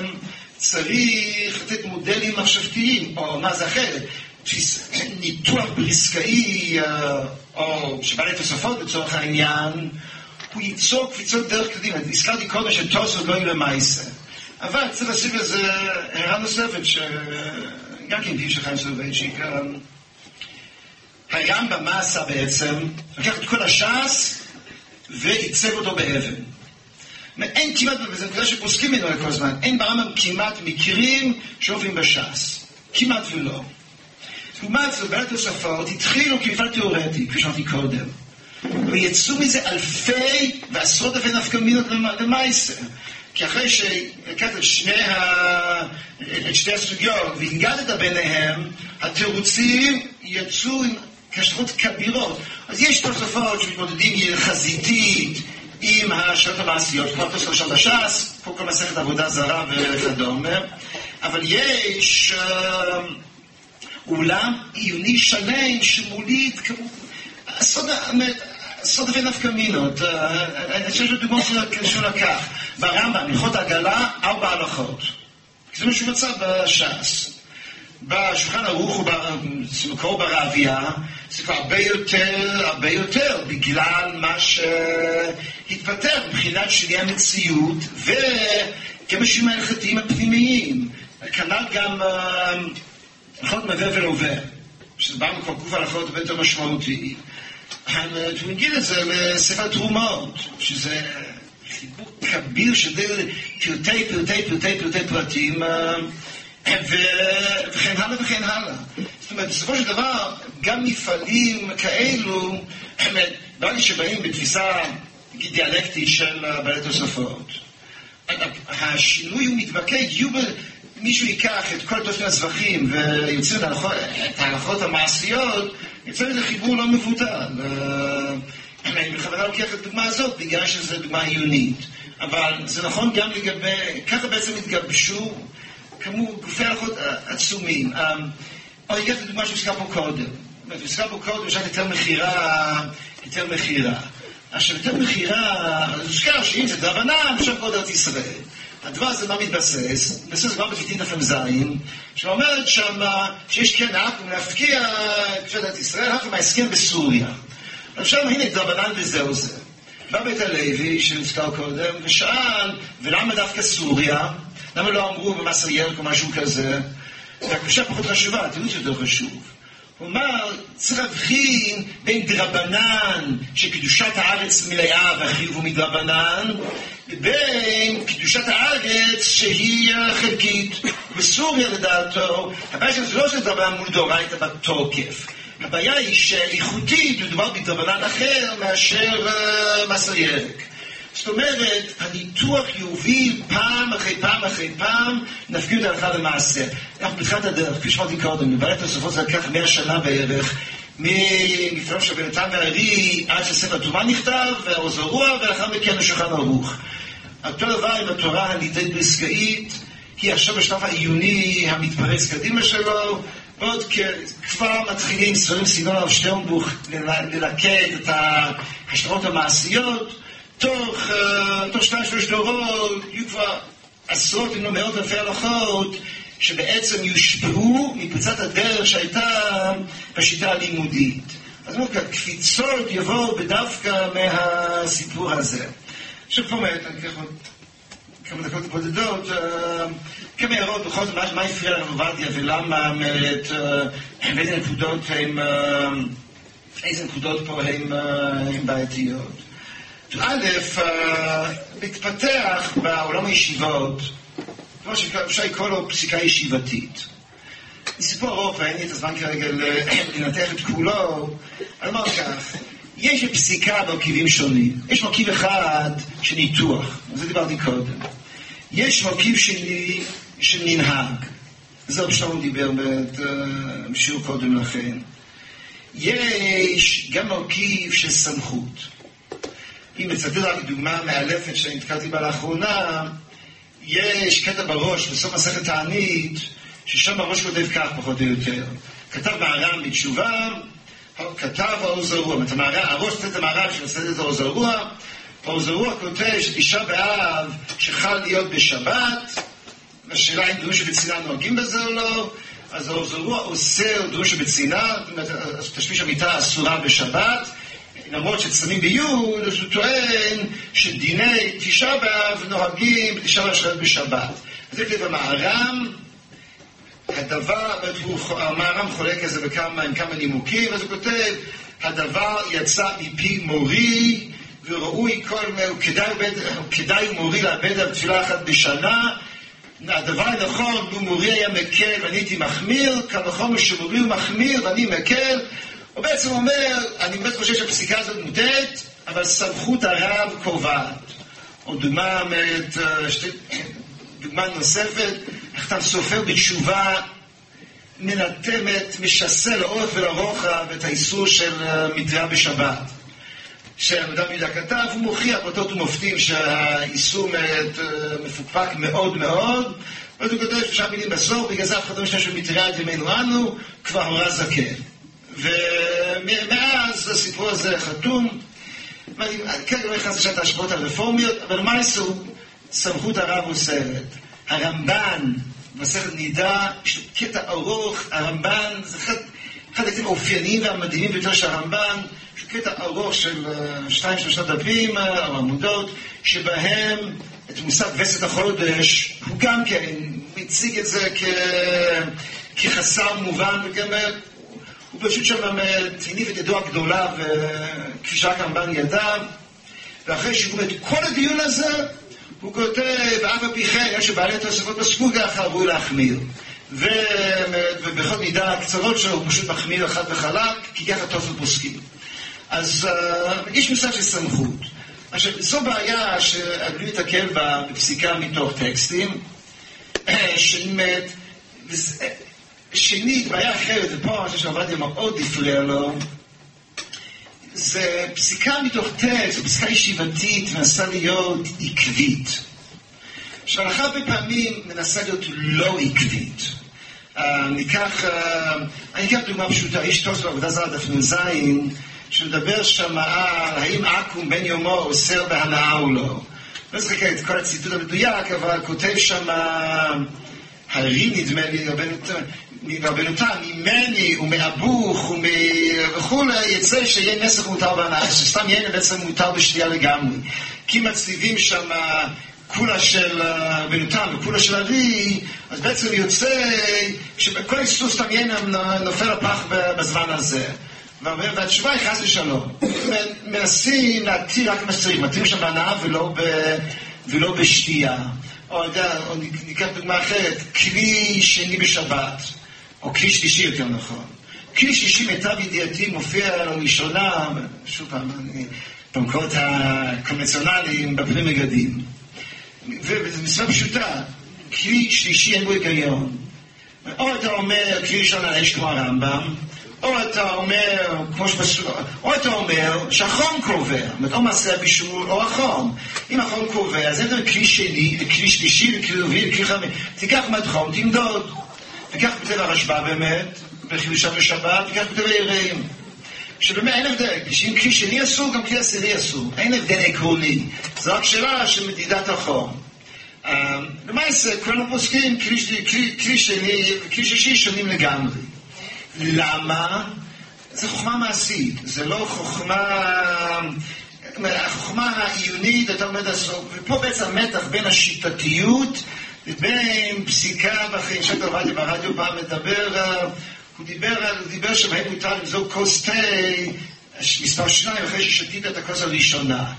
צריך לתת מודלים מחשבתיים, או מה זה אחרת. ניתוח בריסקאי, או שבעלי תוספות לצורך העניין, הוא ייצור קפיצות דרך קדימה. הזכרתי קודם שטוסות לא יהיו למעשה. אבל צריך לשים לזה הערה נוספת, שגם כן פיו של חיים סולובייצ'יק. הרמב"ם מה עשה בעצם? לקח את כל הש"ס ועיצב אותו באבן. אין כמעט, וזה נקודה שפוסקים ממנו לכל הזמן, אין ברמב"ם כמעט מקרים שעוברים בש"ס. כמעט ולא. לעומת זאת, בין התוספות התחילו כמפעל תיאורטי, כפי שאמרתי קודם. ויצאו מזה אלפי ועשרות אלפי נפקמינות למעשה. כי אחרי שהקעת את שני, ה... את שתי הסוגיות והנגדת ביניהם, התירוצים יצאו עם השלכות כבירות. אז יש תוספות שמתמודדים חזיתית עם השאלות המעשיות, כמו התוספות ראשון בש"ס, פה כל מסכת עבודה זרה וכדומה, אבל יש אולם עיוני שלם שמוליד עשרות אלפי נפקא מינות. אני חושב שדוגמאות שהוא לקח. ברמב"ם, הלכות עגלה, ארבע הלכות. זה מה שהוא מצא בש"ס. בשולחן ערוך ובמקור ברבייה, זה כבר הרבה יותר, הרבה יותר, בגלל מה שהתפתח מבחינת שינוי המציאות וגם השינויים ההלכתיים הפנימיים. כנ"ל גם הלכות מווה ולווה. שזה בא מכל גוף הלכות הרבה יותר משמעותי. אתם נגיד את זה לספר תרומות, שזה חיבור כביר של פרטי פרטי פרטי פרטי פרטים, וכן הלאה וכן הלאה. זאת אומרת, בסופו של דבר, גם מפעלים כאלו, ברגע שבאים בתפיסה דיאלקטית של בעלי תוספות, השינוי הוא מתבקש, יהיו מישהו ייקח את כל תוספי הזבחים ויוצא את ההלכות המעשיות, יוצא לזה חיבור לא מבוטל. אני בכוונה לוקח את הדוגמה הזאת בגלל שזו דוגמה עיונית. אבל זה נכון גם לגבי, ככה בעצם התגבשו כמות גופי הלכות עצומים. או אני אקח את הדוגמה שהוזכר פה קודם. הוזכר פה קודם, יש יותר מכירה, יותר מכירה. עכשיו, יותר מכירה, הוזכר שאם זה דרבנן, עכשיו כל ארץ ישראל. הדבר הזה מה מתבסס? מתבסס גם בפיתין דף שאומרת שם שיש כן אקום להפקיע את שדת ישראל, רק מההסכם בסוריה. עכשיו הנה דרבנן וזהו זה. בא בית הלוי, שנזכר קודם, ושאל, ולמה דווקא סוריה? למה לא אמרו במס הירק או משהו כזה? והקדושה פחות חשובה, שזה יותר חשוב. אמר, צריך להבחין בין דרבנן, שקדושת הארץ מלאה והחיוב הוא מדרבנן, לבין קדושת הארץ שהיא חלקית. בסוריה לדעתו, הבעיה שלנו זה לא שזה דרבנן מול דאורייתא בתוקף. הבעיה היא שאיכותית מדובר בדרבנן אחר מאשר uh. זאת אומרת, הניתוח יוביל פעם אחרי פעם אחרי פעם, נפגיר את ההלכה למעשה. אנחנו בתחילת הדרך, כפי שאמרתי קודם, מבעיית התוספות זה לקח מאה שנה בערך, ממפעם של בן נתן והארי עד שספר תרומה נכתב, והעוז הרוח, ולאחר מכן השולחן ערוך. אותו דבר עם התורה הניתנת בעסקאית, כי עכשיו בשלב העיוני המתפרץ קדימה שלו, עוד כבר מתחילים ספרים סגנון הרב שטרנבוך ללקט את ההשלכות המעשיות, תוך, uh, תוך שניים שלוש דורות יהיו כבר עשרות אם לא מאות אלפי הלכות שבעצם יושפעו מפריצת הדרך שהייתה בשיטה הלימודית. אז אומרים, קפיצות יבואו בדווקא מהסיפור הזה. עכשיו פה באמת, אני אקח עוד כמה דקות בודדות, אה, כמה הערות בכל זאת, מה הפריע לרב עובדיה ולמה, ואיזה נקודות הם, אה, איזה נקודות פה הן בעייתיות. א', אה, מתפתח בעולם הישיבות, כמו שאפשר לקרוא לו פסיקה ישיבתית. סיפור ארוך ואין לי את הזמן כרגע לנתח את כולו, אני אומר כך, יש פסיקה במרכיבים שונים. יש מרכיב אחד של ניתוח, על זה דיברתי קודם. יש מרכיב שני של מנהג, זה עוד שלום דיבר בשיעור אה, קודם לכן. יש גם מרכיב של סמכות. אם מצטט רק דוגמה מאלפת שאני נתקלתי בה לאחרונה, יש קטע בראש, בסוף מסכת תענית, ששם בראש כותב כך פחות או יותר. כתב מהר"ם בתשובה, כתב האור זרוע. זאת אומרת, הראש את המהר"ם שנושא את האור זרוע, האור זרוע כותב שתשעה באב שחל להיות בשבת, השאלה אם דרוש שבצנעה נוהגים בזה או לא, אז האור זרוע אוסר דרוש אומרת, תשמיש המיטה אסורה בשבת, למרות שצמים ביוד, אז הוא טוען שדיני תשעה באב נוהגים בתשעה באב בשבת. זה כתב המהר"ם, הדבר, המהר"ם חולק על זה בכמה, עם כמה נימוקים, אז הוא כותב, הדבר יצא מפי מורי, וראוי כל, כדאי, כדאי מורי לאבד על תפילה אחת בשנה, הדבר הנכון, לו מורי היה מקל ואני הייתי מחמיר, כמה וחומר שמורי הוא מחמיר ואני מקל, הוא בעצם אומר, אני באמת חושב שהפסיקה הזאת מוטעת, אבל סמכות הרב קובעת. או דוגמה, אה, שתי, דוגמה נוספת, נכתב סופר בתשובה מנתמת, משסה לאורך ולרוחב את האיסור של אה, מטריה בשבת. שאדם יהודה כתב, הוא מוכיח באותות ומופתים שהאיסור אה, מפוקפק מאוד מאוד, ואז הוא כותב שלושה מילים בסוף, בגלל זה אף אחד לא משתמש במטריה את ימינו אנו, כבר הורה זקן. ומאז הסיפור הזה חתום. כרגע לא נכנס לשאלת ההשפעות הרפורמיות, אבל מה עשו? סמכות הרב אוסרת. הרמב"ן, מסכת נידה, יש קטע ארוך, הרמב"ן, זה אחד, אחד האופייניים והמדהימים ביותר של הרמב"ן, יש קטע ארוך של אה, שתיים שלושה דפים, אה, או עמודות, שבהם את מושג וסת החודש, הוא גם כן מציג את זה כ... כחסר מובן, וגם הוא פשוט שם הניף את ידו הגדולה, וכפי שרק הרמב"ן ידע, ואחרי שהוא את כל הדיון הזה, הוא כותב, ואף על פי כן, יש שבעלי תוספות פסקו ככה, ראוי להחמיר. ובכל מידה הקצרות שלו הוא פשוט מחמיר חד וחלק, כי ככה תוספות פוסקים. אז יש מושג של סמכות. עכשיו, זו בעיה שאני בה בפסיקה מתוך טקסטים, שאמת, שנית, בעיה אחרת, ופה אני חושב שעבדיה מאוד הפריע לו, זה פסיקה מתוך טקסט, פסיקה ישיבתית, מנסה להיות עקבית. עכשיו, הרבה פעמים מנסה להיות לא עקבית. Uh, ניקח, uh, אני אקח דוגמה פשוטה, איש טוס בעבודה זרה דף נ"ז, שמדבר שם על האם עכו"ם בן יומו אוסר בהנאה או לא. לא זוכר את כל הציטוט המדויק, אבל כותב שם, הרי נדמה לי, תם, ממני ומאבוך וכולי, יצא שיהיה נסח מותר בהנאה, שסתם יהיה בעצם מותר בשתייה לגמרי. כי מצליבים שם כולה של רבנו תם וכולה של ארי, אז בעצם יוצא שכל איסור סתם יהיה נופל הפח בזמן הזה. והתשובה היא חס ושלום. מנסים להתיר רק שצריך, מתירים שם בהנאה ולא, ב, ולא בשתייה. או, יודע, או ניקח דוגמה אחרת, כלי שני בשבת, או כלי שלישי יותר נכון. כלי שלישי, מיטב ידיעתי, מופיע לראשונה, שוב פעם, במקורות הקונבנציונליים, בפנים מגדים. וזו מצווה פשוטה, כלי שלישי אין בו היגיון. או אתה אומר, כלי ראשון על האש כמו הרמב"ם, או אתה אומר, כמו שבסוף, או אתה אומר שהחום קובע, זאת אומרת, או מעשה הבישול או החום. אם החום קובע, אז אין כלי שני, וכלי שלישי, וכלי רביעי, וכלי חמש. תיקח מהחום, תמדוד. תיקח בטבע הרשב"א באמת, בחידושה בשבת, תיקח בטבע יראים. שבאמת אין הבדל, שאם כלי שני אסור, גם כלי עשירי אסור. אין הבדל עקרוני. זו רק שאלה של מדידת החום. למעשה, כולנו פוסקים כלי שני וכלי שישי שונים לגמרי. למה? זה חוכמה מעשית, זה לא חוכמה... החוכמה העיונית, אתה עומד לעשות, ופה בעצם המתח בין השיטתיות לבין פסיקה ואחרי שטר עובדיה ברדיו פעם מדבר, הוא דיבר, הוא דיבר שבהם מותר למזוג כוס תה מספר שניים אחרי ששתית את הכוס הראשונה.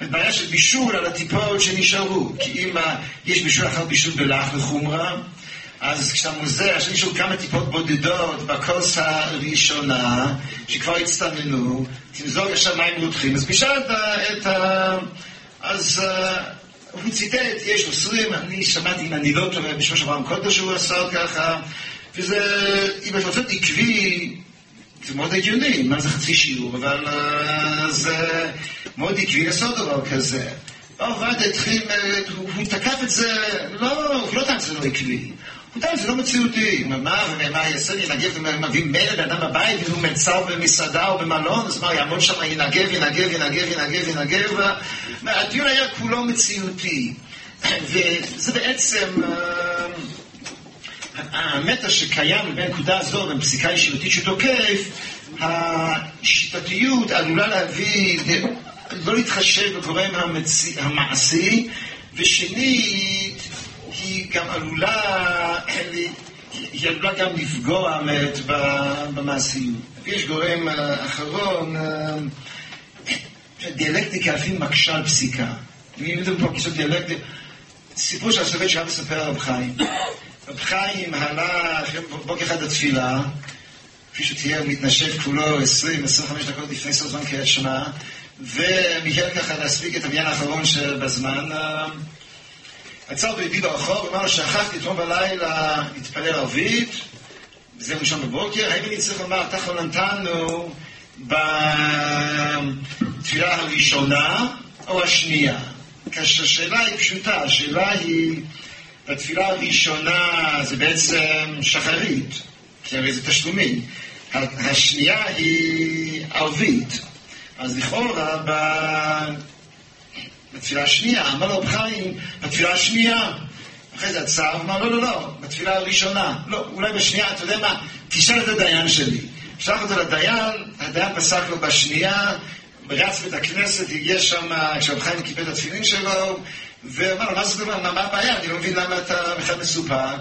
בעיה של בישול על הטיפות שנשארו, כי אם יש בישול אחר בישול בלח וחומרה, אז כשאתה מוזר, יש מישהו כמה טיפות בודדות בכוס הראשונה, שכבר הצטננו, תמזוג עכשיו מים רותחים, אז בישל את ה... אז uh, הוא ציטט, יש אוסרים, אני שמעתי, אם אני לא טועה, בשביל שאברהם קוטר שהוא עשה ככה, וזה, אם אתה רוצה עקבי, זה מאוד הגיוני, מה זה חצי שיעור, אבל uh, זה מאוד עקבי לעשות דבר כזה. עובד התחיל, הוא תקף את זה, לא, הוא לא טען שזה לא עקבי. טען, זה לא מציאותי. מה, ומה יעשה ינגב, מביא מלא בן אדם בבית, והוא מצר במסעדה או במלון, אז מה, יעמוד שם, ינגב, ינגב, ינגב, ינגב, ינגב. הדיון היה כולו מציאותי. וזה בעצם... המתח שקיים בין הנקודה הזו, בין פסיקה ישיבתית שתוקף, השיטתיות עלולה להביא, לא להתחשב בגורם המעשי, ושנית, היא גם עלולה, היא עלולה גם לפגוע באמת במעשיות. יש גורם אחרון, דיאלקטיקה אפילו מקשה על פסיקה. אם יודעים פה כיסות דיאלקטיקה, סיפור של הסובב שהיה מספר הרב חיים. רב חיים עלה בוקר אחד לתפילה, כפי שתהיה, מתנשף כולו 20-25 דקות לפני סוף זמן קריאת שמע, ומיהר ככה להספיק את המניין האחרון שבזמן. עצר אותו ידיד ברחוב, אמר לו, שכחתי אתמול בלילה להתפלל ערבית, זה ראשון בבוקר, האם אני צריך לומר, אתה חוננתנו בתפילה הראשונה או השנייה? כאשר השאלה היא פשוטה, השאלה היא, בתפילה הראשונה זה בעצם שחרית, כי הרי זה תשלומים. השנייה היא ערבית, אז לכאורה בתפילה השנייה, אמר לו רב חיים, בתפילה השנייה. אחרי זה הצער אמר, לא, לא, לא, בתפילה הראשונה. לא, אולי בשנייה, אתה יודע מה, תשאל את הדיין שלי. שלח אותו לדיין, הדיין פסק לו בשנייה, רץ בית הכנסת, הגיע שם, כשרב חיים קיבל את התפילין שלו, ואמר לו, מה זה דבר, מה הבעיה? אני לא מבין למה אתה בכלל מסופק.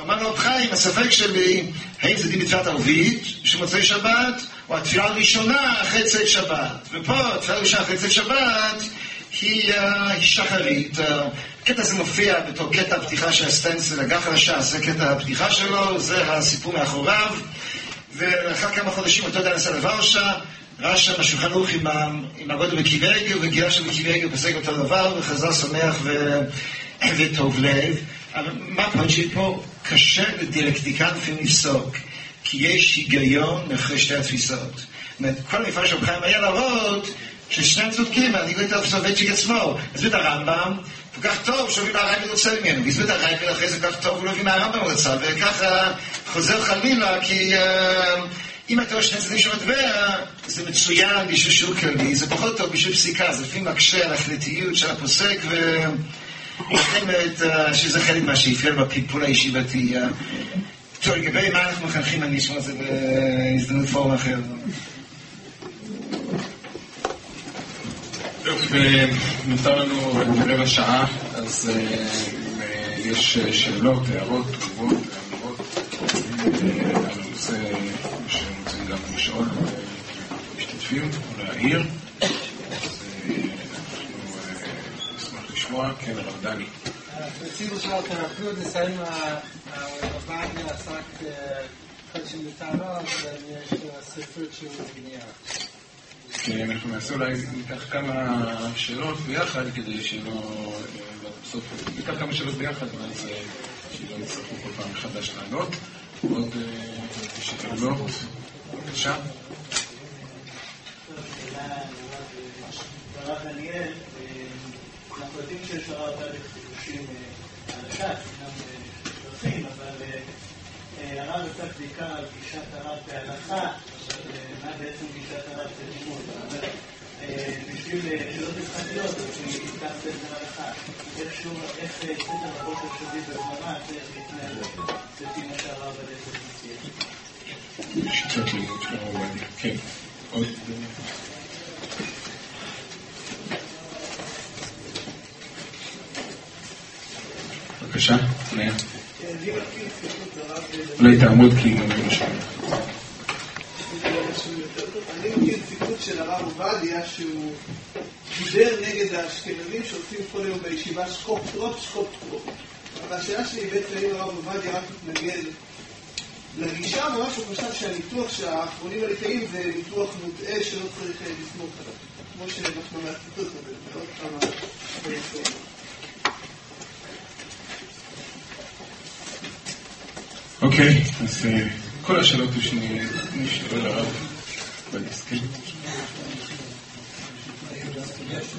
אמר לו, חיים, הספק שלי, האם זה דין בתפילת ערבית, שמוצאי שבת, או התפילה הראשונה אחרי צאת שבת. ופה, התפילה הראשונה אחרי צאת שבת, היא, היא שחרית. הקטע הזה מופיע בתור קטע הפתיחה של הסטנסיל, הגח חדשה, זה קטע הפתיחה שלו, זה הסיפור מאחוריו. ואחר כמה חודשים אותו דיין נסע לוורשה, ראה שם השולחן ערוך עם, עם הגודל בקיבי וגילה שבקיבי עגל פסק אותו דבר, וחזר שמח ו... וטוב לב. אבל מה הפונצ'י פה? קשה לדיאלקטיקנטים לפסוק, כי יש היגיון מאחורי שתי התפיסות. זאת אומרת, כל המפעל של חיים היה להראות ששניהם צודקים, אני יודע איפה זה עצמו. אז את הרמב"ם, כל כך טוב שהוא הביא מהרייבל רוצה ממנו, והזמין את הרייבל אחרי זה כל כך טוב, הוא לא הביא מהרמב"ם רצה, וככה חוזר חלילה, כי אם אתה רואה שני צדדים של מטבע, זה מצוין בשביל שיעור כללי, זה פחות טוב בשביל פסיקה, זה לפעמים מקשה על החלטיות של הפוסק, ו... שזה חלק מה שהפריע בפלפול הישיבתי. טוב, לגבי מה אנחנו מחנכים, אני אשמע את זה בהזדמנות פורום אחר. נותר לנו רבע שעה, אז אם יש שאלות, הערות, תגובות, אמירות על הנושא שרוצים גם לשאול משתתפים או להעיר, אז אנחנו נשמח לשמוע. כן, הרב דני. רצינו אותם, אפילו נסיים הבעד עסק חדשים בטענות, ויש ספרות שהוא בנייה. אנחנו נעשה אולי, ניקח כמה שאלות ביחד, כדי שלא, בסוף, ניקח כמה שאלות ביחד, ואז שלא יצטרכו כל פעם מחדש לענות. עוד שאלות, בבקשה. אבל הרב עסק בעיקר על גישת הרב בהלכה, בשביל שאלות משחקיות, אקח ספר הלכה. איך ספר הבוקר שלי בגמרא צריך להתנהל לפי מה שהרב הלכת מציע? בבקשה, נהיה. אולי תעמוד כי. אני מכיר ציטוט של הרב עובדיה שהוא דיבר נגד האשכנזים שעושים כל היום בישיבה שקופ טרופ, שקופ טרופ. אבל השאלה שלי בעצם האם הרב עובדיה רק מתנגד לגישה, ממש הוא חשב שהניתוח שהאחרונים הליטאים זה ניתוח מוטעה שלא צריך לסמוך עליו. כמו שאנחנו מהציטוט הזה, זה עוד כמה. אוקיי, אז כל השאלות נשאלו לרב בדיסק.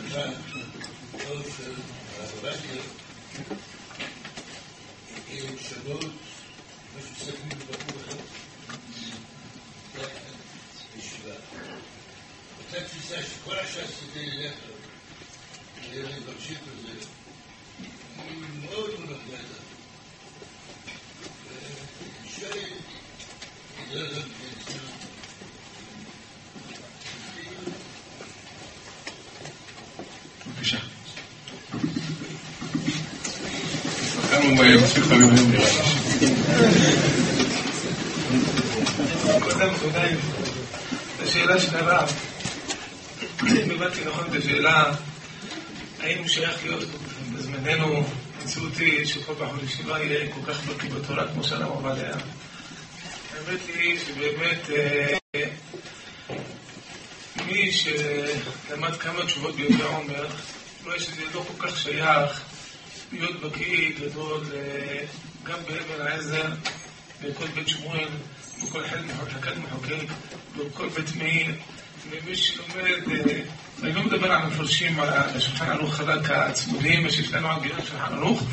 אותה תפיסה שכל הש"ס כדי ללכת, לילד ממשיך בזה, היא מאוד מאוד מפגעת. בבקשה. לי. קודם תודה, השאלה של הרב, אם הבנתי נכון את השאלה, האם הוא שייך להיות בזמננו מציאותי שכל פעם בישיבה יהיה כל כך בקיא בתורה כמו שהרב עובדיה. האמת היא שבאמת מי שלמד כמה תשובות ביהודה עומר, רואה שזה לא כל כך שייך להיות בקיא גדול גם באבן העזר, בכל בית שמואל, בכל חלקת מחוקק, בכל בית מאיר, ומי שלומד, אני לא מדבר על המפרשים על השולחן ערוך חזק הצמודים, שיש לנו על גילה שולחן ערוך,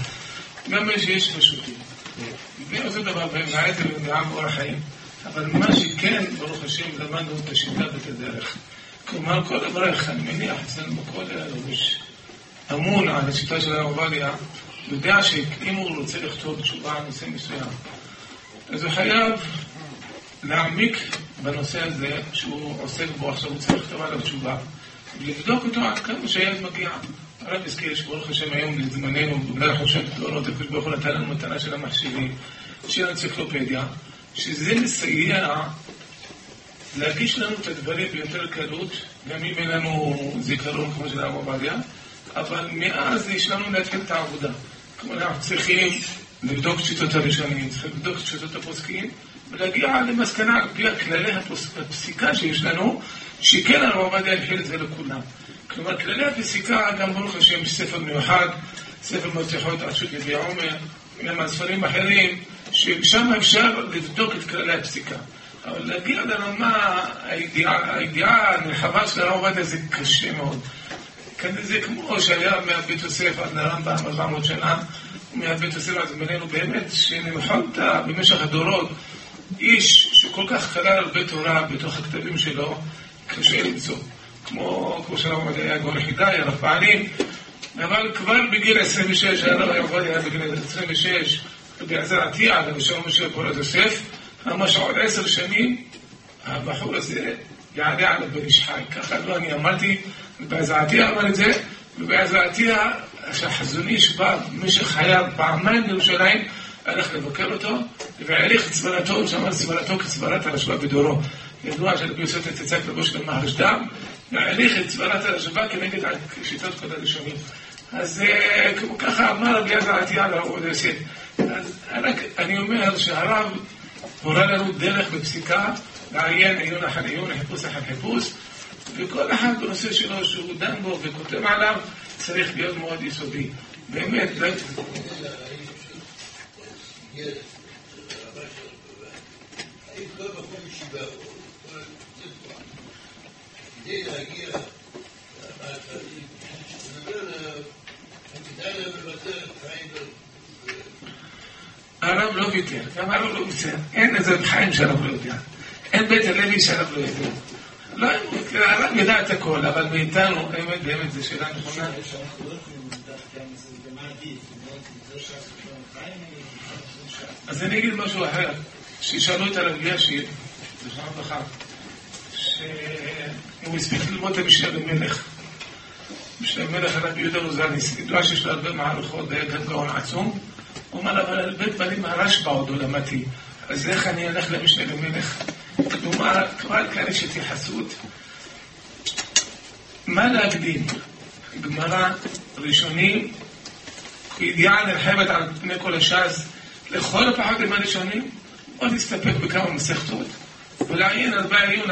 גם מי שיש פשוטים. זה אותו דבר באבן העזר ובעם אורח חיים. אבל מה שכן, ברוך השם, למדנו את השיטה ואת הדרך. כלומר, כל אברך, אני מניח, אצלנו בכל הלבוש, אמון על השיטה של הרב עובדיה, יודע שאם הוא רוצה לכתוב תשובה על נושא מסוים, אז הוא חייב להעמיק בנושא הזה שהוא עוסק בו עכשיו, הוא צריך לכתוב עליו תשובה, ולבדוק אותו עד כמה שהילד מגיע. הרב הזכיר שברוך השם היום לזמננו, בגלל החופשות הגדולות, הקדוש ברוך הוא נתן לנו מתנה של המחשבים. של האנציקלופדיה, שזה מסייע להגיש לנו את הדברים ביותר קלות, גם אם אין לנו זיכרון כמו של הרב עובדיה, אבל מאז יש לנו להתחיל את העבודה. כלומר, אנחנו צריכים לבדוק שיטות הראשונים, צריכים לבדוק שיטות הפוסקים, ולהגיע למסקנה על פי כללי הפסיקה שיש לנו, שכן הרב עובדיה הנחיל את זה לכולם. כלומר, כללי הפסיקה, גם ברוך השם, יש ספר מיוחד, ספר מפתחות רשות ידי עומר, גם הספרים אחרים, ששם אפשר לבדוק את כללי הפסיקה. אבל להגיע לרמה, הידיעה הנרחבה של הרב עובדיה זה קשה מאוד. זה כמו שהיה מהבית יוסף עד לרמב"ם 400 שנה, מהבית יוסף עד בינינו באמת, שנלחמת במשך הדורות, איש שכל כך כלל הרבה תורה בתוך הכתבים שלו, קשה למצוא. כמו, כמו עובדיה היה גאון יחידאי, הרב פעלים, אבל כבר בגיל 26, הרב עובדיה היה בגיל 26, בעזר עטיה, ושם משה פורת יוסף, אמר שעוד עשר שנים הבחור הזה יעלה על הבן איש חי. ככה לא אני אמרתי, ובעזרתיה אמר את זה, ובעזרתיה שהחזון איש בא במשך חייו פעמיים לירושלים, הלך לבקר אותו, והעריך את סברתו, שאמר סברתו כסברת הרשב"א בדורו. ידוע שרבי יוסף תצק לבוש של מהרשדם, והעריך את סברת הרשב"א כנגד שיטות כל הראשונים. אז ככה אמר רבי עזר עטיה לרב עובדיה יוסף. אז אני אומר שהרב הורה לנו דרך בפסיקה לעיין עיון אחר עיון, חיפוש אחר חיפוש, וכל אחד בנושא שלו שהוא דן בו וכותב עליו צריך להיות מאוד יסודי. באמת, לא... כדי להגיע הרב לא ויתר, גם הרב לא ויתר. אין איזה חיים שהרב לא יודע. אין בית הלוי שהרב לא יודע. לא, הרב ידע את הכל, אבל מאיתנו, באמת, באמת, זו שאלה נכונה. אז אני אגיד משהו אחר. שישאלו את הרב ישי, זכרנו לברכה, שהוא הספיק ללמוד את המשנה במלך. משנה במלך הרב יהודה רוזניס, ידוע שיש לו הרבה מערכות, והיה גם גאון עצום. הוא אומר, אבל בית דברים הרשב"א עוד לא למדתי, אז איך אני אלך למשנה למלך? כלומר, כבר כאן יש התייחסות. מה להקדים? גמרא, ראשונים, ידיעה נרחבת על פני כל הש"ס, לכל הפחות עם הראשונים, או להסתפק בכמה מסכתות, ולעיין הרבה עיון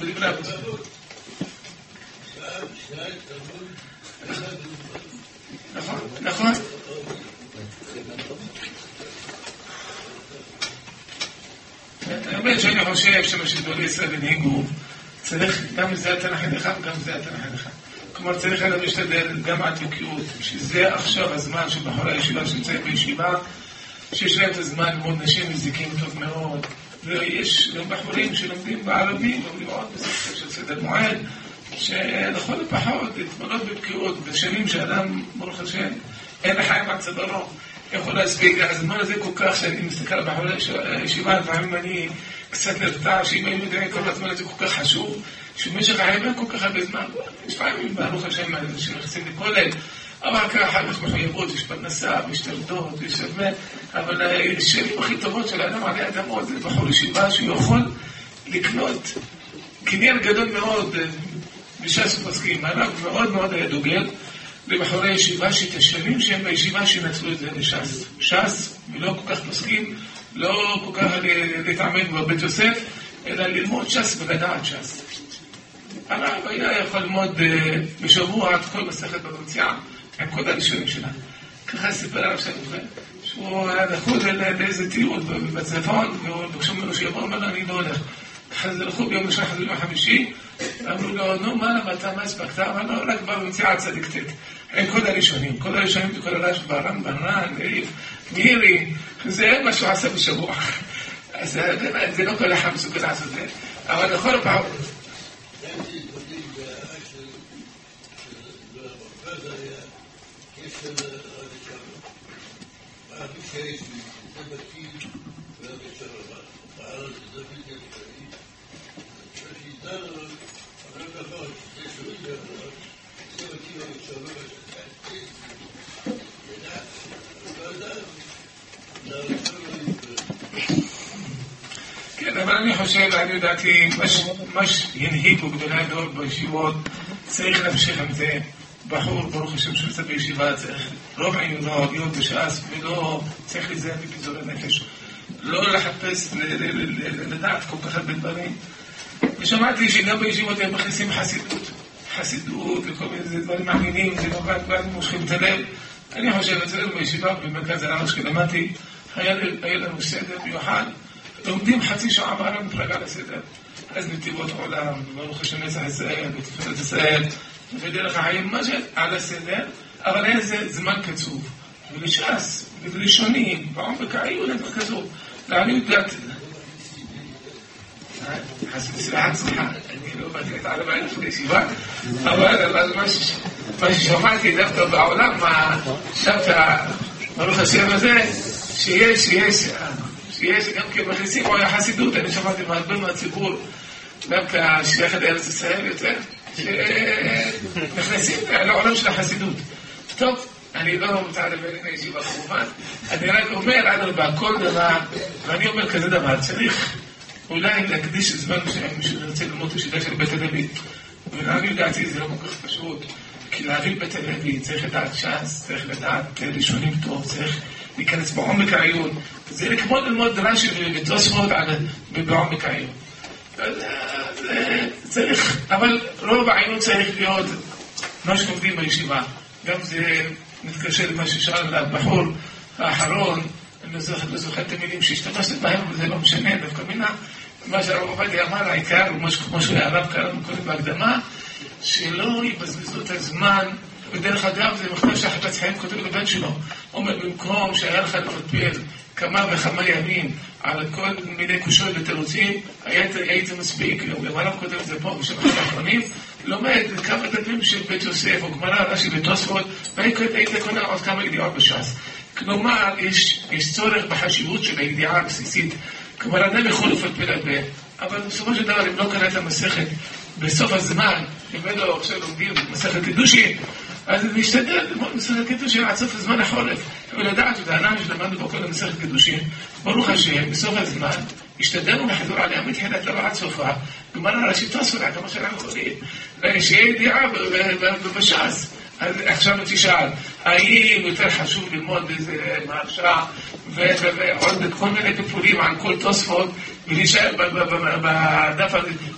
בדברי הפסוק. נכון, נכון. האמת שאני חושב שמה שגדולי ישראל הנהיגו, צריך גם זה התנ"ך אחד וגם זה התנ"ך אחד. כלומר, צריך היה להשתדל גם עד בקיאות, שזה עכשיו הזמן שבחורי הישיבה שנמצאים בישיבה, שיש להם את הזמן ללמוד נשים מזיקים טוב מאוד, ויש גם בחורים שלומדים בערבים, לומדים עוד בספר של סדר מועד, שלכל הפחות להתמלות בבקיאות, בשנים שאדם, ברוך השם, אין לחיים עד צווארו. יכול להספיק, הזמן הזה כל כך שאני מסתכל על בחורי הישיבה, לפעמים אני קצת נרתע, שאם היינו יודעים כל הזמן הזה כל כך חשוב, שבמשך אין כל כך הרבה זמן, יש פעמים, ברוך השם, שנכנסים לכולל, אבל ככה כך מחויבות, יש פרנסה, תלדות, ויש הרבה, אבל השנים הכי טובות של האדם עלי אדמות זה בחור ישיבה שהוא יכול לקנות קניין גדול מאוד בש"ס ופוסקים. הרב מאוד מאוד היה דוגל לבחורי ישיבה שאת השנים שהם בישיבה שינצלו את זה לש"ס. ש"ס, ולא כל כך פוסקים, לא כל כך להתעמד בבית יוסף, אלא ללמוד ש"ס ולדעת ש"ס. הרב היה יכול ללמוד בשבוע את כל מסכת במציאה, עם כל הראשונים שלה. ככה סיפר הרב שם שהוא היה לחוץ לאיזה טיול בצפון, וביקשו ממנו שיבוא, אמר לו, אני לא הולך. אז הלכו ביום ראשון, חזרו ביום חמישי, אמרו לו, נו, מה למדת, מה הספקת? אמר לו, רק במציאה צדיק ט'. kod הראשונים. כל הראשונים וכל הרעש ברמב"ן, מירי, זה מה שהוא עשה בשבוע. אז זה לא כל אחד מסוגל לעשות את זה, אבל לכל פעם... Thank you. כן, אבל אני חושב, אני לדעתי, מה שהנהיגו גדולי הדור בישיבות, צריך להמשיך עם זה. בחור, ברוך השם, שנמצא בישיבה, צריך רוב עיונו, להיות בש"ס, ולא צריך להיזהר בפיזורי נפש. לא לחפש, לדעת כל כך הרבה דברים. ושמעתי שגם בישיבות הם מכניסים חסידות. חסידות וכל מיני דברים מעניינים, זה לא נובע, מושכים את הלב. אני חושב, אצלנו בישיבה במרכז הארץ, כשלמדתי, היה לנו סדר מיוחד. לומדים חצי שעה בעל המפלגה לסדר. אז נתיבות עולם, ברוך השם נצח ישראל, ותפארת ישראל, ודרך החיים, מה שעל הסדר, אבל היה איזה זמן קצוב. ולש"ס, ולשונים, בעומק העיון אין כזו. לעניות דעת... סליחה, אני לא באתי את העלמה לפני ישיבה, אבל מה ששמעתי דווקא בעולם, דווקא, ברוך שיש, יש, שיש גם כן מכניסים או החסידות, אני שמעתי מהרבה מהציבור, דווקא שייכת לארץ ישראל יותר, שנכנסים לעולם של החסידות. טוב, אני לא רוצה לדבר עם הישיבה כמובן, אני רק אומר, אדרבה, כל דבר, ואני אומר כזה דבר, צריך אולי להקדיש זמן מסוים, מישהו ירצה ללמוד את השיטה של בית הלוי, ולהבין לדעתי זה לא כל כך פשוט, כי להבין בית הלוי צריך לדעת ש"ס, צריך לדעת ראשונים טוב, צריך להיכנס בעומק העיון, זה כמו ללמוד רש"י ותוספות בעומק העיון. צריך, אבל רוב העיון צריך להיות מה שלומדים בישיבה. גם זה מתקשר למה ששאל הבחור האחרון, אני לא זוכר את המילים שהשתמשת בהם, וזה לא משנה, דווקא מינה, מה שהרב עובדיה אמר, העיקר, כמו שהרב קרא לנו קודם בהקדמה, שלא יבזבזו את הזמן, ודרך אגב זה מכתב שהחפץ חיים כותב לבן שלו, אומר במקום שהיה לך לפטפל כמה וכמה ימים על כל מיני קושיות ותירוצים, היית מספיק, גם הרב כותב את זה פה בשם האחרונים, לומד כמה דפים של בית יוסף או גמרא רש"י ותוספות, והיית קונה עוד כמה ידיעות בש"ס. כלומר, יש, יש צורך בחשיבות של הידיעה הבסיסית. כלומר, אדם יכול לפטפל הרבה, אבל בסופו של דבר, אם לא קרא את המסכת בסוף הזמן, ממנו עכשיו לומדים מסכת קידושין, אז נשתדל ללמוד מסכת קידושין עד סוף הזמן החורף. ולדעת את הענן שלמדנו בו כל המסכת קידושין, ברוך השם, בסוף הזמן, השתדלנו לחזור עליה מתחילתה ועד סופה, גמרא ראשית תוספות, כמה שאנחנו יכולים, שיהיה ידיעה בש"ס. אז עכשיו תשאל, האם יותר חשוב ללמוד איזה מרשה ועוד כל מיני טיפולים על כל תוספות ולהישאר בדף,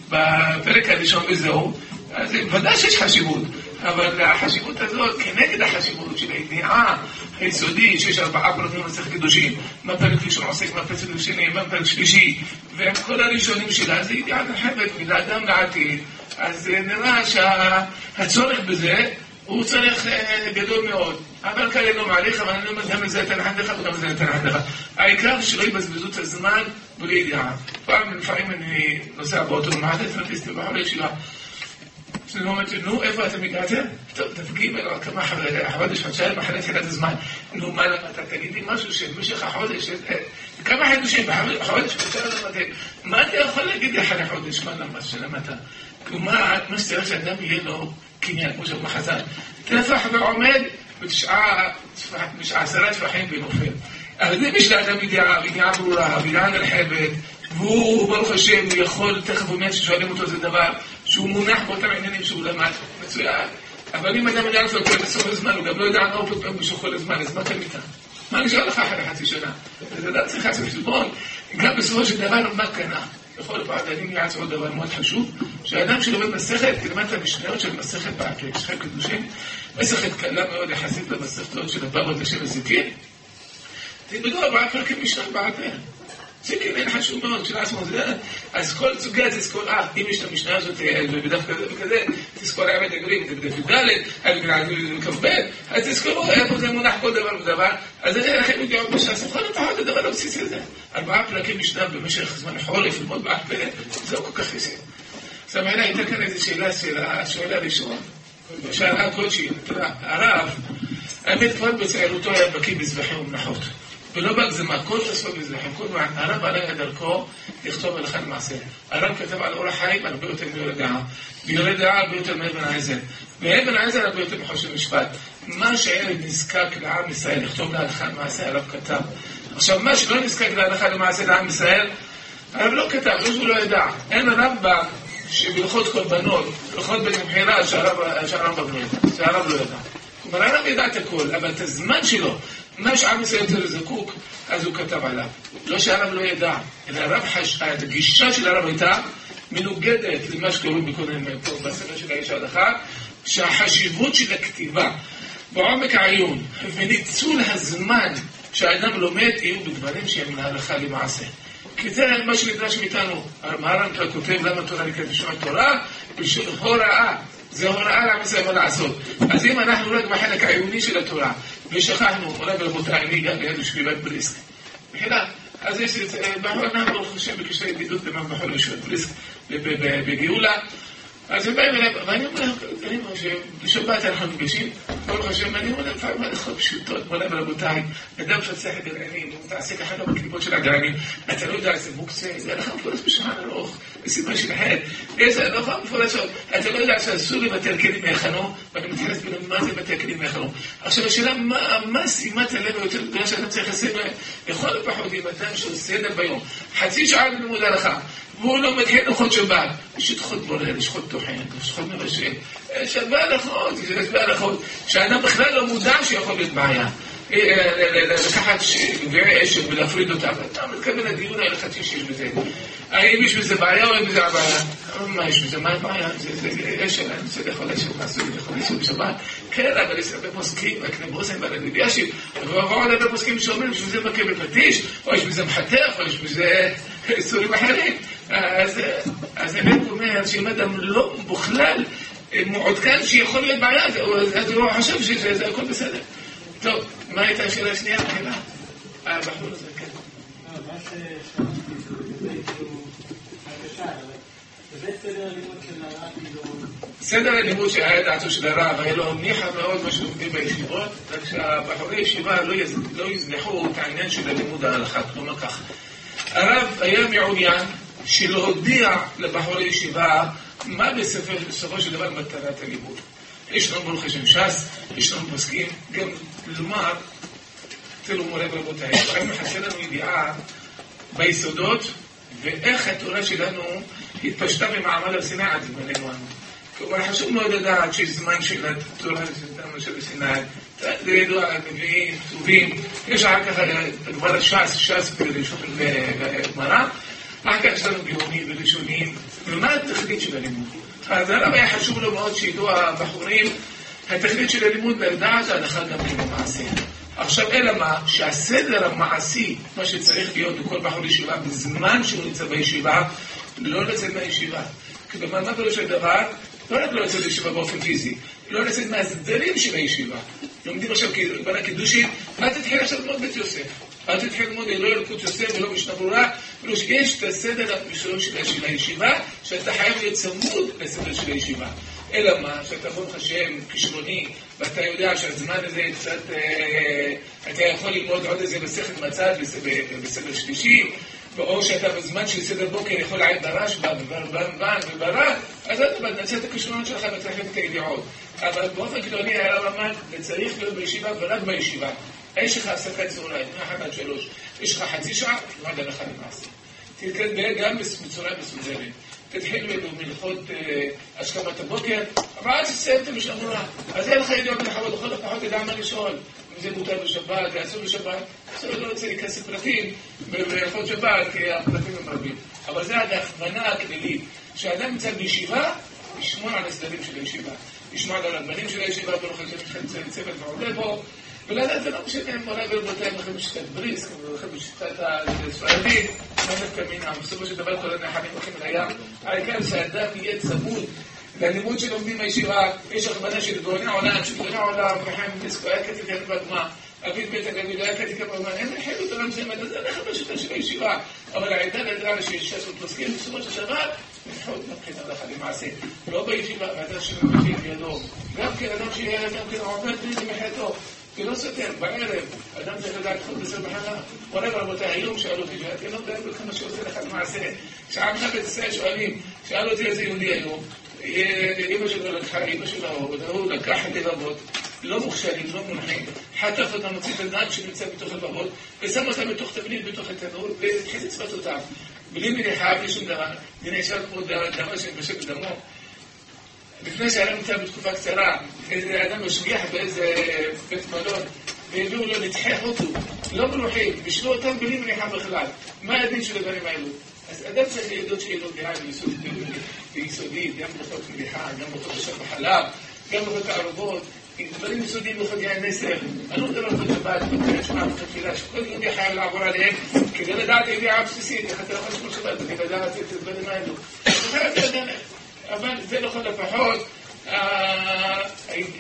בפרק הראשון וזהו? אז ודאי שיש חשיבות, אבל החשיבות הזאת כנגד החשיבות של הידיעה היסודית שיש ארבעה פרקים במסכת קידושין, מה פרק ראשון עוסק, מה פרק שני, מה פרק שלישי, והם כל הראשונים שלה זה ידיעה נרחבת ולאדם לעתיד, אז נראה שהצורך בזה הוא צורך גדול מאוד. אבל כאלה לא מעריך, אבל אני אומר גם את זה יותר אחד לך וגם את זה אחד לך. העיקר שלא יבזבזו את הזמן בלי ידיעה. פעם לפעמים אני נוסע באוטו ומעט פרטיסטי בחורי ישיבה. שאני אומרת, נו, איפה אתם הגעתם? טוב, תפגים אלו כמה חודש, חודשיים אחרי תחילת הזמן. נו, מה למדת? תגידי משהו שבמשך החודש, כמה חידושים בחודש, חודשיים למדת. מה אתה יכול להגיד לי אחרי חודש? מה למדת שלמדת? כלומר, מה שצריך שאדם יהיה לו קניין, כמו שאומר חז"ל. טפח ועומד בתשעה, עשרה טפחים ונופל. אבל זה מי שלאדם ידיעה, ידיעה ברורה, ידיעה נרחבת, והוא, ברוך השם, יכול, תכף הוא אומר ששואלים אותו זה דבר, שהוא מונח באותם עניינים שהוא למד, מצוין. אבל אם אדם יודע לפלפל בסוף הזמן, הוא גם לא יודע מה הוא פלפל במשך כל הזמן, אז מה קנית? מה נשאר לך אחרי חצי שנה? אז אדם צריך לעשות חשבון, גם בסופו של דבר, מה קנה? בכל פעם אני יעץ עוד דבר מאוד חשוב, שאדם שלומד מסכת, תלמד את המשניות של מסכת בעקה, יש לכם קדושים, מסכת קלה מאוד יחסית למסכתות של הבבא ושל הזיקין, תלמדו ארבעה פרקים משנה בעקה. זה כן חשוב מאוד, כשלעצמו, אז כל סוגיה תזכור, אה, אם יש את המשנה הזאת, בדף כזה וכזה, האמת הגרים, זה בדף י"ד, כ"ב, אז תזכרו איפה זה מונח כל דבר ודבר, אז זה לכם ידיעות בש"ס, לכל הפחות הדבר הבסיסי הזה. ארבעה פרקים משנה במשך זמן חורף, ללמוד בעל פה, זה לא כל כך יסי. עכשיו, הנה, הייתה כאן איזו שאלה, השאלה הראשונה, שאלה כלשהי, הרב, האמת כבר בצעירותו היה בקיא בזבחים ומנחות. ולא בהגזמה, כל תוספות מזרחים, כל מעט, הרב את דרכו לכתוב הלכה למעשה. הרב כתב על אורח חיים הרבה יותר מיורי דעה, ויורי דעה הרבה יותר מאבן העזר, ואבן העזר הרבה יותר מחושב משפט. מה שהילד נזקק לעם ישראל לכתוב להלכה למעשה, הרב כתב. עכשיו, מה שלא נזקק להלכה למעשה לעם ישראל, הרב לא כתב, לא שהוא לא ידע. אין הרמב"ם שבהלכות קורבנות, הלכות בן מבחירה שהרמב"ם לא ידע, שהרב לא ידע. כלומר, הרב ידע את הכל, אבל את הזמן שלו, מה שעם ישראל יותר זקוק, אז הוא כתב עליו. לא שהרב לא ידע, אלא הרב חש... הגישה של הרב הייתה מנוגדת למה שקוראים בקודם פה בספר של האיש ההלכה, שהחשיבות של הכתיבה בעומק העיון וניצול הזמן שהאדם לומד יהיו בדברים שהם להלכה למעשה. כי זה מה שנדרש מאיתנו. הרמב"ם כותב למה התורה נקראת בשם התורה? בשביל הוראה. זה הוראה לעם ישראל מה לעשות. אז אם אנחנו רק בחלק העיוני של התורה, ושכחנו, אולי ברבותיי, אני גם ליד ישיבת בריסק. מחילה, אז יש את, אנחנו השם בקשרי ידידות למען בחור ישיבת בריסק בגאולה. אז הם באים אליי, ואני אומר להם, אני אומר שבשבת אנחנו נפגשים, ברוך השם, ואני אומר להם לפעמים הלכות פשוטות, אומר להם רבותיי, אדם שעושה את הגרעינים, הוא מתעסק אחת בקליפות של הגרעינים, אתה לא יודע, זה מוקצה, זה הלכה מפורש בשולחן ארוך, בסימן של חטא, איזה הלכה מפורשות, אתה לא יודע שאסור לבטל כלים מהיכנו, ואני מתייחס מה זה בטל כלים מהיכנו. עכשיו השאלה, מה שימת הלב היותר גדולה שאדם צריך לשים לכל הפחות עם אדם שעושה את זה ביום, חצי שעה ללימוד הלכה, והוא לא מתחיל לוחות שבת, יש שטחות בורר, יש חוד טוחן, יש חוד מרשם, יש הרבה הלכות, יש הרבה הלכות, שאדם בכלל לא מודע שיכול להיות בעיה. לקחת גביעי אשת ולהפריד אותם, אתה מתכוון לדיון ההלכתי שיש בזה. האם יש בזה בעיה או אין בזה בעיה? מה יש בזה? מה הבעיה? זה אשת, אני רוצה לאכול מה אסור לאכול אשת בשבת? כן, אבל יש הרבה פוסקים, הקנבוסים והרדיאשים, ועוד הרבה פוסקים שאומרים שיש בזה מכה בפטיש, או יש בזה מחתך, או יש בזה איסורים אחרים. אז האמת אומר שאם אדם לא בכלל מעודכן שיכול להיות בעיה, אז הוא חושב שזה הכל בסדר. טוב, מה הייתה השאלה השנייה? הבחור הזה, כן. מה ששאלתי זה כאילו הרגשה, זה סדר הלימוד של הרב, כאילו... סדר הלימוד שהיה דעתו של הרב, היה לו ניחא מאוד מה שלומדים בישיבות, רק שהבחורי ישיבה לא יזנחו את העניין של הלימוד ההלכה, כלומר כך. הרב היה מעוניין שלהודיע לבחורי ישיבה מה בסופו של דבר מטרת הלימוד. יש לנו ברוך השם ש"ס, יש לנו פוסקים, גם לומר, תראו מורה ורבותיי, רק מחסר לנו ידיעה ביסודות ואיך התורה שלנו התפשטה במעמד הר סיני עד זמננו אנו. כלומר, חשוב מאוד לדעת שיש זמן של התורה שלנו של סיני, זה ידוע, נביאים, כתובים, יש אחר כך כבר ש"ס, ש"ס וגמרא, אחר כך יש לנו גאונים וראשונים, ומה התכלית של הלימוד? אז הרב היה חשוב לו מאוד שידעו הבחורים, התכלית של הלימוד לדעת ההלכה גם כן במעשה. עכשיו, אלא מה? שהסדר המעשי, מה שצריך להיות בכל בחור ישיבה, בזמן שהוא נמצא בישיבה, לא לצאת מהישיבה. כלומר, מה פירוש הדבר? לא רק לא לצאת לישיבה באופן פיזי, לא לצאת מהסדרים של הישיבה. לומדים עכשיו בנה קידושין, אל תתחיל עכשיו ללמוד בית יוסף. אל תתחיל ללמוד לא ילקוט יוסף ולא משנה ברורה, כאילו שיש את הסדר המשלום של הישיבה, שאתה חייב להיות צמוד לסדר של הישיבה. אלא מה, שאתה ברוך השם כישרוני, ואתה יודע שהזמן הזה קצת, אה, אתה יכול ללמוד עוד איזה מסכת מצד בסדר שלישי, או שאתה בזמן של סדר בוקר יכול לעיין ברשב"א וברמב"ן וברק, אז אתה תנצל את הכישרונות שלך ותרחיב את הידיעות. אבל באופן כללי הרב אמר, וצריך להיות בישיבה ורק בישיבה. יש לך הפסקת צהריים, מאחת עד שלוש, יש לך חצי שעה, תלמד הלכה למעשה. תתקדם גם בצורה מסודרת. תתחיל מלכות השכמת הבוקר, אבל עד שתסיים את המשמורה. אז אין לך ידיעות מלחמות, לכל הפחות תדע מה לשאול. אם זה מותר בשבת, זה אסור בשבת, אסור לא רוצה להיכנס לפרטים בהלכות שבת, כי הפרטים הם רבים. אבל זה ההכוונה הכללית, שאדם נמצא בישיבה, לשמור על הסדרים של הישיבה. לשמור על הרבנים של הישיבה, ברוך השם, יש להם צוות ועולה בו. ולדעת זה לא משנה אם מורה ורבותיי הולכים בשיטת בריסק, הולכים בשיטת הספרדית, לא דווקא מינם. בסופו של דבר כל הנחלים הולכים לים. העיקר שהאדם יהיה צמוד ללימוד שלומדים בישיבה, יש הכוונה של גאוני העולם, של גאוני העולם, וחיים דיסקו, היה כתב כאן בגמרא, אביב בית הגביל, היה כתב כאן בגמרא, החלו את העולם שלהם, אז זה הלך בשיטה של הישיבה. אבל העידן הדרמה שיש ש"ס ופוסקים בסופו של שבת, לפחות מבחינת הלכה למעשה. לא בישיבה, ואדם שמבקשים בידו. גם כן אדם שיהיה גם כן עובד במחייתו. כי לא סותר, בערב, אדם צריך לדעת חוד בסדר בחנה. מורה רבותיי, היום שאלו אותי, שאלתי, לא יודע בכמה שעושה לך מעשה. שעמך בית ישראל שואלים, שאל אותי איזה יהודי היום, אמא שלו לקחה, אמא שלו, הוא לקח לבבות, לא מוכשרים, לא מונחים, חטף אותם, מוציא את הדעת שנמצא בתוך לבבות, ושם אותם בתוך תבנית, בתוך התנור, והתחיל לצפת אותם. בלי מניחה, בלי שום דבר. זה נשאר כמו דבר שמבשל בדמו. לפני שהיה נמצא בתקופה קצרה, איזה אדם משגיח באיזה בית מלון, והביאו לו נתחי חוטו, לא מלוחים, בישלו אותם בלי מניחה בכלל. מה הדין של הדברים האלו? אז אדם צריך לדעות שיהיה לו דעה ביסודית, גם בחוק מליחה, גם בחוק בשם בחלב, גם בחוק הערבות, דברים יסודיים בכל יין נסר. אני לא מדבר על שבת, בקריאת שמע, בתפילה, שכל יהודי חייב לעבור עליהם, כדי לדעת ידיעה בסיסית, איך אתה לא יכול לשמור שבת, כדי לדעת את הדברים האלו. אבל זה לכל הפחות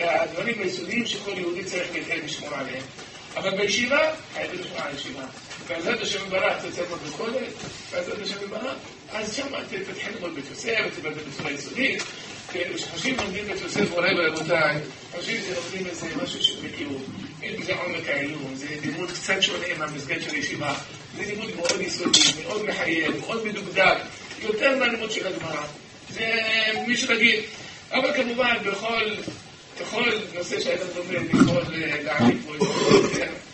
הדברים היסודיים שכל יהודי צריך לשמור עליהם. אבל בישיבה, חייבים לשמור על הישיבה. בעזרת השם יתברך תוצא פה בכולל, בעזרת השם יתברך, אז שם תתחיל ללמוד בית יוסף, ותלמד בצורה יסודית. כשחושבים לומדים בית יוסף, אולי ברבותיי, חושבים שלומדים איזה משהו של בקיאות. אם זה עומק העילום, זה לימוד קצת שונה מהמסגרת של הישיבה. זה לימוד מאוד יסודי, מאוד מחייב, מאוד מדוקדק, יותר מהלימוד של הגמרא. זה מי שרגיל. אבל כמובן, בכל, בכל נושא שאדם לומד, יכול להעמיד פה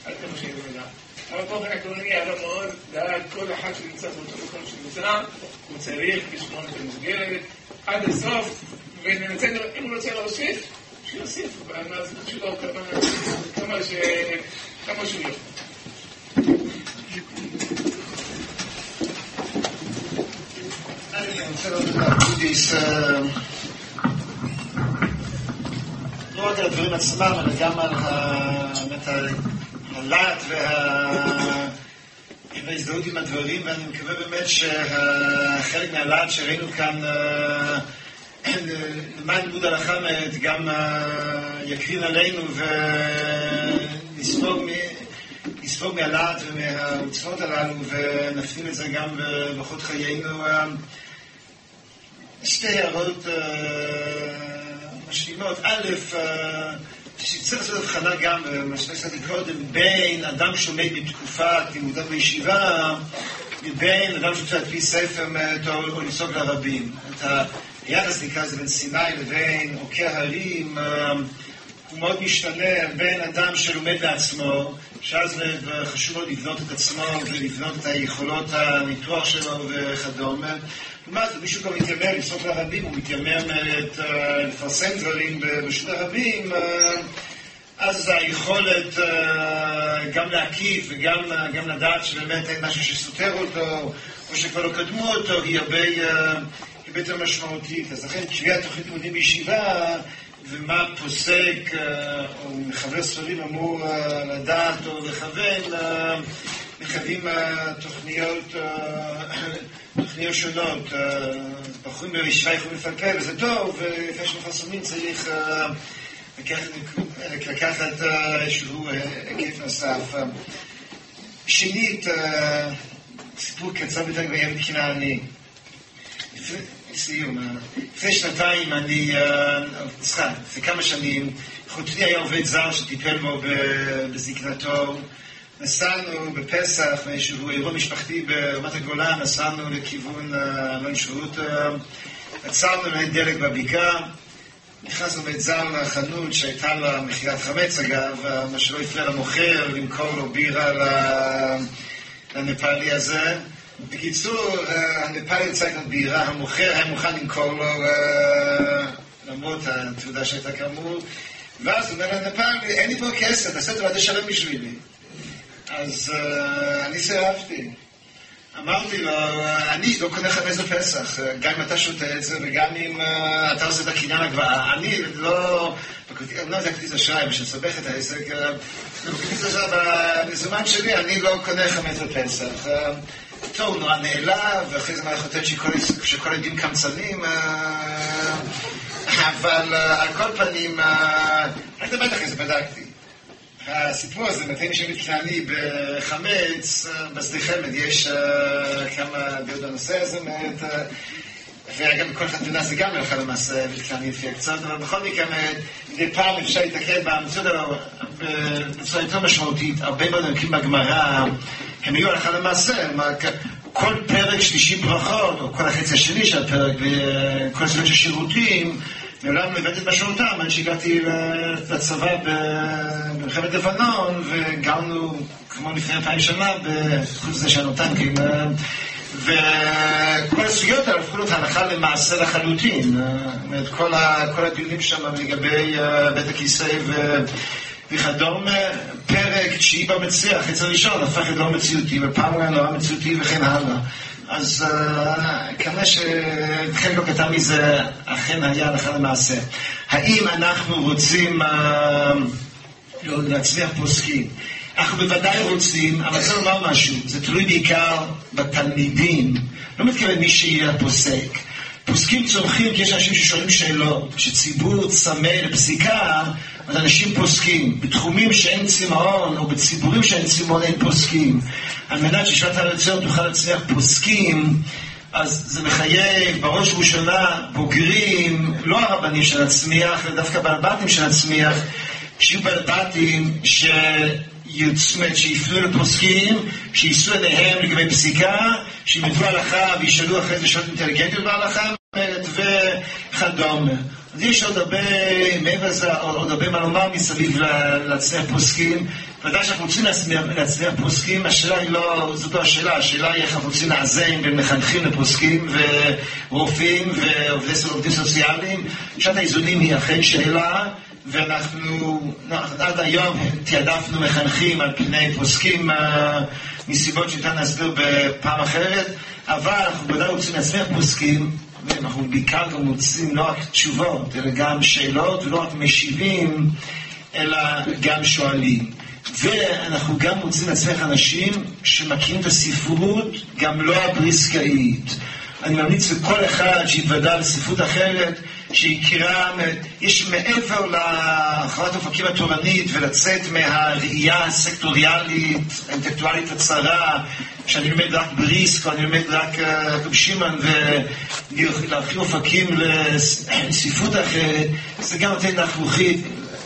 עד כמה שאין מידע. אבל באופן עקרוני, הרב מאוד דאג כל אחד שנמצא באותו מקום שנמצא, הוא צריך לשמור את המסגרת עד הסוף, וננצל, אם הוא רוצה להוסיף, שיוסיף, מהזמן שלו כמה שהוא יכול. לא רק על הדברים עצמם, אלא גם על הלהט וההזדהות עם הדברים, ואני מקווה באמת שחלק מהלהט שראינו כאן למען לימוד הלכה גם יקרין עלינו ונספוג מהלהט ומהמצוות הללו ונפנים את זה גם באורחות חיינו. שתי הערות משלימות. א', שצריך לעשות הבחנה גם, מה שנעשיתי קודם, בין אדם שומע בתקופת לימודיו בישיבה, לבין אדם שרוצה להקריא ספר או לנסוג לרבים. את היחס נקרא לזה בין סיני לבין עוקי ההרים, הוא מאוד משתנה בין אדם שלומד לעצמו, שאז חשוב מאוד לבנות את עצמו ולבנות את היכולות הניתוח שלו וכדומה. לעומת זאת, מישהו כבר מתיימר לסוף לרבים, הוא מתיימר לפרסם דברים ברשות הרבים, אז היכולת גם להקיף וגם לדעת שבאמת אין משהו שסותר אותו, או שכבר לא קדמו אותו, היא הרבה יותר משמעותית. אז לכן קביעת תוכנית לימודים בישיבה ומה פוסק או מחבר ספרים אמור לדעת או לכוון, מחייבים תוכניות, תוכניות שונות. בחורים בישיבה יכולים לפלפל, וזה טוב, ולפני שמפרסמים צריך לקחת איזשהו היקף נוסף. שנית, סיפור קצר יותר מבחינה אני. לסיום, לפני שנתיים אני, סליחה, לפני כמה שנים, חוטבי היה עובד זר שטיפל בו בזקנתו. נסענו בפסח מאיזשהו אירוע משפחתי ברמת הגולן, נסענו לכיוון אלון שרות, עצרנו לנהל דלק בבקעה, נכנסנו בית זר לחנות שהייתה לה מכירת חמץ אגב, מה שלא הפריע למוכר למכור לו בירה לנפאלי הזה. בקיצור, הנפאלי יצא את הבירה, המוכר היה מוכן למכור לו למרות התעודה שהייתה כאמור, ואז הוא אומר לנפאלי, אין לי פה כסף, תעשה טובה, תשלם בשבילי. אז אני סירבתי. אמרתי לו, אני לא קונה חמץ בפסח, גם אם אתה שותה את זה וגם אם אתה עושה את הקניין הגבוהה. אני לא... לא זה כרטיס אשראי, בשביל לסבך את העסק, בכרטיס אשראי, במזומן שלי, אני לא קונה חמץ בפסח. טוב, הוא נורא נעלב, ואחרי זה חוטט שכל הילדים קמצנים, אבל על כל פנים, רק דבר אחרי זה בדקתי. הסיפור הזה, שאני מתכנני בחמץ, בשדה חמד, יש כמה דעות בנושא הזה, ואגב, בכל חתונה זה גם הלכה למעשה, מתכנני לפי הקצות, אבל בכל מקרה, מדי פעם אפשר להתקל במציאות בצורה יותר משמעותית, הרבה מאוד עמקים בגמרא, הם היו הלכה למעשה, כל פרק שלישי ברכות, או כל החצי השני של הפרק, וכל סביבות של שירותים, מעולם לא הבאתי את משמעותם, עד שהגעתי לצבא במלחמת לבנון, וגרנו כמו לפני אלפיים שנה, חוץ מזה שהיינו טנקים, וכל הסוגיות האלה הפכו להיות הלכה למעשה לחלוטין. אומרת, כל, הדיונים שם לגבי uh, בית הכיסא ו... וכדומה, פרק תשיעי במצליח, חץ הראשון, הפך להיות לא מציאותי, ופעם נורא מציאותי וכן הלאה. אז כנראה שחלק לא קטן מזה אכן היה הלכה למעשה. האם אנחנו רוצים uh, להצליח פוסקים? אנחנו בוודאי רוצים, אבל צריך לומר משהו, זה תלוי בעיקר בתלמידים. לא מתכוון מי שיהיה פוסק. פוסקים צורכים כי יש אנשים ששואלים שאלות. כשציבור צמא לפסיקה, אז אנשים פוסקים. בתחומים שאין צמאון, או בציבורים שאין צמאון, אין פוסקים. על מנת ששעת הרצון תוכל להצליח פוסקים, אז זה מחייב בראש ובראשונה בוגרים, לא הרבנים של הצמיח, אלא דווקא של הצמיח, שיהיו בעל ש... שיפנו לפוסקים, שיישאו עיניהם לגבי פסיקה, שילמדו הלכה וישאלו אחרי זה שאלות אינטליגנטיות בהלכה, וכדומה. אז יש עוד הרבה, מעבר לזה, עוד הרבה מה לומר מסביב להצליח פוסקים. ודאי שאנחנו רוצים להצליח פוסקים, השאלה היא לא, זאת לא השאלה, השאלה היא איך אנחנו רוצים לאזן בין מחנכים לפוסקים ורופאים ועובדים סוציאליים. שעת האיזונים היא אכן שאלה. ואנחנו עד היום תעדפנו מחנכים על פני פוסקים אה, מסיבות שניתן להסביר בפעם אחרת, אבל אנחנו בוודאי רוצים להצליח פוסקים, ואנחנו בעיקר גם רוצים לא רק תשובות, אלא גם שאלות, ולא רק משיבים, אלא גם שואלים. ואנחנו גם רוצים להצליח אנשים שמכירים את הספרות, גם לא הבריסקאית. אני ממליץ לכל אחד שיתוודע לספרות אחרת, שהכירה, יש מעבר להרחבת אופקים התורנית ולצאת מהראייה הסקטוריאלית, האינטלקטואלית הצרה, שאני לומד רק בריסק או אני לומד רק אה, רב שמעון ולהרחיב אופקים לספרות אחרת, זה גם נותן נחלוכית.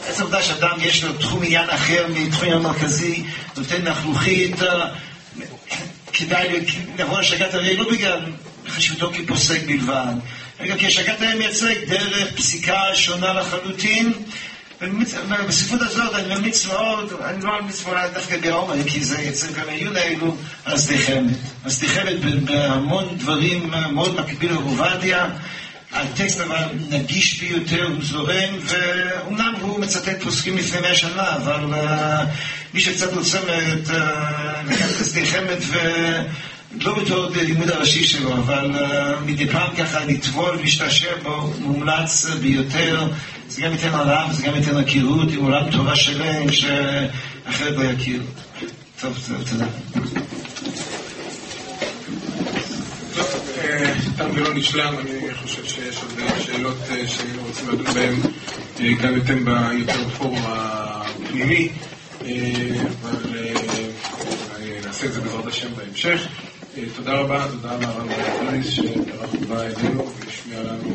עצם העובדה שאדם יש לו תחום עניין אחר מתחום עניין מרכזי, נותן נחלוכית, אה, כדאי לבוא לשגעת הרי לא בגלל חשיבותו כפוסק בלבד. רגע, כי השגת האם מייצג דרך פסיקה שונה לחלוטין. בספרות הזאת אני ממליץ מאוד, אני לא ממליץ מאוד דווקא בעומר, כי זה יצא גם העיון האלו, על הסדיחמת. הסדיחמת בהמון דברים מאוד מקביל לעובדיה, הטקסט אבל נגיש ביותר, הוא זורם, ואומנם הוא מצטט פוסקים לפני מאה שנה, אבל uh, מי שקצת רוצה את הסדיחמת ו... לא בתור לימוד הראשי שלו, אבל uh, מדי פעם ככה לטבול ולהשתעשע בו מומלץ ביותר. זה גם ייתן עליו, זה גם ייתן הכירות עם עולם תורה שלם שאחרת לא יכיר. טוב, תודה. תם ולא נשלם, אני חושב שיש עוד שאלות אה, שהיינו רוצים לדון בהן אה, גם אתם ביותר בפורום הפנימי, אבל נעשה את זה בעזרת השם בהמשך. תודה רבה, תודה לרב אריס שטרח ובא אלינו והשמיע לנו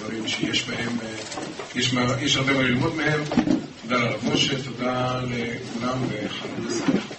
דברים שיש בהם, יש הרבה מה ללמוד מהם. תודה לרב משה, תודה לכולם וחנוכה.